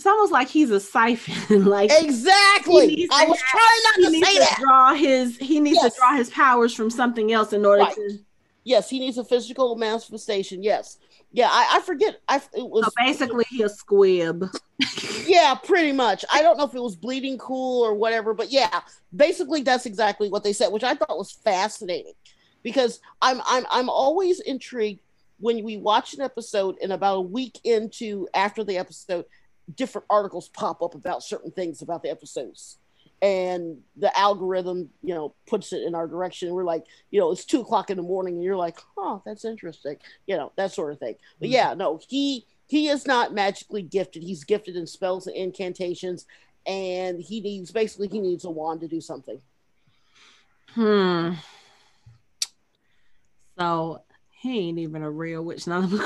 it's almost like he's a siphon. (laughs) like Exactly. I was have- trying not to say to that. draw his he needs Yes. to draw his powers from something else in order Right. to Yes, he needs a physical manifestation. Yes. Yeah, I, I forget. I it was so basically he a squib. (laughs) yeah, pretty much. I don't know if it was bleeding cool or whatever, but yeah, basically that's exactly what they said, which I thought was fascinating because I'm I'm I'm always intrigued when we watch an episode and about a week into after the episode, different articles pop up about certain things about the episodes. And the algorithm, you know, puts it in our direction. We're like, you know, it's two o'clock in the morning, and you're like, oh, that's interesting, you know, that sort of thing. But Mhm. yeah, no, he he is not magically gifted. He's gifted in spells and incantations, and he needs basically he needs a wand to do something. Hmm. So he ain't even a real witch. None of them.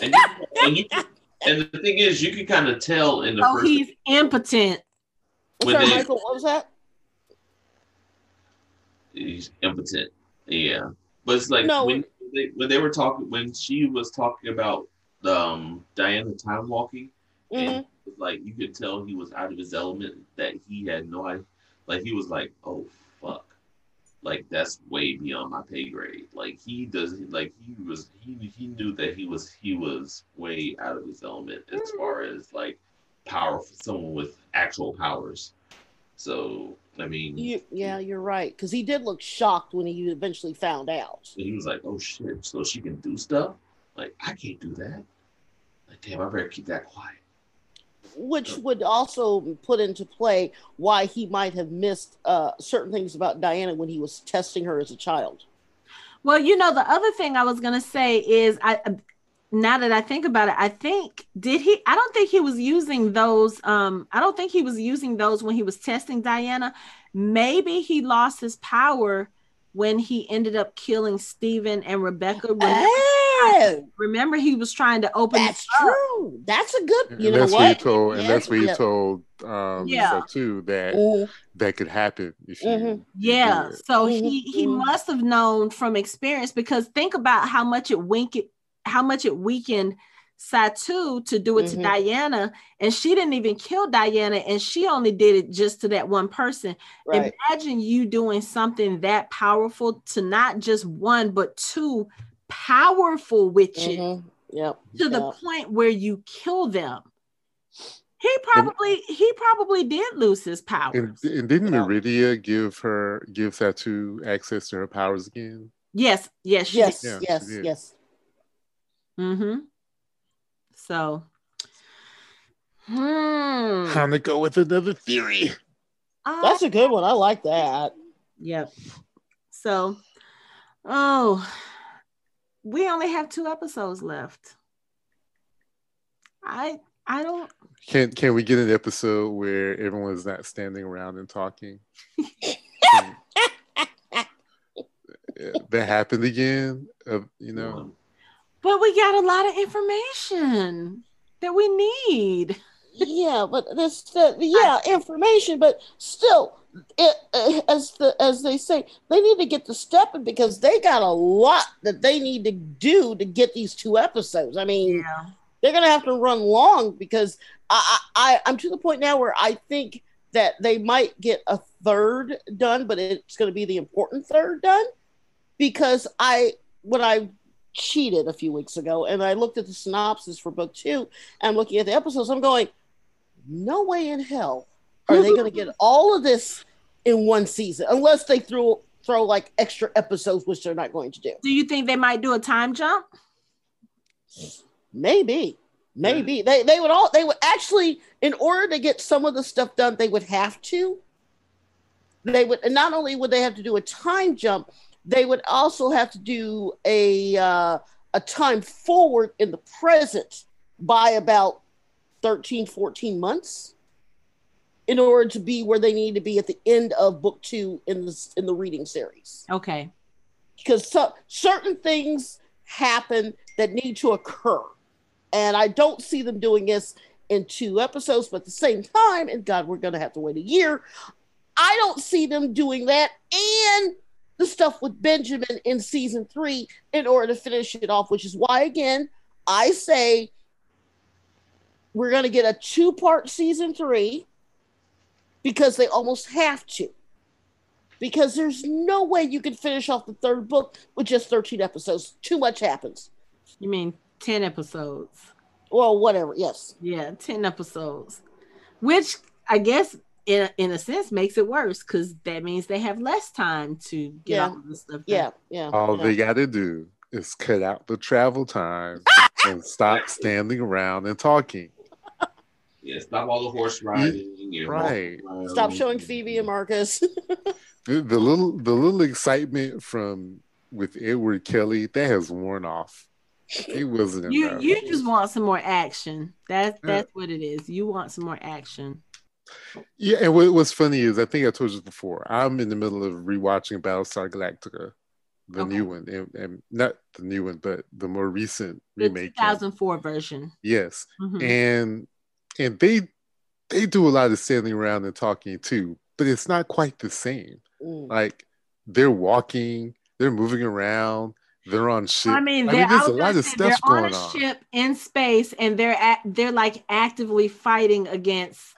And you, and, you, and the thing is, you can kind of tell in the Oh, first. he's impotent. I'm sorry, they- Michael. What was that? he's impotent. Yeah, but it's like No. when they when they were talking when she was talking about um Diana time walking, Mhm. and like you could tell he was out of his element. That he had no idea. Like he was like, oh fuck, like that's way beyond my pay grade. Like he does, like he was he he knew that he was he was way out of his element as mm. far as like powerful someone with actual powers. So I mean, You, yeah, you're right. Because he did look shocked when he eventually found out. He was like, "Oh shit! So she can do stuff? Like I can't do that. Like damn, I better keep that quiet." Which would also put into play why he might have missed uh, certain things about Diana when he was testing her as a child. Well, you know, the other thing I was gonna say is I now that I think about it, I think did he I don't think he was using those um I don't think he was using those when he was testing Diana. Maybe he lost his power when he ended up killing Stephen and Rebecca. Oh, remember he was trying to open that's it up. true. That's a good. And You know that's what? what he told, and that's what he yeah. told um, Yeah. So too that that could happen if you. Mhm. you Yeah, it. so Mhm, he he mhm. must have known from experience because think about how much it wink how much it weakened Satu to do it to Mhm. Diana, and she didn't even kill Diana, and she only did it just to that one person. Right. Imagine you doing something that powerful to not just one but two powerful witches Mhm. Yep. to the point where you kill them. He probably he probably did lose his powers. And, and didn't Yeah. Meridia give her give Satu access to her powers again? yes, yes, she Yes. Yeah, yes. did. Yes. Mm-hmm. So, hmm. Time to go with another theory. Uh, That's a good one. I like that. yep. So, oh, we only have two episodes left. I I don't. Can can we get an episode where everyone's not standing around and talking? (laughs) That happened again. Uh, you know, But we got a lot of information that we need. Yeah, but this the yeah information, but still, it, uh, as the as they say, they need to get to stepping because they got a lot that they need to do to get these two episodes. I mean, Yeah. they're gonna have to run long because I, I I- I'm to the point now where I think that they might get a third done, but it's gonna be the important third done because I when I cheated a few weeks ago, and I looked at the synopsis for book two, and looking at the episodes. I'm going, no way in hell are they going to get all of this in one season, unless they throw throw like extra episodes, which they're not going to do. Do you think they might do a time jump? Maybe, maybe they they would all they would actually, in order to get some of the stuff done, they would have to. They would, and not only would they have to do a time jump, they would also have to do a uh, a time forward in the present by about 13 14 months in order to be where they need to be at the end of book two in the in the reading series Okay. because so, certain things happen that need to occur and i don't see them doing this in two episodes but at the same time and god we're going to have to wait a year i don't see them doing that and the stuff with benjamin in season three in order to finish it off which is why again i say we're going to get a two part season three because they almost have to because there's no way you can finish off the third book with just 13 episodes. Too much happens. You mean 10 episodes? Well, whatever. Yes. Yeah, 10 episodes. Which I guess in a, in a sense makes it worse because that means they have less time to get Yeah. all of this stuff done. Yeah. Yeah. All yeah. they got to do is cut out the travel time (laughs) and stop standing around and talking. Yeah, stop all the horse riding. and right. walking around. Stop showing Phoebe and Marcus. The, the little the little excitement from with Edward Kelly that has worn off. It wasn't You enough. you just want some more action. That's Yeah. that's what it is. You want some more action. Yeah, and what, what's funny is I think I told you before. I'm in the middle of rewatching Battlestar Galactica, the Okay. new one, and, and not the new one, but the more recent The remake. 2004 version. Yes, Mhm. and and they they do a lot of standing around and talking too, but it's not quite the same. Mm. Like they're walking, they're moving around, they're on ship. I mean, I mean, there's a lot of stuff they're on going a on. ship in space, and they're at, they're like actively fighting against,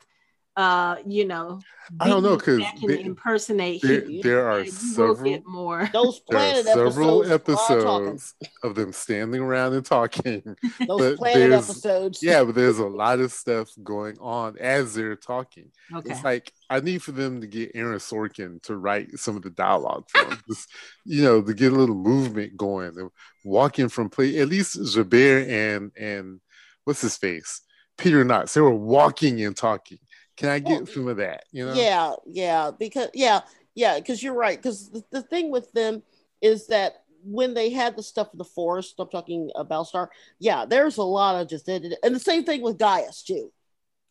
uh, you know, I don't know, beings 'cause that can they- impersonate There, humans. there are And several get more. (laughs) Those there are planet several episodes. of episodes of them standing around and talking. (laughs) Those but planet episodes. Yeah, but there's a lot of stuff going on as they're talking. Okay. It's like I need for them to get Aaron Sorkin to write some of the dialogue for them. Just, you know, to get a little movement going. They're walking from play at least Gerbert and and what's his face? Peter Knox. They were walking and talking. Can I get Well, some of that? You know? Yeah, yeah, because yeah, yeah, because you're right. Because the, the thing with them is that when they had the stuff in the forest, I'm talking about Star. Yeah, there's a lot of just and the same thing with Gaius too.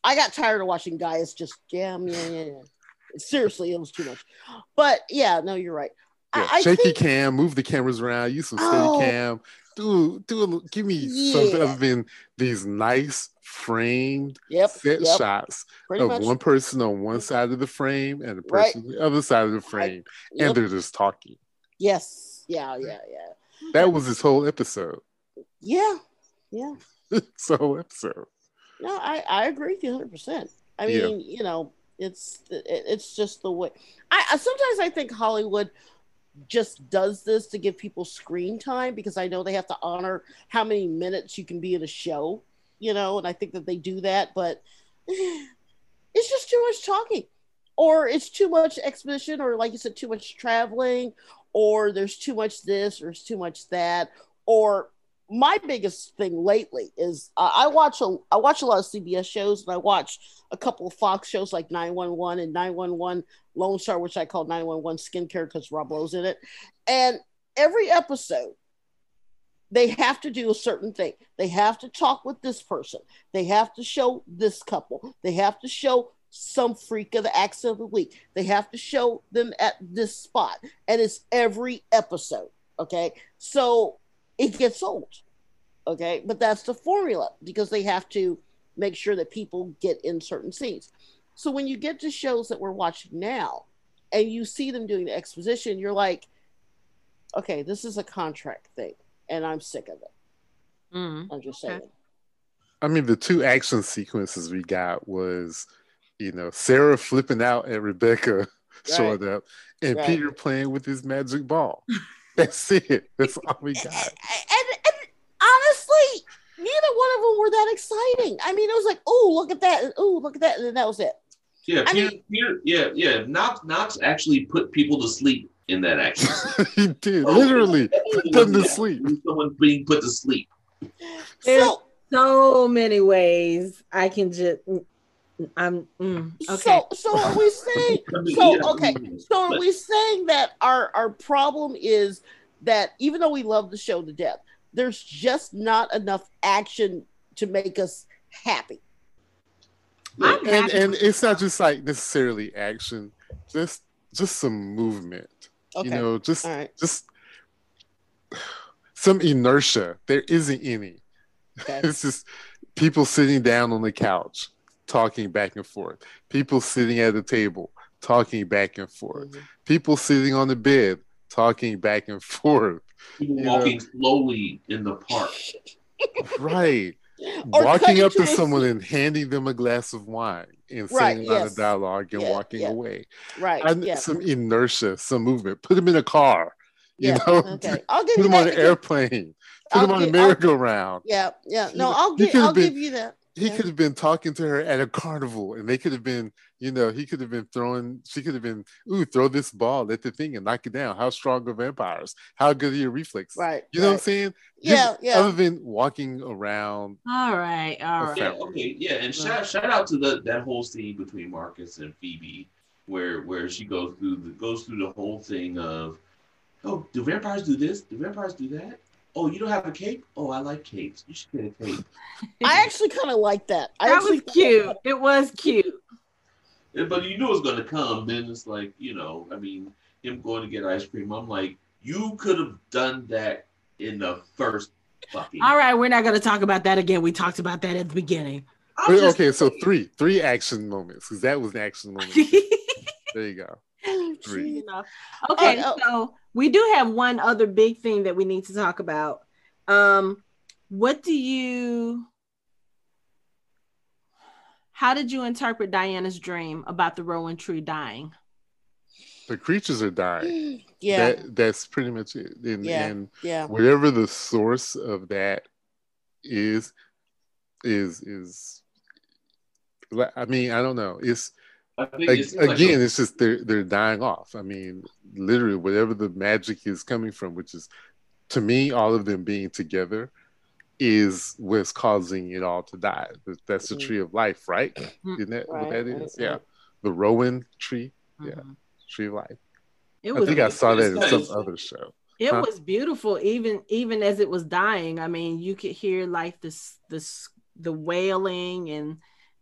I got tired of watching Gaius just jam, yeah, yeah, yeah. Seriously, it was too much. But yeah, no, you're right. Yeah, I, I shaky think, cam, move the cameras around, use some steady Oh. cam. Do do a, give me something Yeah. other than these nice framed yep, set yep, shots pretty of much. one person on one side of the frame and a Right. person on the other side of the frame, Yep. and they're just talking. Yes, yeah, yeah, yeah, That was this whole episode. yeah, yeah. (laughs) whole episode. No, I, I agree with you 100. percent I Yeah. mean, you know, it's it, it's just the way. I, I sometimes I think Hollywood just does this to give people screen time because I know they have to honor how many minutes you can be in a show, you know, and I think that they do that, but (sighs) it's just too much talking, or it's too much exposition, or like you said, too much traveling, or there's too much this, or it's too much that, or my biggest thing lately is uh, I watch a I watch a lot of CBS shows and I watch a couple of Fox shows like 911 and 911 Lone Star, which I call 911 Skincare because Rob Lowe's in it. And every episode, they have to do a certain thing. They have to talk with this person. They have to show this couple. They have to show some freak of the accent of the week. They have to show them at this spot. And it's every episode. Okay. So it gets old. Okay. But that's the formula because they have to make sure that people get in certain scenes. So when you get to shows that we're watching now and you see them doing the exposition, you're like, okay, this is a contract thing and I'm sick of it. Mm. I'm just saying. I mean, the two action sequences we got was, you know, Sarah flipping out at Rebecca (laughs) showing up, and Right. Peter playing with his magic ball. (laughs) That's it. That's all we got. And, and, and honestly, neither one of them were that exciting. I mean, it was like, oh, look at that, oh, look at that, and then that was it. Yeah, Peter, mean, Peter, yeah, yeah. Knox, Knox actually put people to sleep in that action. (laughs) he did oh, literally put them to sleep. Someone being put to sleep. There's so, so many ways I can just I'm mm, okay. so, so are we (laughs) saying? So, okay, So are we saying that our our problem is that even though we love the show to death, there's just not enough action to make us happy. I'm and happy and it's not just like necessarily action, just just some movement. Okay. You know, just All right. just some inertia. There isn't any. (laughs) Okay. It's just people sitting down on the couch, talking back and forth. People sitting at the table, talking back and forth. Mhm. People sitting on the bed, talking back and (laughs) forth. People you know. walking slowly in the park. (laughs) Right. (laughs) Or walking up to a someone and handing them a glass of wine and Right, saying a lot yes. of dialogue and Yeah, walking yeah. away. Right. And yeah. some inertia, some movement. Put them in a car. You yeah. know, Okay. I'll give put you them that. on an airplane. Put I'll them on a merry-go-round. Yeah. Yeah. No, I'll he give. could've I'll been- give you that. He Yeah. could have been talking to her at a carnival, and they could have been, you know, he could have been throwing. She could have been, ooh, throw this ball at the thing and knock it down. How strong are vampires? How good are your reflexes? Right. You know what I'm saying? Yeah. Just Yeah. Other than walking around, all right, all right. Yeah, okay, yeah, and shout shout out to the that whole scene between Marcus and Phoebe, where where she goes through the goes through the whole thing of, oh, do vampires do this? Do vampires do that? Oh, you don't have a cape? Oh, I like capes. You should get a cape. (laughs) I actually kind of like that. I that was cute. It was cute. Yeah, But you knew it was gonna come. Then it's like you know, I mean, him going to get ice cream. I'm like, you could have done that in the first fucking. All right, we're not going to talk about that again. We talked about that at the beginning. Wait, just okay, so three, three action moments because that was an action (laughs) moment. there you go. (laughs) Three. Enough. Okay, Oh, oh. so we do have one other big thing that we need to talk about. Um, what do you? How did you interpret Diana's dream about the Rowan tree dying? The creatures are dying. (gasps) Yeah. That, that's pretty much it. And, Yeah. and yeah. whatever the source of that is, is is. I mean, I don't know. It's I think like, it seems like again, it's just they're they're dying off. I mean, literally, whatever the magic is coming from, which is to me, all of them being together, is what's causing it all to die. That's the Mhm. tree of life, right? Mm. Isn't that what Right, that right, is? right. Yeah, the Rowan tree, Yeah. Mhm. tree of life. It I was think I saw that in some other show. It Huh? was beautiful, even even as it was dying. I mean, you could hear like this this the wailing and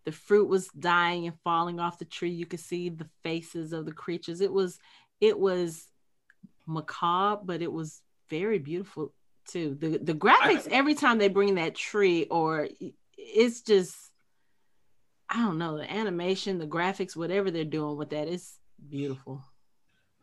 the fruit was dying and falling off the tree. You could see the faces of the creatures. It was it was macabre, but it was very beautiful too. The the graphics every time they bring that tree or it's just I don't know, the animation, the graphics, whatever they're doing with that is beautiful.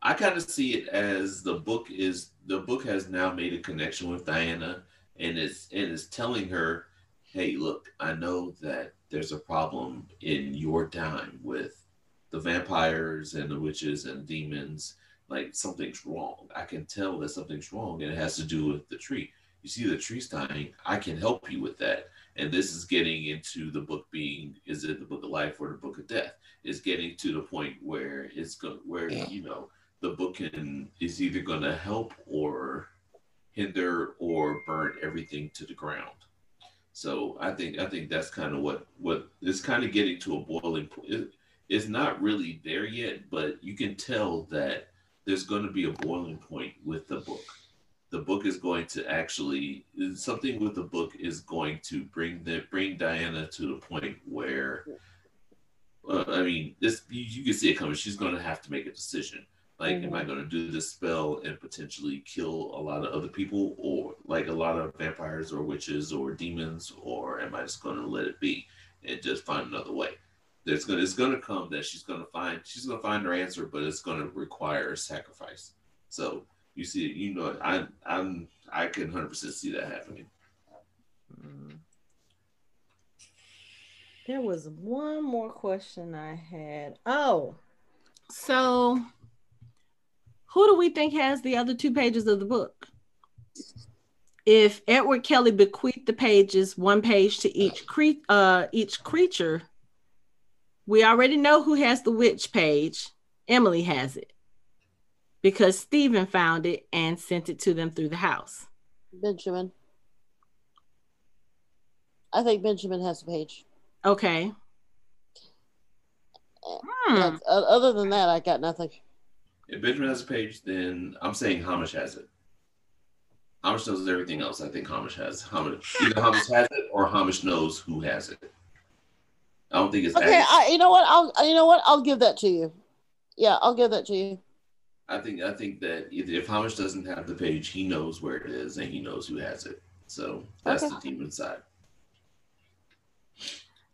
I kind of see it as the book is the book has now made a connection with Diana and is and is telling her, hey, look, I know that there's a problem in your time with the vampires and the witches and demons. Like something's wrong. I can tell that something's wrong, and it has to do with the tree. You see, the tree's dying. I can help you with that. And this is getting into the book being is it the book of life or the book of death? Is getting to the point where it's go where you know the book can is either going to help or hinder or burn everything to the ground. So I think I think that's kind of what what is kind of getting to a boiling point. It, it's not really there yet, but you can tell that there's going to be a boiling point with the book. The book is going to actually something with the book is going to bring the bring Diana to the point where uh, I mean, this you, you can see it coming. She's going to have to make a decision. Like, am I going to do this spell and potentially kill a lot of other people, or like a lot of vampires or witches or demons, or am I just going to let it be and just find another way? There's gonna it's going to come that she's going to find she's going to find her answer, but it's going to require a sacrifice. So you see, you know, I I'm I can hundred percent see that happening. Mm. There was one more question I had. Oh, so who do we think has the other two pages of the book? if Edward Kelly bequeathed the pages, one page to each cre- uh, each creature, we already know who has the witch page. Emily has it because Stephen found it and sent it to them through the house. Benjamin. I think Benjamin has a page. Okay. Hmm. Other than that, I got nothing. If Benjamin has a page, then I'm saying Hamish has it. Hamish knows everything else. I think Hamish has Hamish. Either Hamish has it or Hamish knows who has it. I don't think it's. Okay, I, you know what? I'll you know what? I'll give that to you. Yeah, I'll give that to you. I think I think that if if Hamish doesn't have the page, he knows where it is and he knows who has it. So that's Okay. the demon side.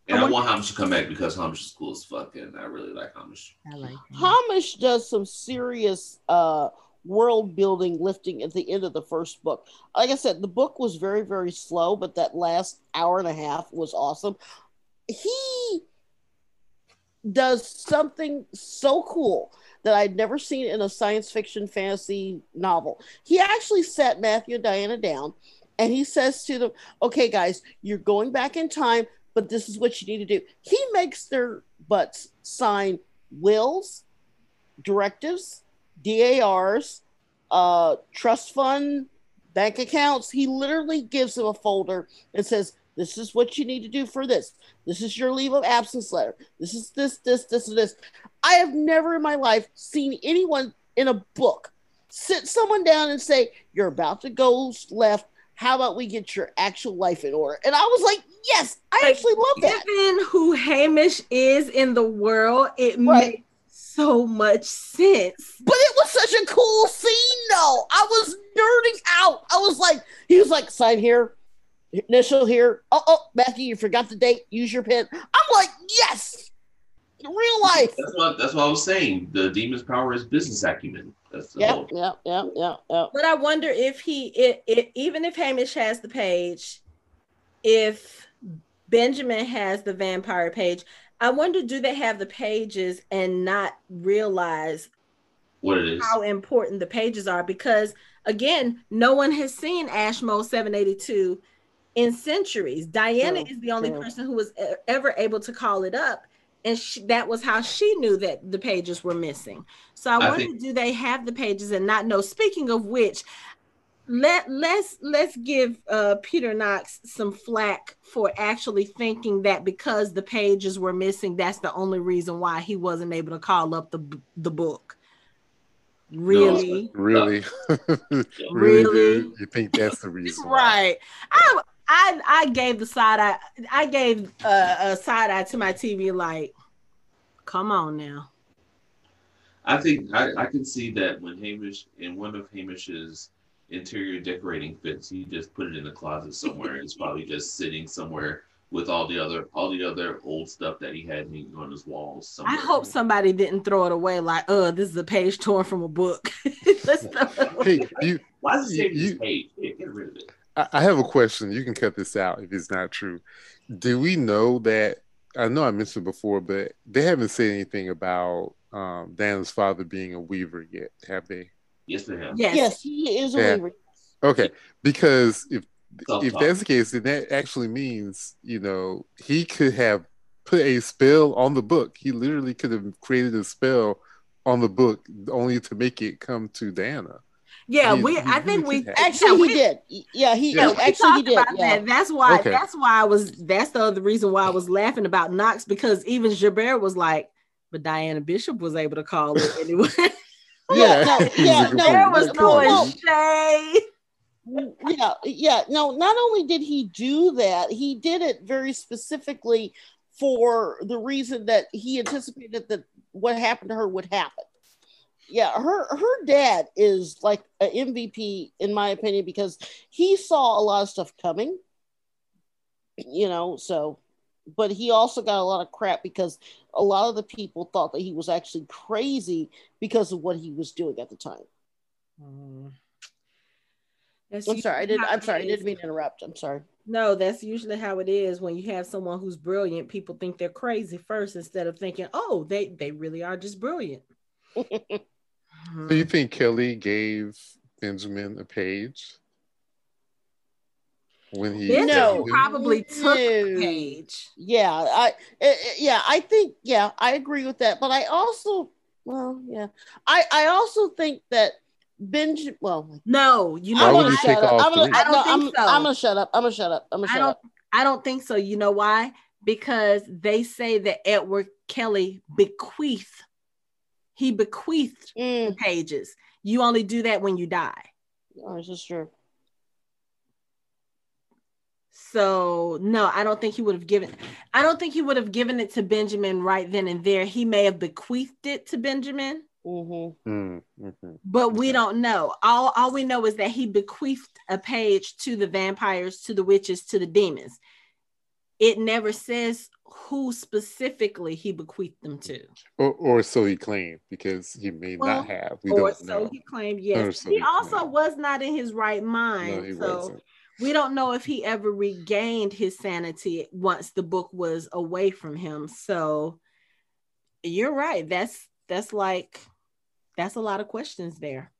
And I, wonder- want Hamish to come back because Hamish is cool as fuck, and I really like Hamish. I like Hamish does some serious uh world building lifting at the end of the first book. Like I said, the book was very, very slow, but that last hour and a half was awesome. He does something so cool that I'd never seen in a science fiction fantasy novel. He actually sat Matthew and Diana down and he says to them, Okay, guys, you're going back in time, but this is what you need to do. He makes their butts sign wills, directives, DARs, uh, trust fund, bank accounts. He literally gives them a folder and says, This is what you need to do for this. This is your leave of absence letter. This is this, this, this, and this. I have never in my life seen anyone in a book sit someone down and say, You're about to go left. How about we get your actual life in order? And I was like, Yes, I Like, actually love that. Given who Hamish is in the world, it Right. makes so much sense. But it was such a cool scene, though. I was nerding out. I was like, he was like, sign here, initial here. Oh, oh, Matthew, you forgot the date. Use your pen. I'm like, yes, in real life. That's what that's what I was saying. The demon's power is business acumen. That's the Yep, whole. yep, yep, yep, yep. But I wonder if he, it, it, even if Hamish has the page, if Benjamin has the vampire page, I wonder do they have the pages and not realize what it is. how important the pages are? Because again, no one has seen Ashmole 782 in centuries. Diana True, is the only true. person who was ever able to call it up. And she, that was how she knew that the pages were missing. So I, I wonder, think- do they have the pages and not know? Speaking of which, let let's let's give uh, Peter Knox some flack for actually thinking that because the pages were missing, that's the only reason why he wasn't able to call up the the book. Really, Really? (laughs) really, Really? You think that's the reason? why? (laughs) right? I I I gave the side eye. I gave uh, a side eye to my TV. Like, come on now. I think I, I can see that when Hamish in one of Hamish's interior decorating fits, he just put it in the closet somewhere. it's (laughs) probably just sitting somewhere with all the other all the other old stuff that he had hanging on his walls. Somewhere. I hope somebody didn't throw it away. Like, oh, this is a page torn from a book. Let's throw it away. Hey, you, Why is it saving You- this page? Yeah, get rid of it. I I have a question. You can cut this out if it's not true. Do we know that? I know I mentioned before, but they haven't said anything about um, Dan's father being a weaver yet, have they? Yes, they have. Yes. Yes, he is a Yeah. weaver. Okay, because if Self if talk. that's the case, then that actually means you know he could have put a spell on the book. He literally could have created a spell on the book only to make it come to Diana. Yeah, He- we. he I think we. Actually, yeah, he we- did. Yeah, he Yeah, Yeah, we actually he did. about Yeah. that. That's why. Okay. That's why I was. That's the other reason why I was laughing about Knox because even Gerbert was like, but Diana Bishop was able to call it (laughs) anyway. (laughs) Yeah, no, yeah, no, there was no point. shade. (laughs) yeah, yeah. No, not only did he do that, he did it very specifically for the reason that he anticipated that what happened to her would happen. Yeah, her her dad is like an MVP in my opinion because he saw a lot of stuff coming. You know, so but he also got a lot of crap because a lot of the people thought that he was actually crazy because of what he was doing at the time. Mm-hmm. That's I'm sorry, I didn't. I'm sorry, I didn't mean to interrupt. I'm sorry. No, that's usually how it is when you have someone who's brilliant. People think they're crazy first instead of thinking, oh, they they really are just brilliant. (laughs) So you think Kelly gave Benjamin a page? when he Benjamin No. probably took a No. page. Yeah, I eh, eh, yeah, I think yeah, I agree with that. But I also well, yeah. I I also think that Benjamin well, No, you Why know I'm would gonna take shut up. I'm gonna. I don't no, think I'm, so. I'm gonna shut up. I'm gonna shut up. I'm gonna shut don't up. I don't think so. You know why? Because they say that Edward Kelly bequeathed. He bequeathed Mm, pages. You only do that when you die. oh, this is true. So no, I don't think he would have given. I don't think he would have given it to Benjamin right then and there. He may have bequeathed it to Benjamin, Mm-hmm. Mm, mhm. but we don't know. All all we know is that he bequeathed a page to the vampires, to the witches, to the demons. It never says who specifically he bequeathed them to. Or, or so he claimed, because he may Well, not have. We or don't so know. he claimed. Yes, so he he also claimed. was not in his right mind. No, he so wasn't. we don't know if he ever regained his sanity once the book was away from him. So you're right. That's that's like that's a lot of questions there.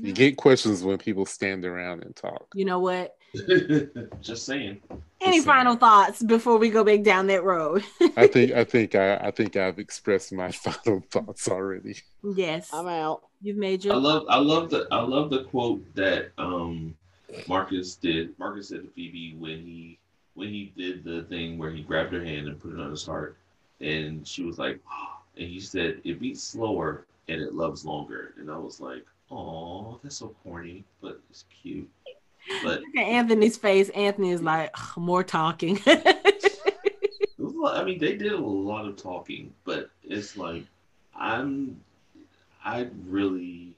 You get questions when people stand around and talk. You know what? (laughs) Just saying. Any Just saying. final thoughts before we go back down that road? I (laughs) think I think I, I think I've expressed my (laughs) final thoughts already. yes, I'm out. you've made your I love I love the I love the quote that um Marcus did. Marcus said to Phoebe when he when he did the thing where he grabbed her hand and put it on his heart, and she was like, and he said it beats slower and it loves longer, and I was like, oh, that's so corny, but it's cute. But Look at Anthony's face. Anthony is like more talking. It was a lot- I mean, they did a lot of talking, but it's like I'm, I really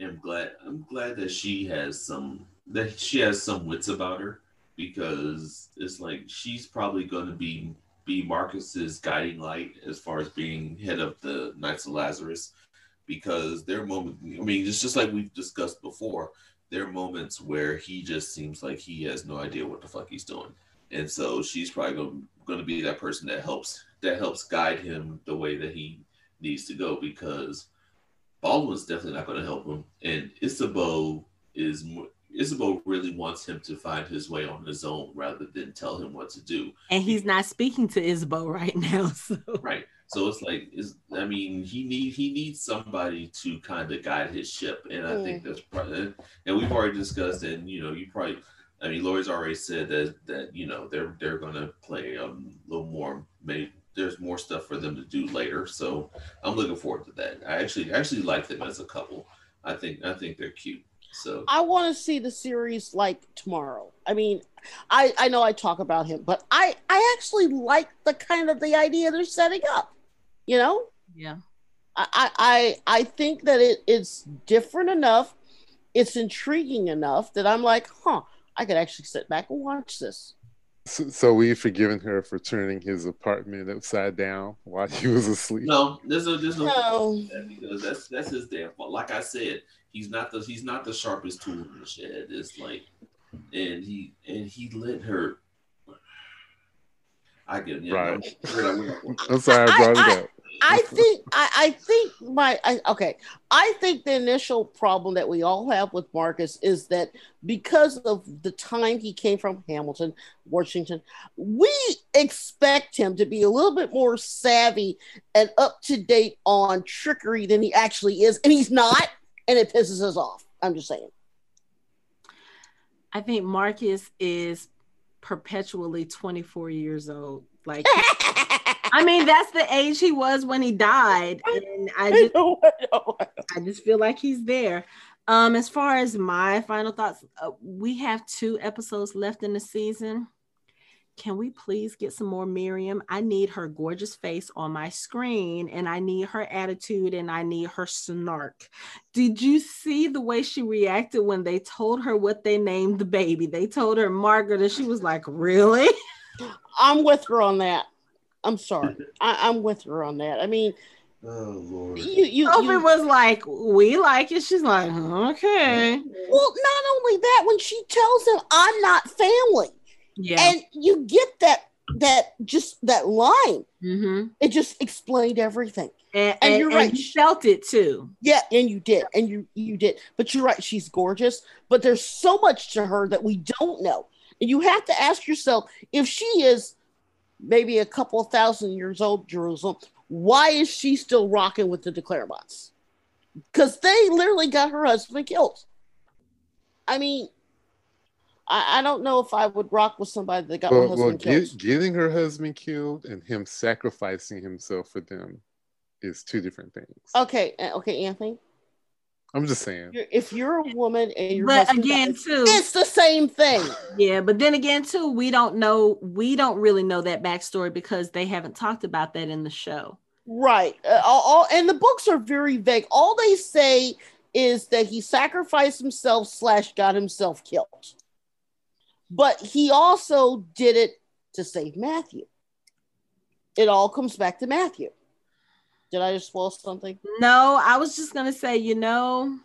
am glad. I'm glad that she has some that she has some wits about her because it's like she's probably going to be be Marcus's guiding light as far as being head of the Knights of Lazarus because there are moments. I mean, it's just like we've discussed before. There are moments where he just seems like he has no idea what the fuck he's doing and so she's probably going, going to be that person that helps that helps guide him the way that he needs to go because Baldwin's definitely not going to help him, and Ysabeau is Ysabeau really wants him to find his way on his own rather than tell him what to do. and he's not speaking to Ysabeau right now. (laughs) So Right. So it's like is I mean he need he needs somebody to kind of guide his ship, and I think that's probably and we've already discussed, and you know you probably I mean Lori's already said that that you know they're they're gonna play um, a little more. Maybe there's more stuff for them to do later, so I'm looking forward to that. I actually actually like them as a couple. I think I think they're cute. So I want to see the series like tomorrow. I mean, I I know I talk about him, but I I actually like the kind of the idea they're setting up. You know, yeah, I I I, I think that it, it's different enough, it's intriguing enough that I'm like, huh, I could actually sit back and watch this. So, so we've forgiven her for turning his apartment upside down while he was asleep. no, there's no there's no No. that because that's that's his damn fault. Like I said, he's not the he's not the sharpest tool in the shed. It's like, and he and he let her. I get yeah, Right. no, I'm sorry I brought it up. I (laughs) think I, I think my I, okay. I think the initial problem that we all have with Marcus is that because of the time he came from Hamilton, Washington, we expect him to be a little bit more savvy and up to date on trickery than he actually is, and he's not, and it pisses us off. I'm just saying. I think Marcus is perpetually 24 years old. Like, (laughs) I mean, that's the age he was when he died, and I just. I just feel like he's there. Um, as far as my final thoughts, uh, we have two episodes left in the season. Can we please get some more Miriam? I need her gorgeous face on my screen, and I need her attitude, and I need her snark. Did you see the way she reacted when they told her what they named the baby? They told her Margaret, and she was like, "Really?" I'm with her on that. I'm sorry. I, I'm with her on that. I mean, Oh lord. you you, Sophie you was like, "We like it." She's like, "Okay." well, not only that, when she tells him I'm not family, Yeah. and you get that that just that line, Mm-hmm. it just explained everything. And, And and, you're and right. you felt it too. Yeah, and you did, and you you did. But you're right, she's gorgeous. But there's so much to her that we don't know, and you have to ask yourself if she is maybe a couple thousand years old, Jerusalem. Why is she still rocking with the de Clermonts? Because they literally got her husband killed. I mean, I, I don't know if I would rock with somebody that got my Well, well husband killed. get, getting her husband killed and him sacrificing himself for them is two different things. Okay, okay, Anthony. I'm just saying. If you're a woman and your But again, dies, too, it's the same thing. yeah. But then again, too, we don't know. We don't really know that backstory because they haven't talked about that in the show. Right. Uh, all, all- and the books are very vague. All they say is that he sacrificed himself slash got himself killed. But he also did it to save Matthew. It all comes back to Matthew. Did I just spoil something? No, I was just gonna say, you know,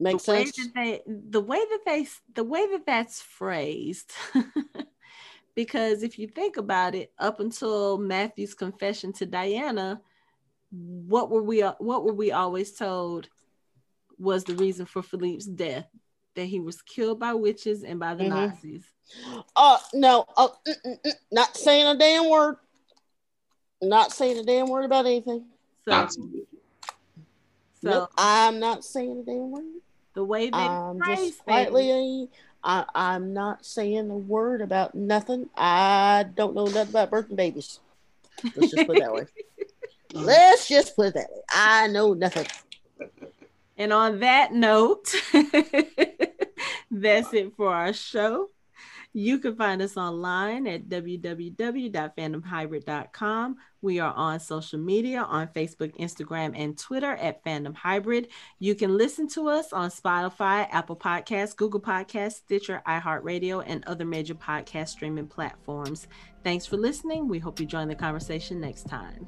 Makes the way sense. that they the way that they the way that that's phrased (laughs) because if you think about it up until matthew's confession to diana what were we what were we always told was the reason for philippe's death that he was killed by witches and by the Mhm. nazis Uh no, uh, not saying a damn word. Not saying a damn word about anything. so, Nazi. so nope, I'm not saying a damn word. the way they I'm phrase just things- quietly. I, I'm not saying a word about nothing. I don't know nothing about birth and babies. Let's just put it that way. (laughs) Let's just put it that way. I know nothing. And on that note, (laughs) that's it for our show. You can find us online at www.fandomhybrid.com. We are on social media on Facebook, Instagram, and Twitter at Fandom Hybrid. You can listen to us on Spotify, Apple Podcasts, Google Podcasts, Stitcher, iHeartRadio, and other major podcast streaming platforms. Thanks for listening. We hope you join the conversation next time.